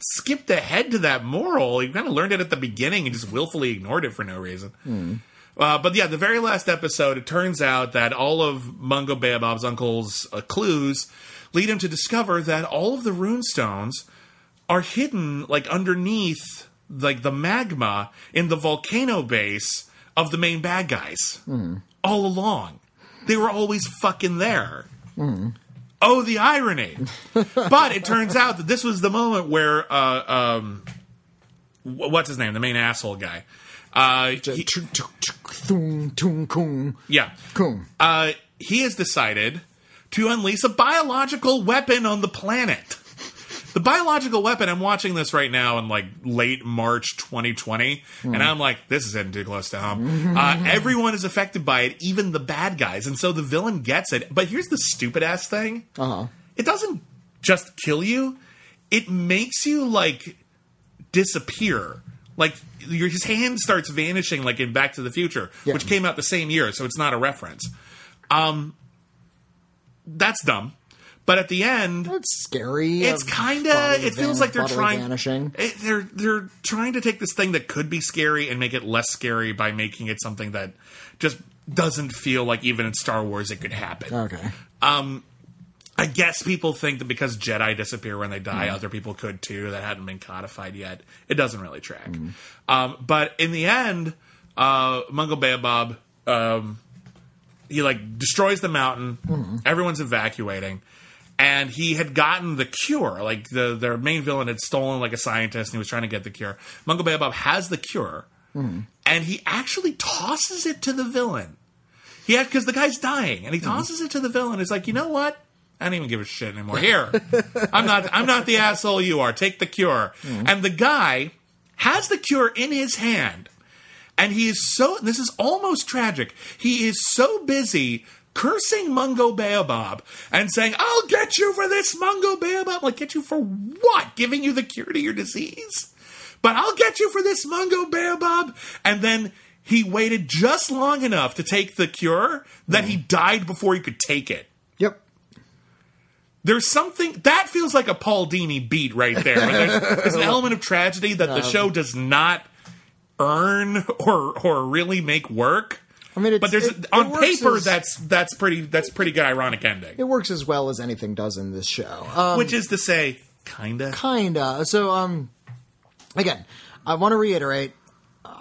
skipped ahead to that moral. You kind of learned it at the beginning and just willfully ignored it for no reason. Hmm. Uh, but yeah, the very last episode, it turns out that all of Mungo Baobab's uncle's uh, clues lead him to discover that all of the runestones are hidden like underneath like the magma in the volcano base of the main bad guys all along. They were always fucking there. Oh, the irony! but it turns out that this was the moment where uh, um, what's his name, the main asshole guy. Uh, he- yeah, uh, he has decided to unleash a biological weapon on the planet. The biological weapon. I'm watching this right now in like late March 2020, and I'm like, this is hitting too close to home. uh, everyone is affected by it, even the bad guys, and so the villain gets it. But here's the stupid ass thing: Uh huh. it doesn't just kill you; it makes you like disappear. Like your, his hand starts vanishing, like in Back to the Future, Yeah. which came out the same year, so it's not a reference. Um, that's dumb. But at the end, It's scary. it's kind of. It feels like they're trying. vanishing. it- they're they're trying to take this thing that could be scary and make it less scary by making it something that just doesn't feel like even in Star Wars it could happen. Okay. Um, I guess people think that because Jedi disappear when they die, other people could too. That hadn't been codified yet. It doesn't really track. Um, but in the end, uh, Mungo Baobab, um, he like destroys the mountain. Everyone's evacuating. And he had gotten the cure. Like the their main villain had stolen like a scientist and he was trying to get the cure. Mungo Baobab has the cure. Hmm. And he actually tosses it to the villain. He had because the guy's dying, and he hmm. tosses it to the villain. He's like, you know what? I don't even give a shit anymore. Here, I'm not. I'm not the asshole you are. Take the cure. Hmm. And the guy has the cure in his hand, and he is so. This is almost tragic. He is so busy cursing Mungo Baobab and saying, "I'll get you for this, Mungo Baobab." Like, get you for what? Giving you the cure to your disease? But I'll get you for this, Mungo Baobab. And then he waited just long enough to take the cure that he died before he could take it. Yep. There's something that feels like a Paul Dini beat right there. There's, there's an element of tragedy that the show does not earn or or really make work. I mean, it's, But there's it- on it paper as- that's that's pretty that's pretty good ironic ending. it works as well as anything does in this show. Um, Which is to say, kinda. kinda. So, um, again, I want to reiterate.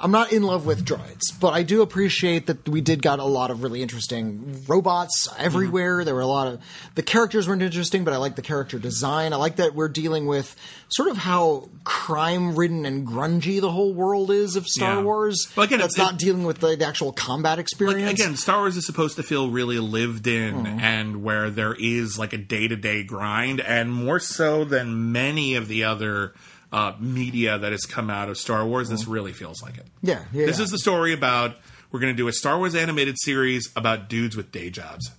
I'm not in love with droids, but I do appreciate that we did got a lot of really interesting robots everywhere. There were a lot of the characters weren't interesting, but I like the character design. I like that we're dealing with sort of how crime-ridden and grungy the whole world is of Star Yeah. Wars. Well, again, that's it- not dealing with the, the actual combat Like, experience. again, Star Wars is supposed to feel really lived in hmm. and where there is like a day to day grind, and more so than many of the other uh, media that has come out of Star Wars, this really feels like it. yeah, yeah. This is the story about we're going to do a Star Wars animated series about dudes with day jobs.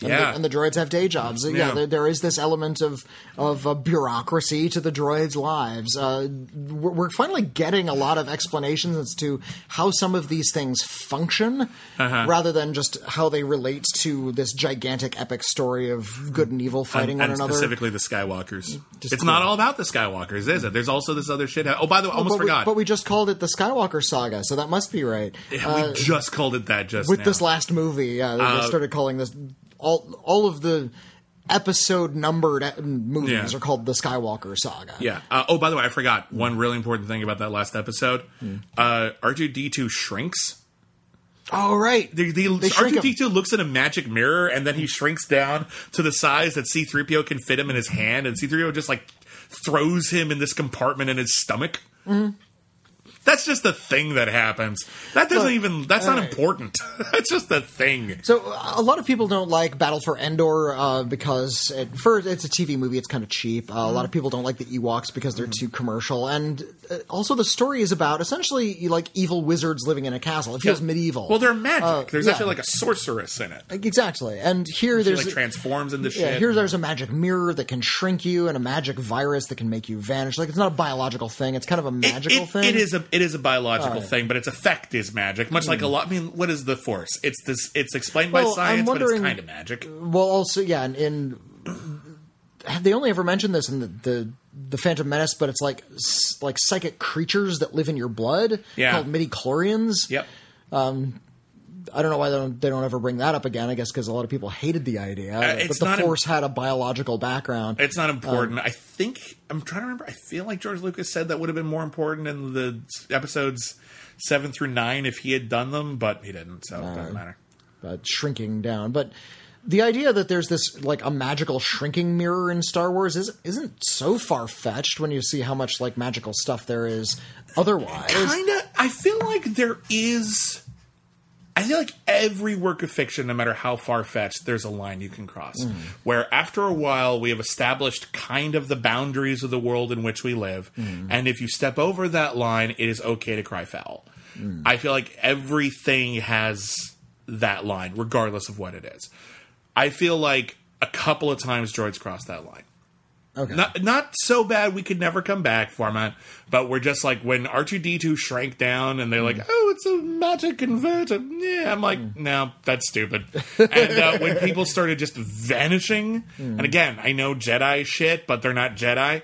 And Yeah. the, and the droids have day jobs. Yeah, Yeah. there, there is this element of of uh, bureaucracy to the droids' lives. Uh, we're, we're finally getting a lot of explanations as to how some of these things function, Uh-huh. rather than just how they relate to this gigantic epic story of good and evil fighting and one another. specifically the Skywalkers. Just it's not all about the Skywalkers, is it? There's also this other shit. Oh, by the way, I almost but, we, forgot. but we just called it the Skywalker Saga, so that must be right. we just called it that just with now. this last movie. Yeah, they, they Uh, started calling this all all of the episode numbered movies Yeah. are called the Skywalker Saga. Yeah. Uh, oh, by the way, I forgot one really important thing about that last episode. Uh, R2D2 shrinks. Oh right. The, the, They shrink him. R2D2 looks in a magic mirror and then he shrinks down to the size that C3PO can fit him in his hand, and C3PO just like throws him in this compartment in his stomach. Mm-hmm. That's just a thing that happens. That doesn't Look, even. That's not alright. important. That's just a thing. So a lot of people don't like Battle for Endor uh, because it, first it's a TV movie. It's kind of cheap. Uh, A lot of people don't like the Ewoks because they're too commercial, and uh, also the story is about essentially like evil wizards living in a castle. It feels medieval. Well, they're magic. Uh, There's yeah. actually like a sorceress in it. exactly. And here She there's like transforms into yeah, shit. here there's a magic mirror that can shrink you, and a magic virus that can make you vanish. Like it's not a biological thing; it's kind of a It- magical it- thing. It is a it is a biological Alright. Hmm. thing, but its effect is magic. Much like a lot. I mean, what is the force? It's this. It's explained by Well, I'm science, but it's kind of magic. Well, also, yeah, and in they only ever mentioned this in the, the the Phantom Menace, but it's like like psychic creatures that live in your blood, Yeah. called midichlorians. Yep. I don't know why they don't they don't ever bring that up again. I guess because a lot of people hated the idea, Uh, it's but the not im- Force had a biological background. It's not important. Um, I think I'm trying to remember. I feel like George Lucas said that would have been more important in the episodes seven through nine if he had done them, but he didn't, so it doesn't matter. uh, shrinking down. But the idea that there's this like a magical shrinking mirror in Star Wars is isn't so far fetched when you see how much like magical stuff there is otherwise. Kind of. I feel like there is I feel like every work of fiction, no matter how far fetched, there's a line you can cross. Mm. Where after a while, we have established kind of the boundaries of the world in which we live. Mm. And if you step over that line, it is okay to cry foul. Mm. I feel like everything has that line, regardless of what it is. I feel like a couple of times droids crossed that line. Okay. Not not so bad we could never come back format, but we're just like when R two D two shrank down and they're like, oh, it's a magic converter. Yeah, I'm like, no, that's stupid. and uh, when people started just vanishing, and again, I know Jedi shit, but they're not Jedi.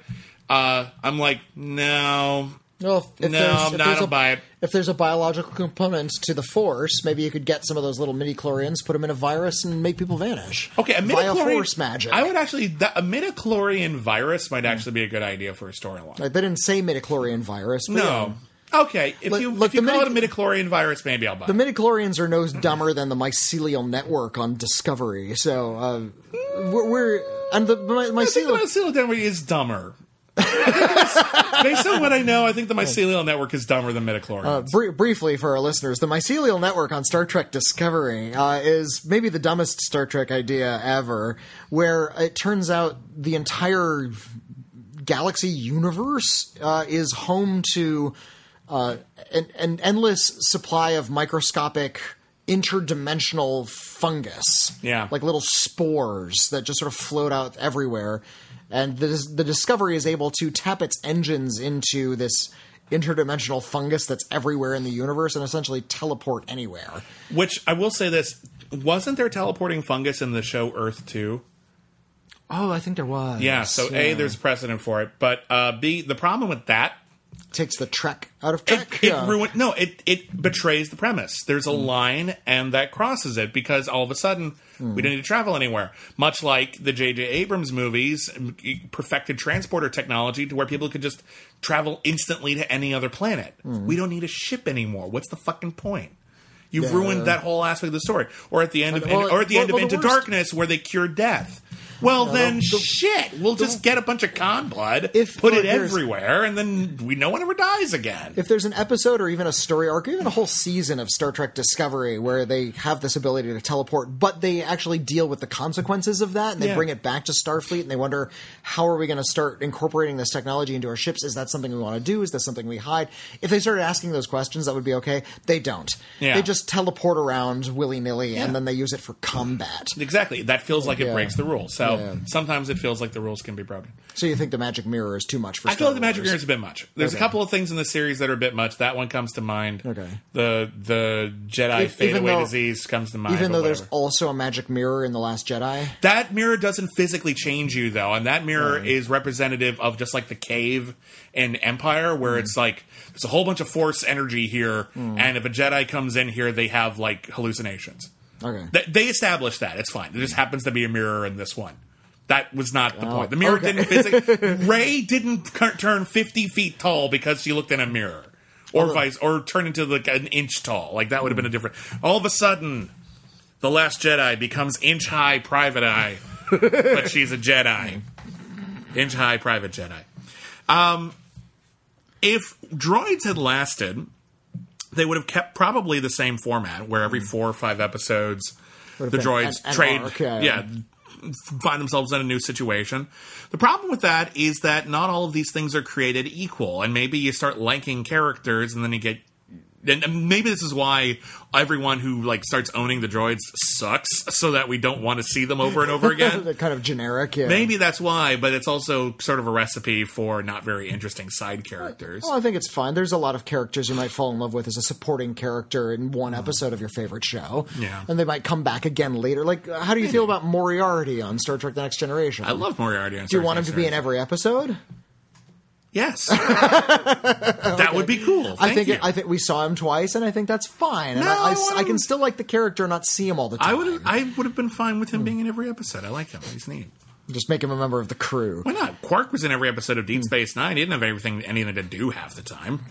Uh, I'm like, no, Well, if, if No, there's, I'm if not- there's I don't a, buy it. If there's a biological component to the Force, maybe you could get some of those little midichlorians, put them in a virus, and make people vanish. Okay, a midichlorian Force magic. I would actually that, a midichlorian virus might actually be a good idea for a storyline. Like, they didn't say midichlorian virus. But No. yeah. Okay, if Look- you look, if you the call midi- it a midichlorian virus, maybe I'll buy. The it. midichlorians are no dumber than the mycelial network on Discovery. So uh, we're, we're and the my, I think the mycelial. mycelial network is dumber. I think it's- Based on what I know, I think the mycelial network is dumber than midichlorians. Uh, br- briefly for our listeners, the mycelial network on Star Trek Discovery uh, is maybe the dumbest Star Trek idea ever, where it turns out the entire galaxy universe uh, is home to uh, an, an endless supply of microscopic interdimensional fungus. Yeah. Like little spores that just sort of float out everywhere. And the, the Discovery is able to tap its engines into this interdimensional fungus that's everywhere in the universe and essentially teleport anywhere. Which I will say this: wasn't there teleporting fungus in the show Earth too? Oh, I think there was. Yeah. So a there's precedent for it, but uh, b the problem with that takes the Trek out of it, Trek. it yeah. ruined. No, it it betrays the premise. There's a hmm. line, and that crosses it because all of a sudden hmm. we don't need to travel anywhere. Much like the J.J. Abrams movies perfected transporter technology to where people could just travel instantly to any other planet. Hmm. We don't need a ship anymore. What's the fucking point? You've Yeah. ruined that whole aspect of the story. Or at the end of Well, or at the well, end well, of Into worst- Darkness where they cure death. Well, then the- the- shit. We'll just get a bunch of Khan blood, If- put it everywhere, and then we no one ever dies again. if there's an episode or even a story arc, or even a whole season of Star Trek Discovery where they have this ability to teleport, but they actually deal with the consequences of that and they Yeah. bring it back to Starfleet and they wonder how are we going to start incorporating this technology into our ships? Is that something we want to do? Is that something we hide? If they started asking those questions, that would be okay. They don't. Yeah. They just teleport around willy nilly Yeah. and then they use it for combat. Exactly. That feels like it breaks the rules. So Yeah. sometimes it feels like the rules can be broken. So you think the magic mirror is too much for I feel like the magic mirror is a bit much. There's a couple of things in the series that are a bit much. That one comes to mind. Okay. The the Jedi If- fade away though- disease comes to mind. Even though there's also a magic mirror in The Last Jedi. that mirror doesn't physically change you though, and that mirror is representative of just like the cave in Empire, where Hmm. it's like there's a whole bunch of Force energy here, and if a Jedi comes in here, they have like hallucinations. Okay. Th- they established that. It's fine. There just happens to be a mirror in this one. That was not the Oh, point. The mirror okay. didn't physically. Rey didn't turn fifty feet tall because she looked in a mirror, or vice, or turn into like an inch tall. Like that would have been a different. All of a sudden, the Last Jedi becomes inch high Private Eye, but she's a Jedi, inch high Private Jedi. Um, if droids had lasted, they would have kept probably the same format, where every hmm. four or five episodes, the droids an- an trade, arc, yeah, yeah, yeah. find themselves in a new situation. The problem with that is that not all of these things are created equal, and maybe you start liking characters, and then you get. And maybe this is why everyone who like starts owning the droids sucks, so that we don't want to see them over and over again. They're kind of generic. Yeah. Maybe that's why, but it's also sort of a recipe for not very interesting side characters. Well, I think it's fine. There's a lot of characters you might fall in love with as a supporting character in one episode of your favorite show. Yeah. And they might come back again later. Like, how do you feel about Moriarty on Star Trek The Next Generation? I love Moriarty. On Do you want him to be in every episode? Yes, that would be cool. Thank I think it, I think we saw him twice, and I think that's fine. And No, I, I, I can still like the character and not see him all the time. I would I would have been fine with him being in every episode. I like him. He's neat. just make him a member of the crew, Why not? Quark was in every episode of Deep Space Nine. He didn't have everything anything to do half the time.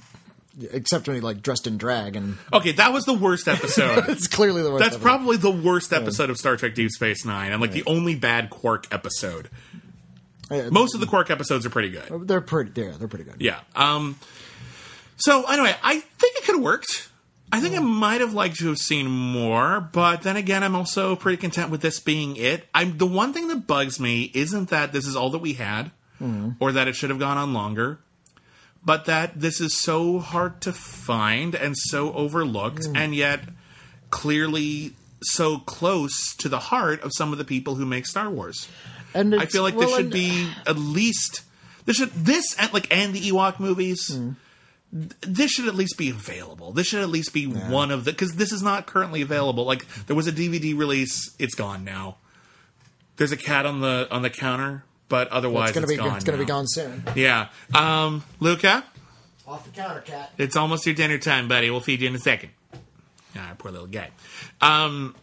except when he like dressed in drag, and Okay, that was the worst episode. it's clearly the worst. That's episode. probably the worst episode of Star Trek Deep Space Nine, and like the only bad Quark episode. Most of the Quark episodes are pretty good. They're pretty. Yeah, they're pretty good. Yeah. Um. So anyway, I think it could have worked. I think I might have liked to have seen more, but then again, I'm also pretty content with this being it. I'm the one thing that bugs me isn't that this is all that we had, or that it should have gone on longer, but that this is so hard to find and so overlooked, and yet clearly so close to the heart of some of the people who make Star Wars. And I feel like well, this should and- be at least this should this and like and the Ewok movies. Th- This should at least be available. This should at least be one of the because this is not currently available. Like there was a DVD release, it's gone now. There's a cat on the on the counter, but otherwise It's gonna be gone. it's gonna be gone soon. Yeah, um, Luca, Off the counter, cat. it's almost your dinner time, buddy. We'll feed you in a second. Ah, poor little guy. Um,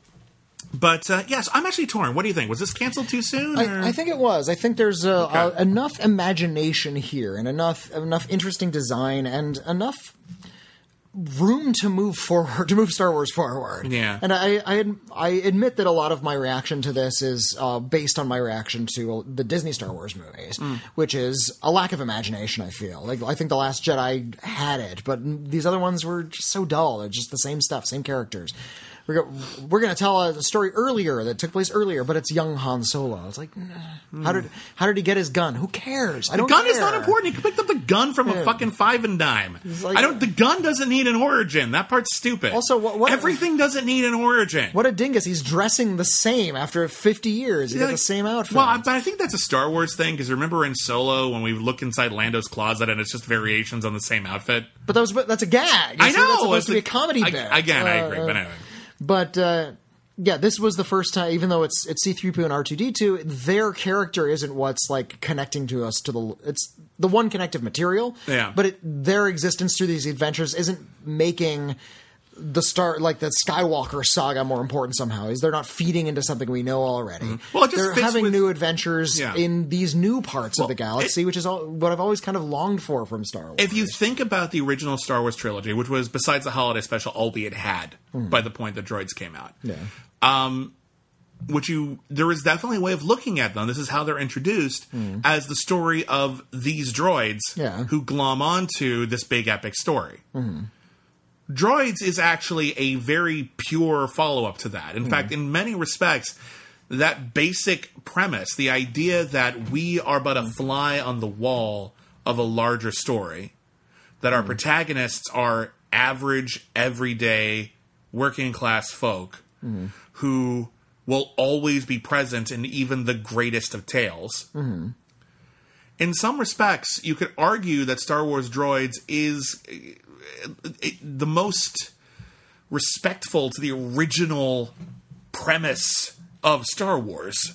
but uh, yes, I'm actually torn. What do you think? Was this canceled too soon? I, I think it was. I think there's a, a, enough imagination here, and enough enough interesting design, and enough room to move forward to move Star Wars forward. Yeah. and I I, I admit that a lot of my reaction to this is uh, based on my reaction to the Disney Star Wars movies, which is a lack of imagination. I feel like I think the Last Jedi had it, but these other ones were just so dull. They're just the same stuff, same characters. We're, go- we're going to tell a story earlier that took place earlier, but it's young Han Solo. It's like, nah. how did how did he get his gun? Who cares? I The gun is not important. He picked up the gun from a fucking five and dime. like- I don't. The gun doesn't need an origin. That part's stupid. Also, what- what- everything doesn't need an origin. What a dingus! He's dressing the same after fifty years. He got the same outfit. Well, I, but I think that's a Star Wars thing because remember in Solo when we look inside Lando's closet and it's just variations on the same outfit. but that was that's a gag. I See, know that's supposed it's to be a like- comedy I- bit. Again, I Uh, agree. But anyway, But uh, yeah, this was the first time. Even though it's it's C three PO and R two D two, their character isn't what's like connecting to us to the. It's the one connective material. Yeah. But it, their existence through these adventures isn't making the star like the Skywalker saga more important somehow. Is they're not feeding into something we know already. Mm-hmm. Well, just they're having with- new adventures Yeah. in these new parts of the galaxy, which is all, what I've always kind of longed for from Star Wars. if you think about the original Star Wars trilogy, which was besides the holiday special, all we had had by the point the Droids came out. yeah. Um, which you there is definitely a way of looking at them. This is how they're introduced hmm. as the story of these droids Yeah. who glom onto this big epic story. Hmm. Droids is actually a very pure follow up to that. In hmm. fact, in many respects, that basic premise, the idea that we are but a hmm. fly on the wall of a larger story, that our hmm. protagonists are average, everyday, working class folk who will always be present in even the greatest of tales. In some respects, you could argue that Star Wars Droids is the most respectful to the original premise of Star Wars.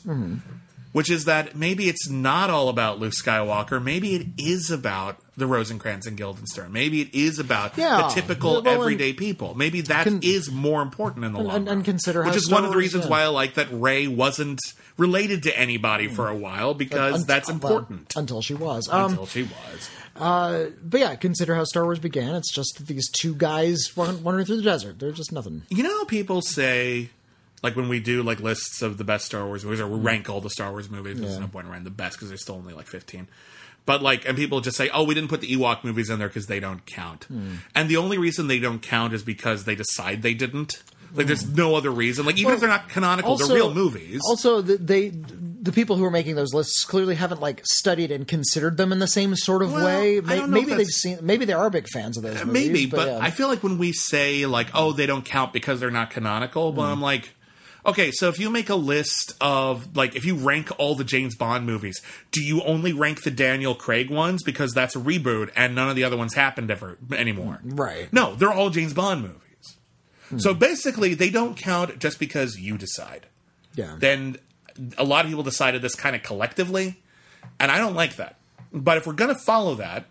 Which is that maybe it's not all about Luke Skywalker. Maybe it is about the Rosencrantz and Guildenstern. Maybe it is about Yeah. the typical Well, and- everyday people. Maybe that is Con- more important in the long and- run. and consider which is Star one of the reasons why I like that Rey wasn't related to anybody for a while because that's well, important until she was. Um, until she was. Uh, but yeah, consider how Star Wars began. It's just these two guys wan- wandering through the desert. They're just nothing. You know, how people say, like when we do like lists of the best Star Wars movies, or we mm. rank all the Star Wars movies. There's Yeah. no point in ranking the best because there's still only like 15. But like, and people just say, "Oh, we didn't put the Ewok movies in there because they don't count." Hmm. And the only reason they don't count is because they decide they didn't. Like, there's hmm. no other reason. Like, even if they're not canonical, they're real movies. Also, the, they the people who are making those lists clearly haven't like studied and considered them in the same sort of Well, way. I don't know if maybe they've seen. Maybe they are big fans of those. Uh, movies, Maybe, but, yeah. I feel like when we say like, "Oh, they don't count because they're not canonical," Hmm. but I'm like, okay, so if you make a list of like, if you rank all the James Bond movies, do you only rank the Daniel Craig ones because that's a reboot and none of the other ones happened ever anymore? Right. No, they're all James Bond movies. So basically, they don't count just because you decide. yeah. Then a lot of people decided this kind of collectively, and I don't like that. But if we're going to follow that,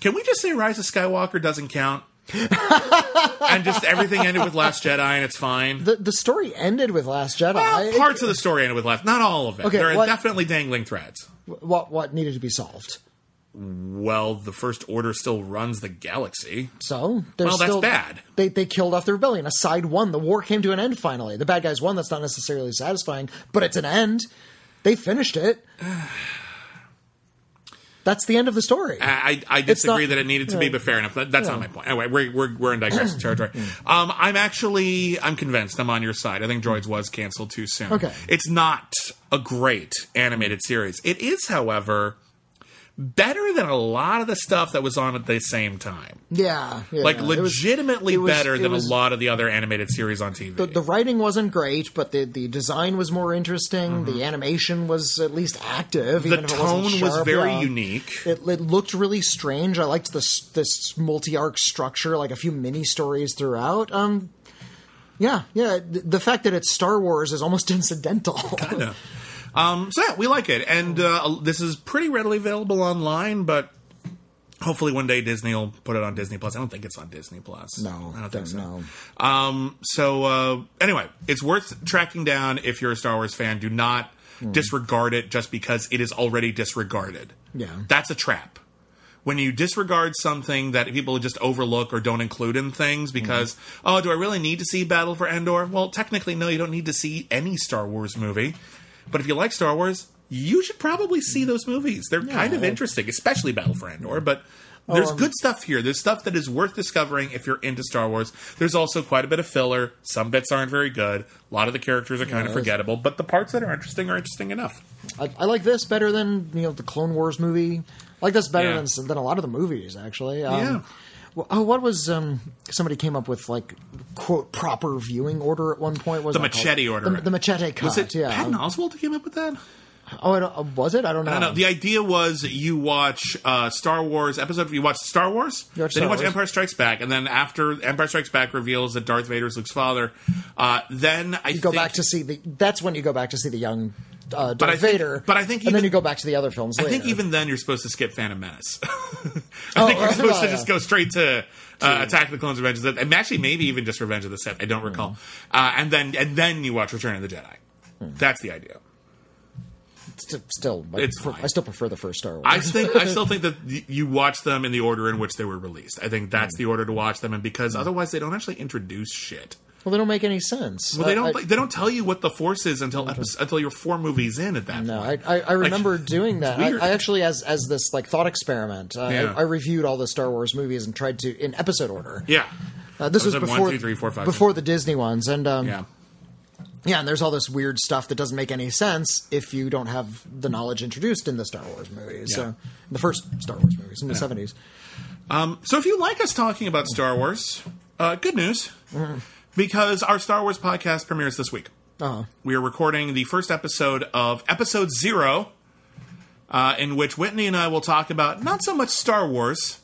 can we just say Rise of Skywalker doesn't count? and just everything ended with Last Jedi and it's fine. the the story ended with Last Jedi. Well, It- parts of the story ended with Last, not all of it. Okay, there are what- definitely dangling threads. what what needed to be solved. Well, the First Order still runs the galaxy. So there's Well, that's bad. They they killed off the rebellion. A side won. The war came to an end finally. The bad guys won. That's not necessarily satisfying, but it's an end. They finished it. that's the end of the story. I, I It's not- disagree that it needed to be, but fair enough. That, that's not my point. Anyway, we're we're, we're in digressive territory. Um, I'm actually I'm convinced I'm on your side. I think Droids was canceled too soon. Okay. it's not a great animated series. It is, however, better than a lot of the stuff that was on at the same time. yeah, yeah, Like it was- legitimately it was- better it than was- a lot of the other animated series on TV. The, the writing wasn't great, but the, the design was more interesting. The animation was at least active. Mm-hmm. The even if it tone was very yeah. unique. It, it looked really strange. I liked this this multi arc structure, like a few mini stories throughout. Um, yeah, yeah. The fact that it's Star Wars is almost incidental. Kinda. Um, so yeah, we like it, and uh, this is pretty readily available online. But hopefully, one day Disney will put it on Disney Plus. I don't think it's on Disney Plus. No, I don't think so. know. Um, so uh, anyway, it's worth tracking down if you're a Star Wars fan. Do not disregard it just because it is already disregarded. Yeah. that's a trap. When you disregard something that people just overlook or don't include in things because, oh, do I really need to see Battle for Endor? Well, technically, no, you don't need to see any Star Wars movie. But if you like Star Wars, you should probably see those movies. They're kind of interesting, especially Battle for Endor. But there's um, good stuff here. There's stuff that is worth discovering if you're into Star Wars. There's also quite a bit of filler. Some bits aren't very good. A lot of the characters are kind of forgettable, but the parts that are interesting are interesting enough. I, I like this better than you know the Clone Wars movie. I like this better Yeah. than than a lot of the movies actually. Um, Yeah. Well, Oh, what was um? Somebody came up with like quote proper viewing order at one point. Was The that called? machete order. The, the machete cut. Was it yeah. Patton Oswalt who came up with that? Oh, I don't, uh, was it? I don't know. I don't know. The idea was you watch uh, Star Wars episode. You watch Star Wars, You watch then you watch Wars. Empire Strikes Back, and then after Empire Strikes Back reveals that Darth Vader's Luke's father, uh, then I you go think, back to see the. That's when you go back to see the young uh, Darth I think- but I think and then even- you go back to the other films. I later. think even then you're supposed to skip Phantom Menace. I Oh, think you're supposed Oh, to yeah. just go straight to uh, Attack of the Clones, Revenge of the and actually maybe even just Revenge of the Sith. I don't recall. Mm-hmm. Uh, and then and then you watch Return of the Jedi. Hmm. That's the idea. St- still, I, It's fine. I still prefer the first Star Wars. I think I still think that you watch them in the order in which they were released. I think that's the order to watch them, and because otherwise they don't actually introduce shit. Well, they don't make any sense. Well, they don't. I- they don't tell you what the Force is until epis until you're four movies in at that point. No, I. I, I remember doing that. I. I actually, as as this like thought experiment, uh, Yeah. I, I reviewed all the Star Wars movies and tried to in episode order. yeah, Uh, this was before one, two, three, four, five, before the Disney ones, and um, yeah. yeah, and there's all this weird stuff that doesn't make any sense if you don't have the knowledge introduced in the Star Wars movies, Yeah. uh, the first Star Wars movies in the seventies. Um, So if you like us talking about Star Wars, uh, good news, because our Star Wars podcast premieres this week. Uh-huh. We are recording the first episode of episode zero, uh, in which Whitney and I will talk about not so much Star Wars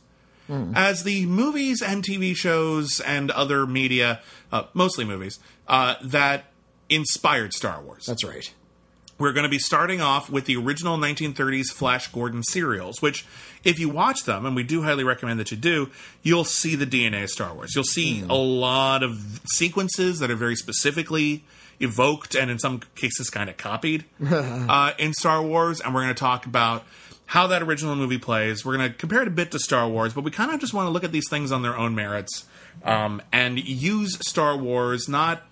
as the movies and TV shows and other media, uh, mostly movies, uh, that inspired Star Wars. That's right. We're going to be starting off with the original 1930s Flash Gordon serials, which, if you watch them, and we do highly recommend that you do, you'll see the DNA of Star Wars. You'll see a lot of sequences that are very specifically evoked and, in some cases, kind of copied uh, in Star Wars. And we're going to talk about how that original movie plays. We're going to compare it a bit to Star Wars, but we kind of just want to look at these things on their own merits um, and use Star Wars not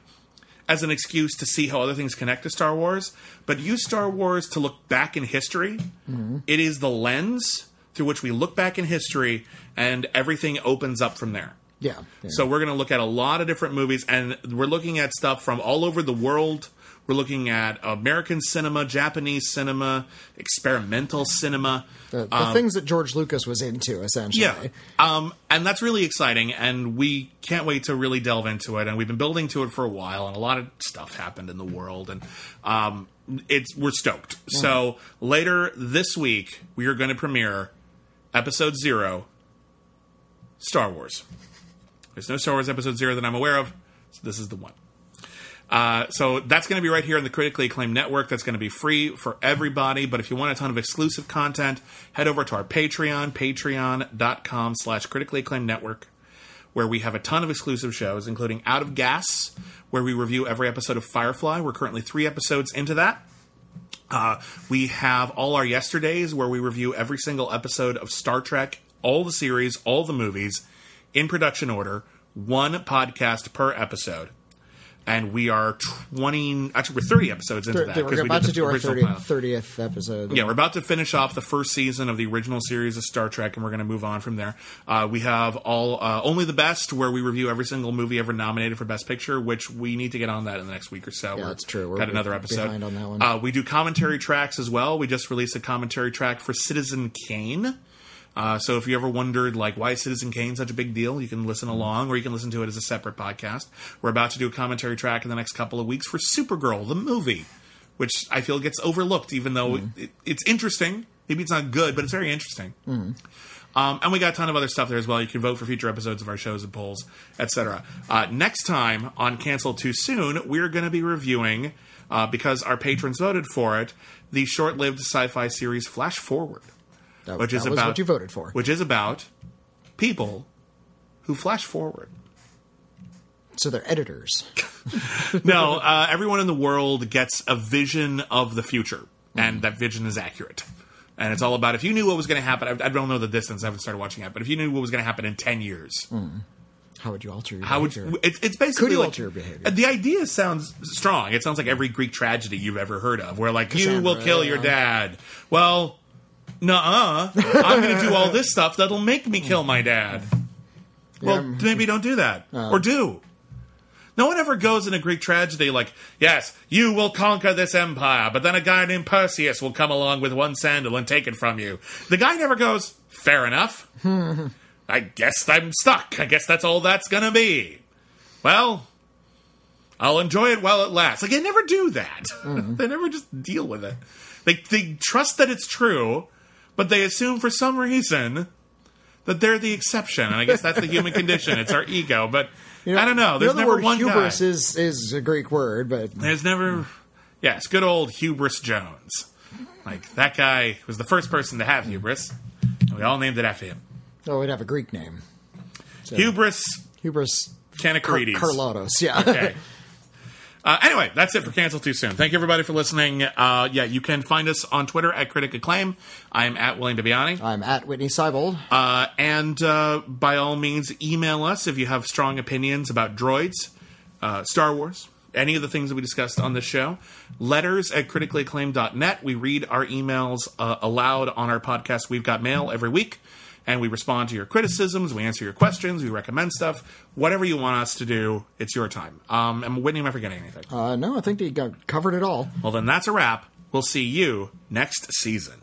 as an excuse to see how other things connect to Star Wars, but use Star Wars to look back in history. It is the lens through which we look back in history, and everything opens up from there. Yeah. yeah. So we're going to look at a lot of different movies, and we're looking at stuff from all over the world. We're looking at American cinema, Japanese cinema, experimental cinema. the, the things that George Lucas was into, essentially. Yeah. Um, and that's really exciting, and we can't wait to really delve into it. And we've been building to it for a while, and a lot of stuff happened in the world, and um, it's we're stoked. So later this week, we are going to premiere episode zero, Star Wars. There's no Star Wars episode zero that I'm aware of, so this is the one. Uh, so that's going to be right here in the critically acclaimed network. That's going to be free for everybody. But if you want a ton of exclusive content, head over to our Patreon, patreon.com slash critically acclaimed network, where we have a ton of exclusive shows, including Out of Gas, where we review every episode of Firefly. We're currently three episodes into that. Uh, we have all our yesterdays where we review every single episode of Star Trek, all the series, all the movies in production order, one podcast per episode. And we are twenty. Actually, we're thirty episodes into that. we're we about did to do our original 30th, episode. Yeah, we're about to finish off the first season of the original series of Star Trek, and we're going to move on from there. Uh, we have all uh, only the best, where we review every single movie ever nominated for Best Picture, which we need to get on that in the next week or so. Yeah, We're- that's true. We're got another episode on that one. Uh, we do commentary tracks as well. We just released a commentary track for Citizen Kane. Uh, so if you ever wondered like why is Citizen Kane such a big deal, you can listen along, or you can listen to it as a separate podcast. We're about to do a commentary track in the next couple of weeks for Supergirl, the movie, which I feel gets overlooked, even though it, it's interesting. Maybe it's not good, but it's very interesting. Um, and we got a ton of other stuff there as well. You can vote for future episodes of our shows and polls, etc. Uh, next time on Cancel Too Soon, we're going to be reviewing, uh, because our patrons voted for it, the short-lived sci-fi series Flash Forward that, which is was about what you voted for. which is about people who flash forward. so they're editors. no, uh, everyone in the world gets a vision of the future, and that vision is accurate. And it's all about if you knew what was going to happen. I, I don't know the distance. I haven't started watching it, but if you knew what was going to happen in ten years, How would you alter your how would behavior? you? It's, it's basically Could you like, alter your behavior? The idea sounds strong. It sounds like every Greek tragedy you've ever heard of, where like you will kill your dad. Well, nuh-uh. I'm going to do all this stuff that'll make me kill my dad. Well, Yeah. maybe don't do that, oh. or do. No one ever goes in a Greek tragedy like, yes, you will conquer this empire, but then a guy named Perseus will come along with one sandal and take it from you. The guy never goes, fair enough. I guess I'm stuck. I guess that's all that's gonna be. Well, I'll enjoy it while it lasts. Like, they never do that. Mm-hmm. they never just deal with it. They, they trust that it's true, but they assume for some reason that they're the exception. And I guess that's the human condition. It's our ego. But I don't know. There's you know, the never one hubris guy. is is a Greek word, but There's never. Yes, good old Hubris Jones. Like, that guy was the first person to have hubris. And we all named it after him. oh, we'd have a Greek name. So, Hubris hubris Kanakarides. Carlotos. Yeah. okay. Uh, anyway, that's it for Cancel Too Soon. Thank you, everybody, for listening. Uh, yeah, you can find us on Twitter at Critic Acclaim. I am at William Bibiani. I'm at Whitney Seibold. Uh, and uh, by all means, email us if you have strong opinions about droids, uh, Star Wars, any of the things that we discussed on this show. Letters at criticallyacclaimed.net. We read our emails uh, aloud on our podcast. We've got mail every week, and we respond to your criticisms. We answer your questions. We recommend stuff. Whatever you want us to do, it's your time. Um, and Whitney, am I forgetting anything? Uh, no, I think they got covered it all. well, then that's a wrap. We'll see you next season.